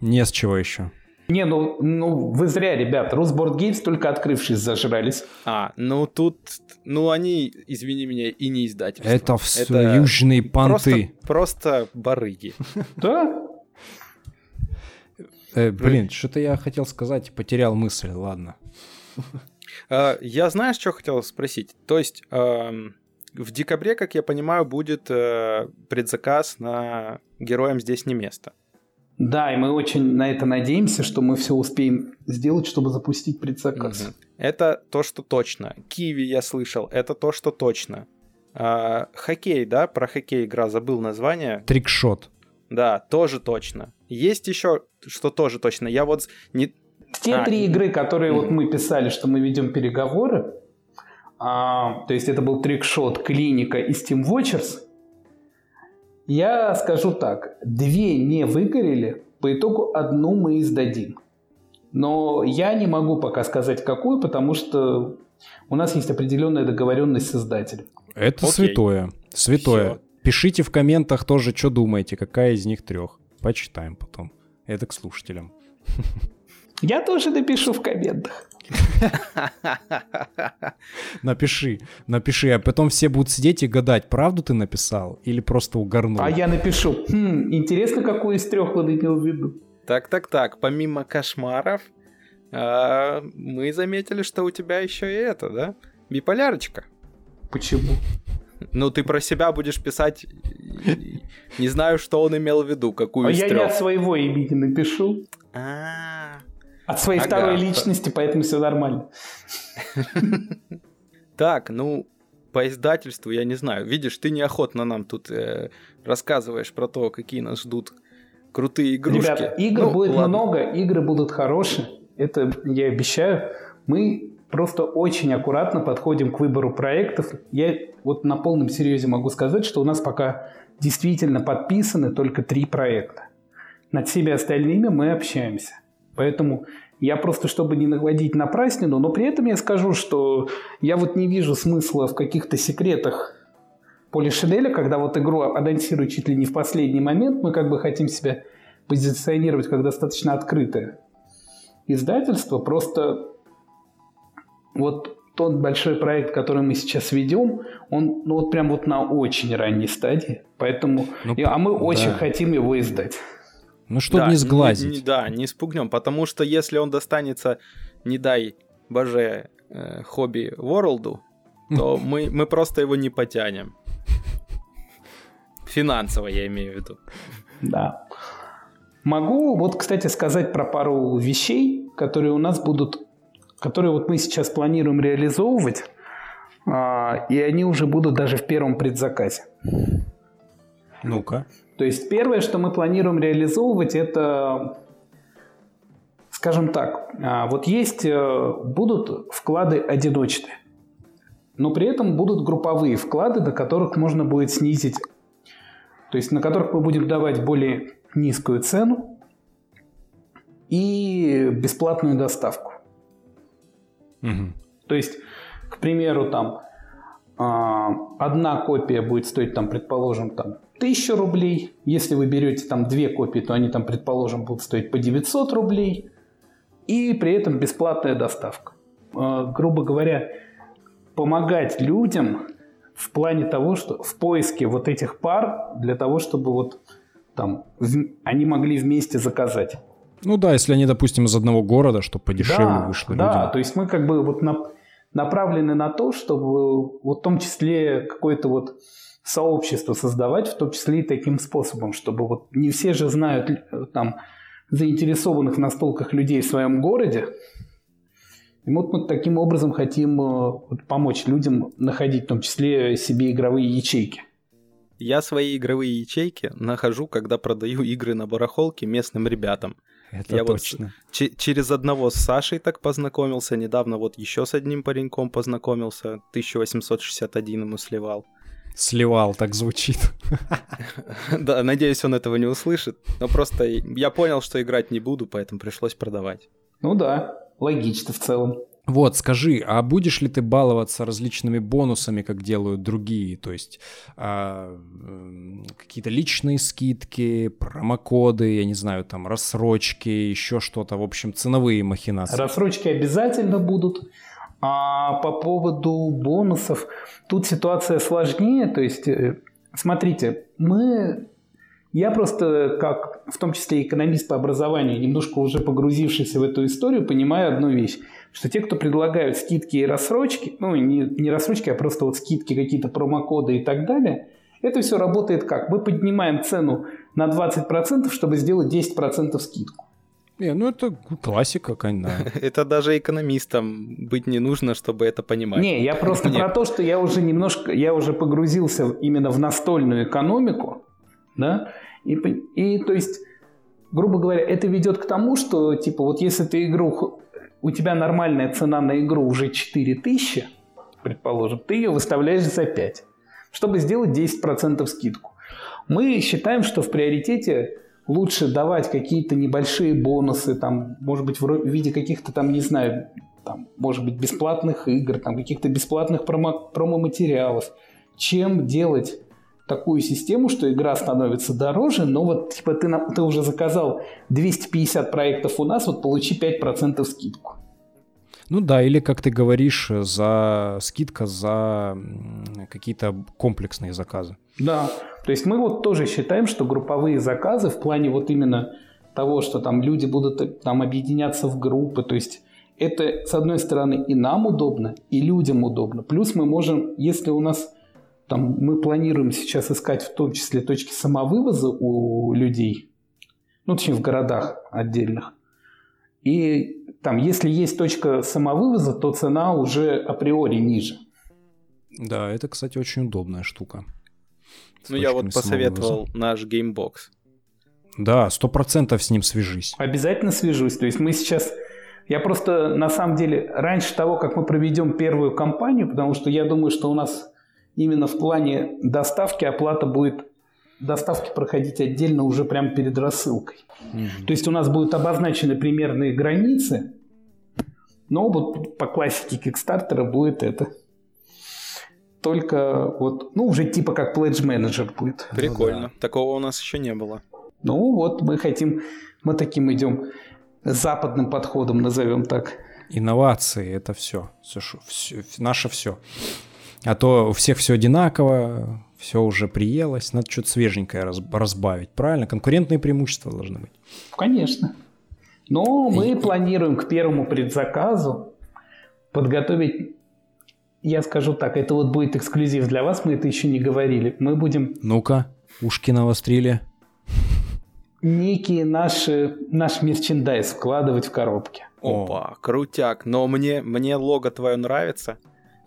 Не с чего еще. Не, ну, ну вы зря, ребят. Rusboard Games только открывшись зажрались. А, ну тут, ну они, извини меня, и не издательство. Это все Это южные понты. Просто, просто барыги. Да? Э, блин, что-то я хотел сказать, потерял мысль, ладно. А, я знаешь, что хотел спросить? То есть в декабре, как я понимаю, будет э, предзаказ на «Героям здесь не место». Да, и мы очень на это надеемся, что мы все успеем сделать, чтобы запустить предзаказ. Угу. Это то, что точно. Киви я слышал, это то, что точно. А, хоккей, да, про хоккей игра забыл название. Трикшот. Да, тоже точно. Есть еще, что тоже точно. Я вот не... Те а, три игры, которые вот мы писали, что мы ведем переговоры, а, то есть это был трикшот, клиника и Steam Watchers, я скажу так, две не выгорели, по итогу одну мы издадим. Но я не могу пока сказать, какую, потому что у нас есть определенная договоренность с издателем. Это Окей. святое. Святое. Все. Пишите в комментах тоже, что думаете, какая из них трех. Почитаем потом. Это к слушателям. Я тоже напишу в комментах. Напиши, напиши, а потом все будут сидеть и гадать, правду ты написал или просто угорнул. А я напишу. Хм, интересно, какую из трех он имел в виду. Так, так, так. Помимо кошмаров, а, мы заметили, что у тебя еще и это, да? Биполярочка. Почему? Ну, ты про себя будешь писать. Не знаю, что он имел в виду, какую а из я трех. не от своего имени напишу. А, от своей ага. второй личности, поэтому все нормально. Так, ну, по издательству я не знаю. Видишь, ты неохотно нам тут э, рассказываешь про то, какие нас ждут крутые игрушки. Ребят, игр ну, будет ладно. много, игры будут хорошие. Это я обещаю. Мы просто очень аккуратно подходим к выбору проектов. Я вот на полном серьезе могу сказать, что у нас пока действительно подписаны только три проекта. Над всеми остальными мы общаемся. Поэтому я просто, чтобы не наводить на празднину, но при этом я скажу, что я вот не вижу смысла в каких-то секретах Поли Шеделя, когда вот игру анонсируют чуть ли не в последний момент, мы как бы хотим себя позиционировать как достаточно открытое издательство. Просто вот тот большой проект, который мы сейчас ведем, он ну, вот прям вот на очень ранней стадии. Поэтому, ну, а мы да. очень хотим его издать. Ну, чтобы да, не сглазить. Не, не, да, не спугнем, потому что если он достанется, не дай боже, э, хобби Ворлду, то мы, мы просто его не потянем. Финансово я имею в виду. Да. Могу вот, кстати, сказать про пару вещей, которые у нас будут, которые вот мы сейчас планируем реализовывать, а, и они уже будут даже в первом предзаказе. Ну-ка. То есть первое, что мы планируем реализовывать, это, скажем так, а, вот есть, э, будут вклады одиночные, но при этом будут групповые вклады, до которых можно будет снизить, то есть на которых мы будем давать более низкую цену и бесплатную доставку. Угу. То есть, к примеру, там одна копия будет стоить, там, предположим, там, 1000 рублей. Если вы берете там две копии, то они там, предположим, будут стоить по 900 рублей. И при этом бесплатная доставка. А, грубо говоря, помогать людям в плане того, что в поиске вот этих пар для того, чтобы вот там они могли вместе заказать. Ну да, если они, допустим, из одного города, чтобы подешевле да, вышло да, людям. То есть мы как бы вот на, направлены на то, чтобы в том числе какое-то вот сообщество создавать, в том числе и таким способом, чтобы вот не все же знают там заинтересованных на столках людей в своем городе. И вот мы таким образом хотим э, вот, помочь людям находить в том числе себе игровые ячейки. Я свои игровые ячейки нахожу, когда продаю игры на барахолке местным ребятам. Это я точно. Вот через одного с Сашей так познакомился, недавно вот еще с одним пареньком познакомился, 1861 ему сливал. Сливал, так звучит. Да, надеюсь, он этого не услышит. Но просто я понял, что играть не буду, поэтому пришлось продавать. Ну да, логично в целом. Вот, скажи, а будешь ли ты баловаться различными бонусами, как делают другие? То есть а, какие-то личные скидки, промокоды, я не знаю, там рассрочки, еще что-то, в общем, ценовые махинации. Рассрочки обязательно будут. А по поводу бонусов, тут ситуация сложнее. То есть, э, смотрите, мы я просто, как в том числе экономист по образованию, немножко уже погрузившийся в эту историю, понимаю одну вещь что те, кто предлагают скидки и рассрочки, ну не, не рассрочки, а просто вот скидки, какие-то промокоды и так далее, это все работает как? Мы поднимаем цену на 20%, чтобы сделать 10% скидку. Не, ну это классика, конечно. Это даже экономистам быть не нужно, чтобы это понимать. Не, я просто про то, что я уже немножко, я уже погрузился именно в настольную экономику, да, и, и то есть, грубо говоря, это ведет к тому, что, типа, вот если ты игру у тебя нормальная цена на игру уже 4000, предположим, ты ее выставляешь за 5, чтобы сделать 10% скидку. Мы считаем, что в приоритете лучше давать какие-то небольшие бонусы, там, может быть, в виде каких-то там, не знаю, там, может быть, бесплатных игр, там, каких-то бесплатных промо- промо-материалов, чем делать такую систему, что игра становится дороже, но вот типа ты, ты уже заказал 250 проектов у нас, вот получи 5% скидку. Ну да, или, как ты говоришь, за скидка за какие-то комплексные заказы. Да, то есть мы вот тоже считаем, что групповые заказы в плане вот именно того, что там люди будут там объединяться в группы, то есть это, с одной стороны, и нам удобно, и людям удобно. Плюс мы можем, если у нас там мы планируем сейчас искать в том числе точки самовывоза у людей, ну, точнее, в городах отдельных. И там, если есть точка самовывоза, то цена уже априори ниже. Да, это, кстати, очень удобная штука. Ну, я вот посоветовал самовывоза. наш Gamebox. Да, сто процентов с ним свяжись. Обязательно свяжусь. То есть мы сейчас... Я просто, на самом деле, раньше того, как мы проведем первую кампанию, потому что я думаю, что у нас именно в плане доставки оплата будет доставки проходить отдельно уже прямо перед рассылкой. Mm-hmm. То есть у нас будут обозначены примерные границы, но вот по классике Кикстартера будет это только вот, ну, уже типа как Pledge Manager будет. Прикольно. Ну, да. Такого у нас еще не было. Ну, вот мы хотим, мы таким идем западным подходом, назовем так. Инновации это все, все, все наше все. А то у всех все одинаково, все уже приелось, надо что-то свеженькое разбавить. Правильно? Конкурентные преимущества должны быть. Конечно. Но мы И... планируем к первому предзаказу подготовить я скажу так, это вот будет эксклюзив для вас, мы это еще не говорили. Мы будем... Ну-ка, ушки навострили. Некие наши, наш мерчендайз вкладывать в коробки. Опа, крутяк. Но мне, мне лого твое нравится.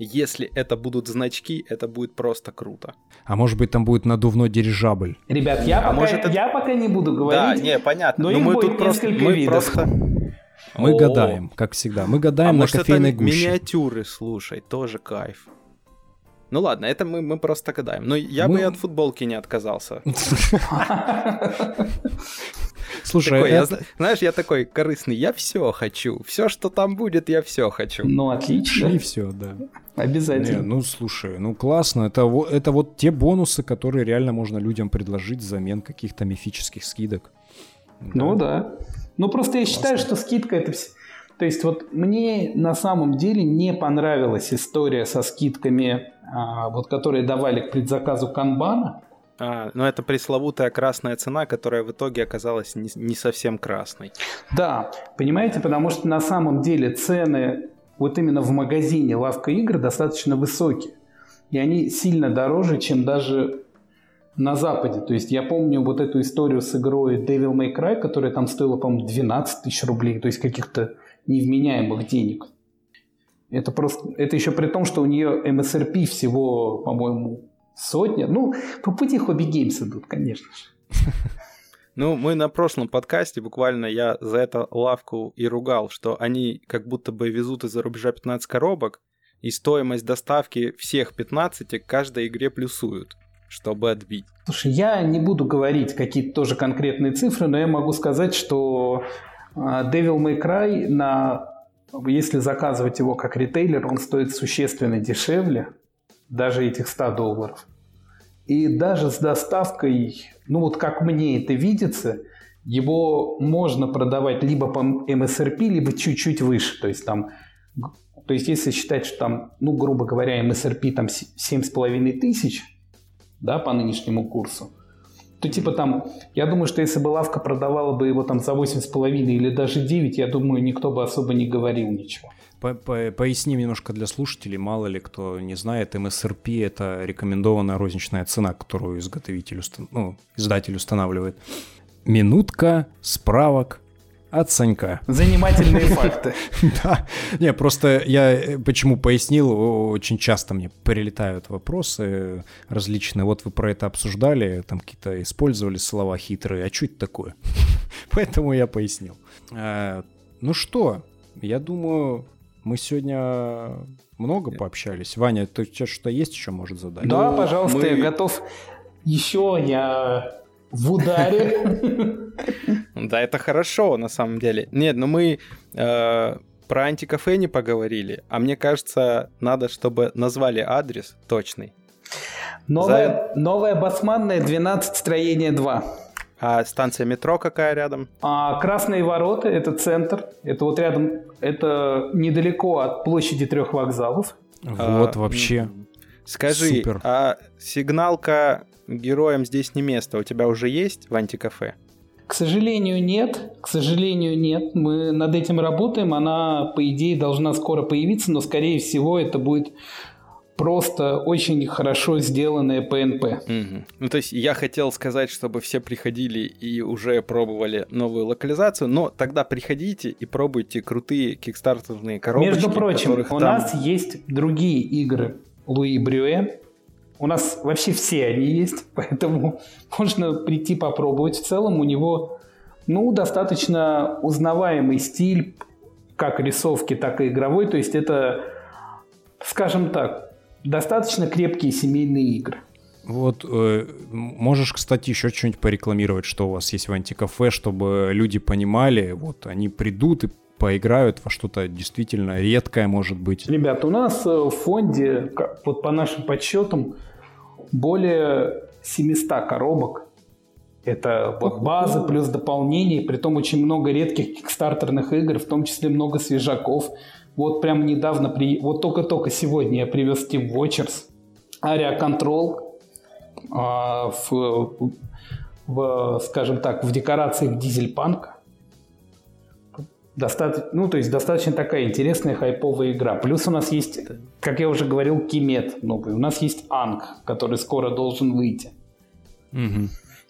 Если это будут значки, это будет просто круто. А может быть там будет надувной дирижабль? Ребят, я, а пока, может, это... я пока не буду говорить. Да, не, понятно. Но, но мы тут просто, мы видов. просто мы О, гадаем, как всегда. Мы гадаем а на может, кофейной это гуще. миниатюры, слушай, тоже кайф. Ну ладно, это мы, мы просто гадаем. Но я мы... бы и от футболки не отказался. Слушай, такой, это... я, знаешь, я такой корыстный, я все хочу. Все, что там будет, я все хочу. Ну, отлично. И все, да. Обязательно. Не, ну, слушай, ну классно. Это, это вот те бонусы, которые реально можно людям предложить взамен каких-то мифических скидок. Ну да. Ну, просто я считаю, что скидка это... То есть вот мне на самом деле не понравилась история со скидками, а, вот, которые давали к предзаказу канбана. А, ну это пресловутая красная цена, которая в итоге оказалась не, не совсем красной. Да, понимаете, потому что на самом деле цены вот именно в магазине лавка игр достаточно высокие. И они сильно дороже, чем даже на Западе. То есть я помню вот эту историю с игрой Devil May Cry, которая там стоила, по-моему, 12 тысяч рублей, то есть каких-то невменяемых денег. Это просто, это еще при том, что у нее MSRP всего, по-моему, сотня. Ну, по пути Hobby Games идут, конечно же. Ну, мы на прошлом подкасте буквально я за это лавку и ругал, что они как будто бы везут из-за рубежа 15 коробок, и стоимость доставки всех 15 к каждой игре плюсуют чтобы отбить? Слушай, я не буду говорить какие-то тоже конкретные цифры, но я могу сказать, что Devil May Cry, на, если заказывать его как ритейлер, он стоит существенно дешевле даже этих 100 долларов. И даже с доставкой, ну вот как мне это видится, его можно продавать либо по MSRP, либо чуть-чуть выше. То есть там, то есть если считать, что там, ну грубо говоря, MSRP там 7,5 тысяч, да, по нынешнему курсу, то типа там, я думаю, что если бы лавка продавала бы его там за 8,5 или даже 9, я думаю, никто бы особо не говорил ничего. По -по Поясним немножко для слушателей, мало ли кто не знает, МСРП это рекомендованная розничная цена, которую изготовитель, ну, издатель устанавливает. Минутка справок от Санька. Занимательные факты. Да. Не, просто я э, почему пояснил, очень часто мне прилетают вопросы различные. Вот вы про это обсуждали, там какие-то использовали слова хитрые, а что это такое? Поэтому я пояснил. Э, ну что, я думаю, мы сегодня много пообщались. Ваня, ты у тебя что-то есть еще, может, задать? Да, пожалуйста, я готов. Еще я в ударе. Да, это хорошо, на самом деле. Нет, но ну мы э, про антикафе не поговорили, а мне кажется, надо, чтобы назвали адрес точный. Новая, За... новая Басманная, 12, строение 2. А станция метро какая рядом? А, Красные ворота, это центр. Это вот рядом, это недалеко от площади трех вокзалов. Вот а, вообще. Скажи, Супер. а сигналка героям здесь не место у тебя уже есть в антикафе? К сожалению, нет. К сожалению, нет. Мы над этим работаем. Она, по идее, должна скоро появиться, но, скорее всего, это будет просто очень хорошо сделанное ПНП. Угу. Ну, то есть я хотел сказать, чтобы все приходили и уже пробовали новую локализацию, но тогда приходите и пробуйте крутые кикстартерные коробочки. Между прочим, у там... нас есть другие игры Луи Брюэ, у нас вообще все они есть, поэтому можно прийти попробовать. В целом у него ну, достаточно узнаваемый стиль, как рисовки, так и игровой. То есть это, скажем так, достаточно крепкие семейные игры. Вот, э, можешь, кстати, еще что-нибудь порекламировать, что у вас есть в антикафе, чтобы люди понимали, вот, они придут и поиграют во что-то действительно редкое, может быть. Ребят, у нас э, в фонде, вот по нашим подсчетам, более 700 коробок Это вот базы плюс дополнения, том очень много редких кикстартерных игр, в том числе много свежаков. Вот прям недавно, при... вот только-только сегодня я привез Team Watchers, Area Control а, в, в, скажем так, в декорациях дизельпанка. Достаточно, ну, то есть достаточно такая интересная хайповая игра. Плюс у нас есть, как я уже говорил, Кимет новый. У нас есть Анг, который скоро должен выйти. Угу.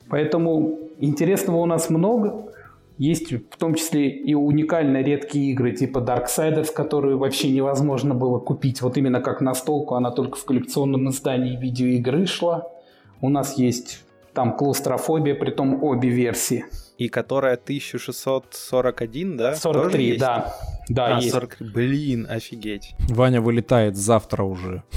Поэтому интересного у нас много. Есть в том числе и уникально редкие игры типа Darksiders, которые вообще невозможно было купить. Вот именно как настолку, она только в коллекционном издании видеоигры шла. У нас есть там клаустрофобия, при том обе версии. И которая 1641, да? 43, да. Да, а, есть. 40... Блин, офигеть. Ваня вылетает завтра уже.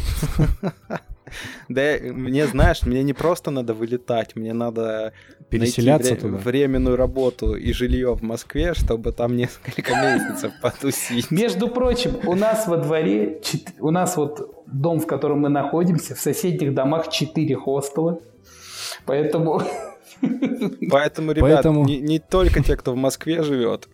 Да, мне, знаешь, мне не просто надо вылетать, мне надо переселяться найти туда. временную работу и жилье в Москве, чтобы там несколько месяцев потусить. Между прочим, у нас во дворе, у нас вот дом, в котором мы находимся, в соседних домах 4 хостела, поэтому... Поэтому, ребят, Поэтому... Не, не только те, кто в Москве живет,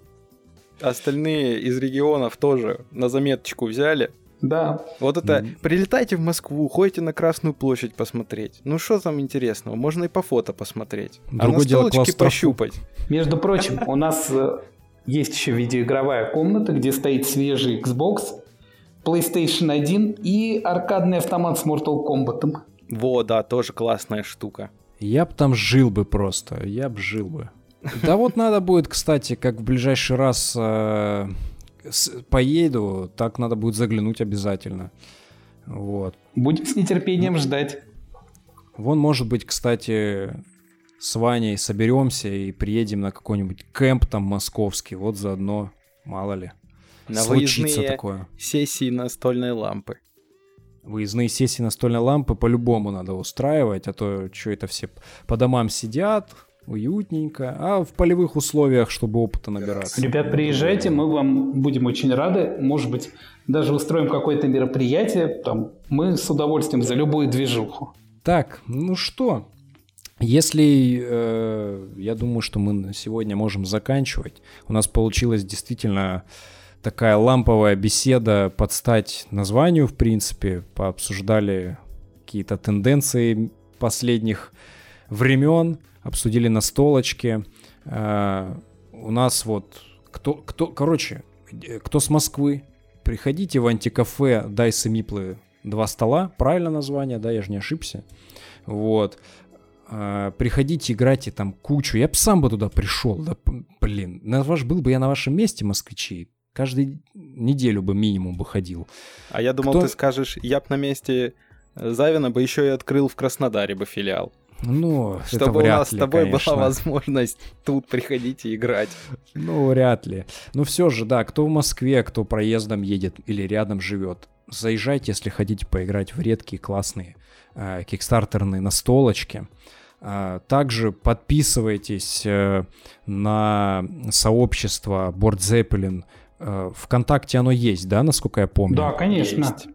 остальные из регионов тоже на заметочку взяли. Да. Вот это, прилетайте в Москву, ходите на Красную площадь посмотреть. Ну что там интересного? Можно и по фото посмотреть. Другое а на дело пощупать. Между прочим, у нас э, есть еще видеоигровая комната, где стоит свежий Xbox, PlayStation 1 и аркадный автомат с Mortal Kombat. Во, да, тоже классная штука. Я бы там жил бы просто, я бы жил бы. Да вот надо будет, кстати, как в ближайший раз э, поеду, так надо будет заглянуть обязательно. Вот. Будем с нетерпением ждать. Вон, может быть, кстати, с Ваней соберемся и приедем на какой-нибудь кемп там московский. Вот заодно, мало ли. На Случится такое. сессии настольной лампы. Выездные сессии настольной лампы по-любому надо устраивать, а то что это все по домам сидят, уютненько, а в полевых условиях, чтобы опыта набираться. Ребят, приезжайте, мы вам будем очень рады. Может быть, даже устроим какое-то мероприятие. Там, мы с удовольствием за любую движуху. Так, ну что, если э, я думаю, что мы сегодня можем заканчивать. У нас получилась действительно такая ламповая беседа под стать названию, в принципе. Пообсуждали какие-то тенденции последних времен обсудили на столочке. Э, у нас вот кто, кто, короче, кто с Москвы, приходите в антикафе Дайсы Миплы два стола, правильно название, да, я же не ошибся. Вот. Uh, приходите, играйте там кучу. Я бы сам бы туда пришел. Да, блин, на ваш, был бы я на вашем месте, москвичи. Каждую неделю бы минимум бы ходил. А я думал, Кто... ты скажешь, я бы на месте Завина бы еще и открыл в Краснодаре бы филиал. Ну, Чтобы у нас с тобой конечно. была возможность тут приходить и играть. Ну, вряд ли. Но все же, да, кто в Москве, кто проездом едет или рядом живет, заезжайте, если хотите поиграть в редкие классные э, кикстартерные настолочки. Э, также подписывайтесь э, на сообщество Board Zeppelin. Э, Вконтакте оно есть, да, насколько я помню? Да, конечно. Есть.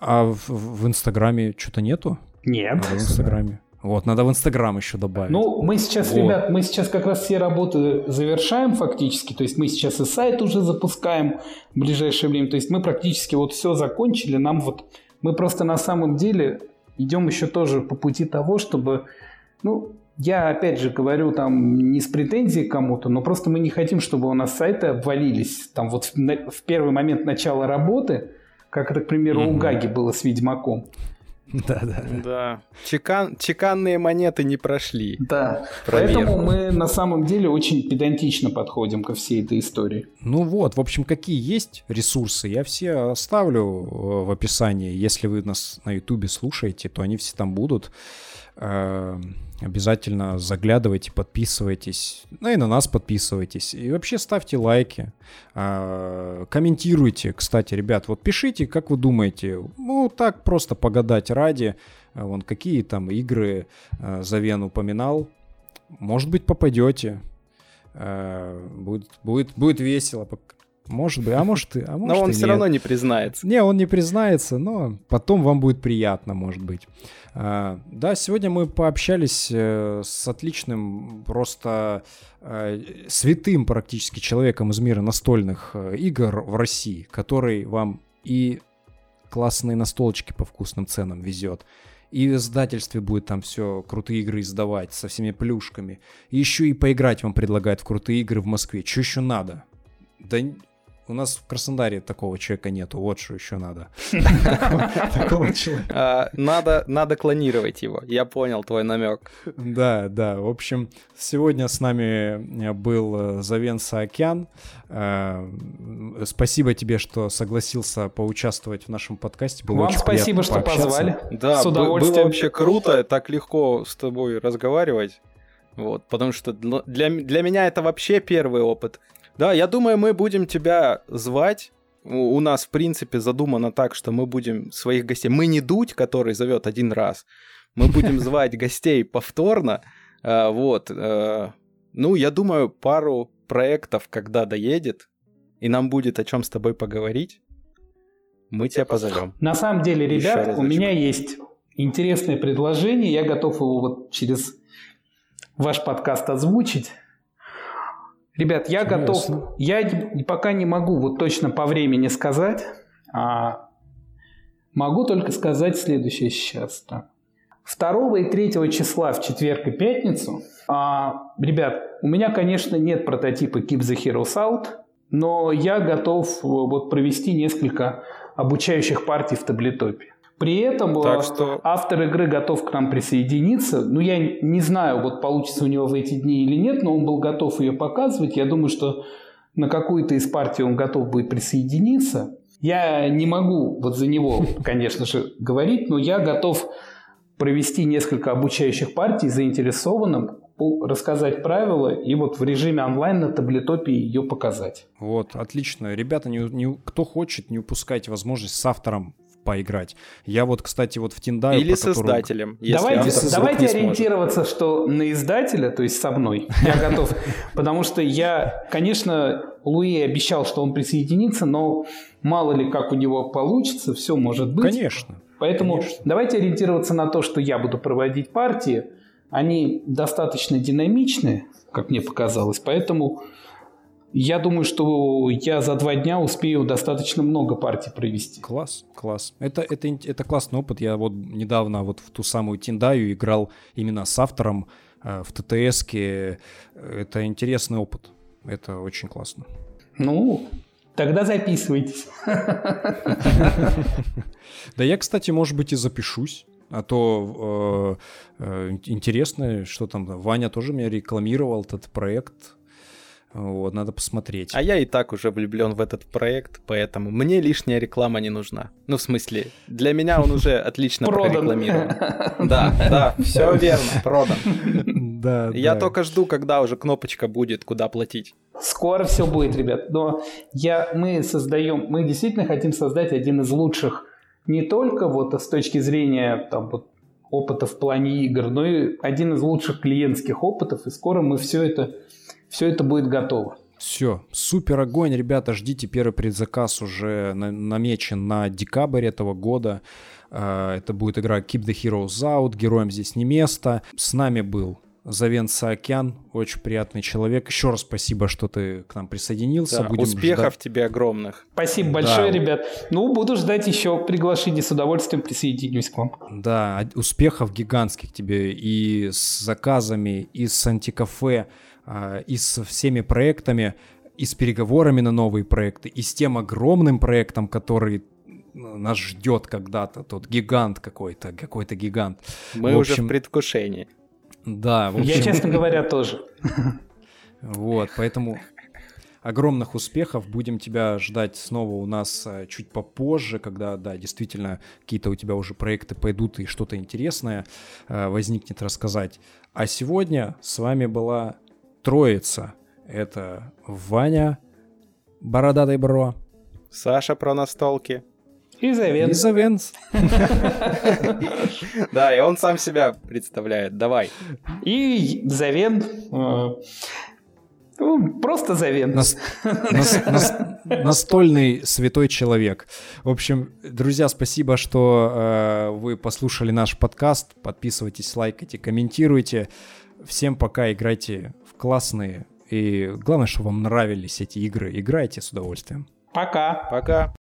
А в, в Инстаграме что-то нету? Нет. А в Инстаграме. Вот, надо в Инстаграм еще добавить. Ну, мы сейчас, вот. ребят, мы сейчас как раз все работы завершаем фактически. То есть мы сейчас и сайт уже запускаем в ближайшее время. То есть мы практически вот все закончили. Нам вот мы просто на самом деле идем еще тоже по пути того, чтобы, ну, я опять же говорю там не с претензией к кому-то, но просто мы не хотим, чтобы у нас сайты обвалились. Там вот в, в первый момент начала работы, как это, к примеру, mm-hmm. у Гаги было с Ведьмаком. Да, да. Да. Чекан, чеканные монеты не прошли. Да. Проверку. Поэтому мы на самом деле очень педантично подходим ко всей этой истории. Ну вот, в общем, какие есть ресурсы, я все оставлю э, в описании. Если вы нас на Ютубе слушаете, то они все там будут. Обязательно заглядывайте, подписывайтесь. Ну и на нас подписывайтесь. И вообще ставьте лайки. А, комментируйте, кстати, ребят. Вот пишите, как вы думаете. Ну, так просто погадать ради. А, вон какие там игры а, Завен упоминал. Может быть, попадете. Будет, будет, будет весело. Может быть, а может и а может Но он и все нет. равно не признается. Не, он не признается, но потом вам будет приятно, может быть. А, да, сегодня мы пообщались э, с отличным, просто э, святым практически человеком из мира настольных э, игр в России, который вам и классные настолочки по вкусным ценам везет, и в издательстве будет там все крутые игры издавать со всеми плюшками. И еще и поиграть вам предлагает в крутые игры в Москве. Что еще надо? Да у нас в Краснодаре такого человека нету, вот что еще надо. Такого человека. А, Надо, надо клонировать его. Я понял твой намек. Да, да. В общем, сегодня с нами э, был э, Завен Саакян. Э, Спасибо тебе, что согласился поучаствовать в нашем подкасте. Было Вам спасибо, что позвали. Да, С бы- было удовольствием. вообще круто, так легко с тобой разговаривать. Вот, потому что для для меня это вообще первый опыт. Да, я думаю, мы будем тебя звать. У, нас, в принципе, задумано так, что мы будем своих гостей... Мы не Дудь, который зовет один раз. Мы будем звать гостей повторно. А, Вот. э, Ну, я думаю, пару проектов, когда доедет, и нам будет о чем с тобой поговорить, мы тебя позовем. На самом деле, ребят, у меня есть интересное предложение. Я готов его вот через ваш подкаст озвучить. Ребят, я Интересно. готов. Я пока не могу вот точно по времени сказать. а могу только сказать следующее сейчас. Так. 2 и 3 числа в четверг и пятницу. а, ребят, у меня, конечно, нет прототипа Keep the Heroes Out, но я готов э, вот провести несколько обучающих партий в таблетопе. При этом э, Так что автор игры готов к нам присоединиться. Ну, я не знаю, вот получится у него в эти дни или нет, но он был готов ее показывать. Я думаю, что на какую-то из партий он готов будет присоединиться. Я не могу вот за него, конечно же, говорить, но я готов провести несколько обучающих партий заинтересованным, рассказать правила и вот в режиме онлайн на таблетопе ее показать. Вот, отлично. Ребята, не, не- кто хочет, не упускайте возможность с автором поиграть. Я вот, кстати, вот в Тиндаю... Или с которую- издателем. если давайте давайте сможет. ориентироваться, что на издателя, то есть со мной, я готов. Потому что я, конечно, Луи обещал, что он присоединится, но мало ли как у него получится, все может быть. Конечно. Поэтому конечно. давайте ориентироваться на то, что я буду проводить партии. Они достаточно динамичны, как мне показалось, поэтому я думаю, что я за два дня успею достаточно много партий провести. Класс, класс. Это, это, это классный опыт. Я вот недавно вот в ту самую Тиндаю играл именно с автором э, в ТТСке. Это интересный опыт. Это очень классно. Ну, тогда записывайтесь. Да я, кстати, может быть, и запишусь. А то э, э, интересно, что там. Ваня тоже меня рекламировал этот проект. Вот, надо посмотреть. А я и так уже влюблен в этот проект, поэтому мне лишняя реклама не нужна. Ну, в смысле, для меня он уже отлично прорекламирован. Да, да, все верно, продан. Да, Я да. только жду, когда уже кнопочка будет, куда платить. Скоро все будет, ребят. Но я, мы создаем, мы действительно хотим создать один из лучших не только вот с точки зрения там, вот, опыта в плане игр, но и один из лучших клиентских опытов. И скоро мы все это, все это будет готово. Все, супер огонь, ребята, ждите первый предзаказ уже на- намечен на декабрь этого года. Э, Это будет игра Keep the Heroes Out, героям здесь не место. С нами был Завен Саакян, очень приятный человек. Еще раз спасибо, что ты к нам присоединился. Да, Будем успехов ждать- тебе огромных. Спасибо большое, Да. ребят. Ну, буду ждать еще приглашений. С удовольствием присоединюсь к вам. Да, а- успехов гигантских тебе и с заказами, и с антикафе, а, и со всеми проектами, и с переговорами на новые проекты, и с тем огромным проектом, который нас ждет когда-то, тот гигант какой-то, какой-то гигант. Мы В уже общем, в предвкушении. Да, в Я, общем, честно говоря, тоже. вот, поэтому огромных успехов. Будем тебя ждать снова у нас э, чуть попозже, когда, да, действительно какие-то у тебя уже проекты пойдут и что-то интересное э, возникнет рассказать. А сегодня с вами была троица. Это Ваня, Бородатый Бро Саша про настолки. И Завен. и Завенс. Да, и он сам себя представляет. Давай. И Завен. э, Ну, просто завен. Нас, нас, нас, настольный святой человек. В общем, друзья, спасибо, что э, вы послушали наш подкаст. Подписывайтесь, лайкайте, комментируйте. Всем пока, играйте классные. И главное, чтобы вам нравились эти игры. Играйте с удовольствием. Пока. Пока.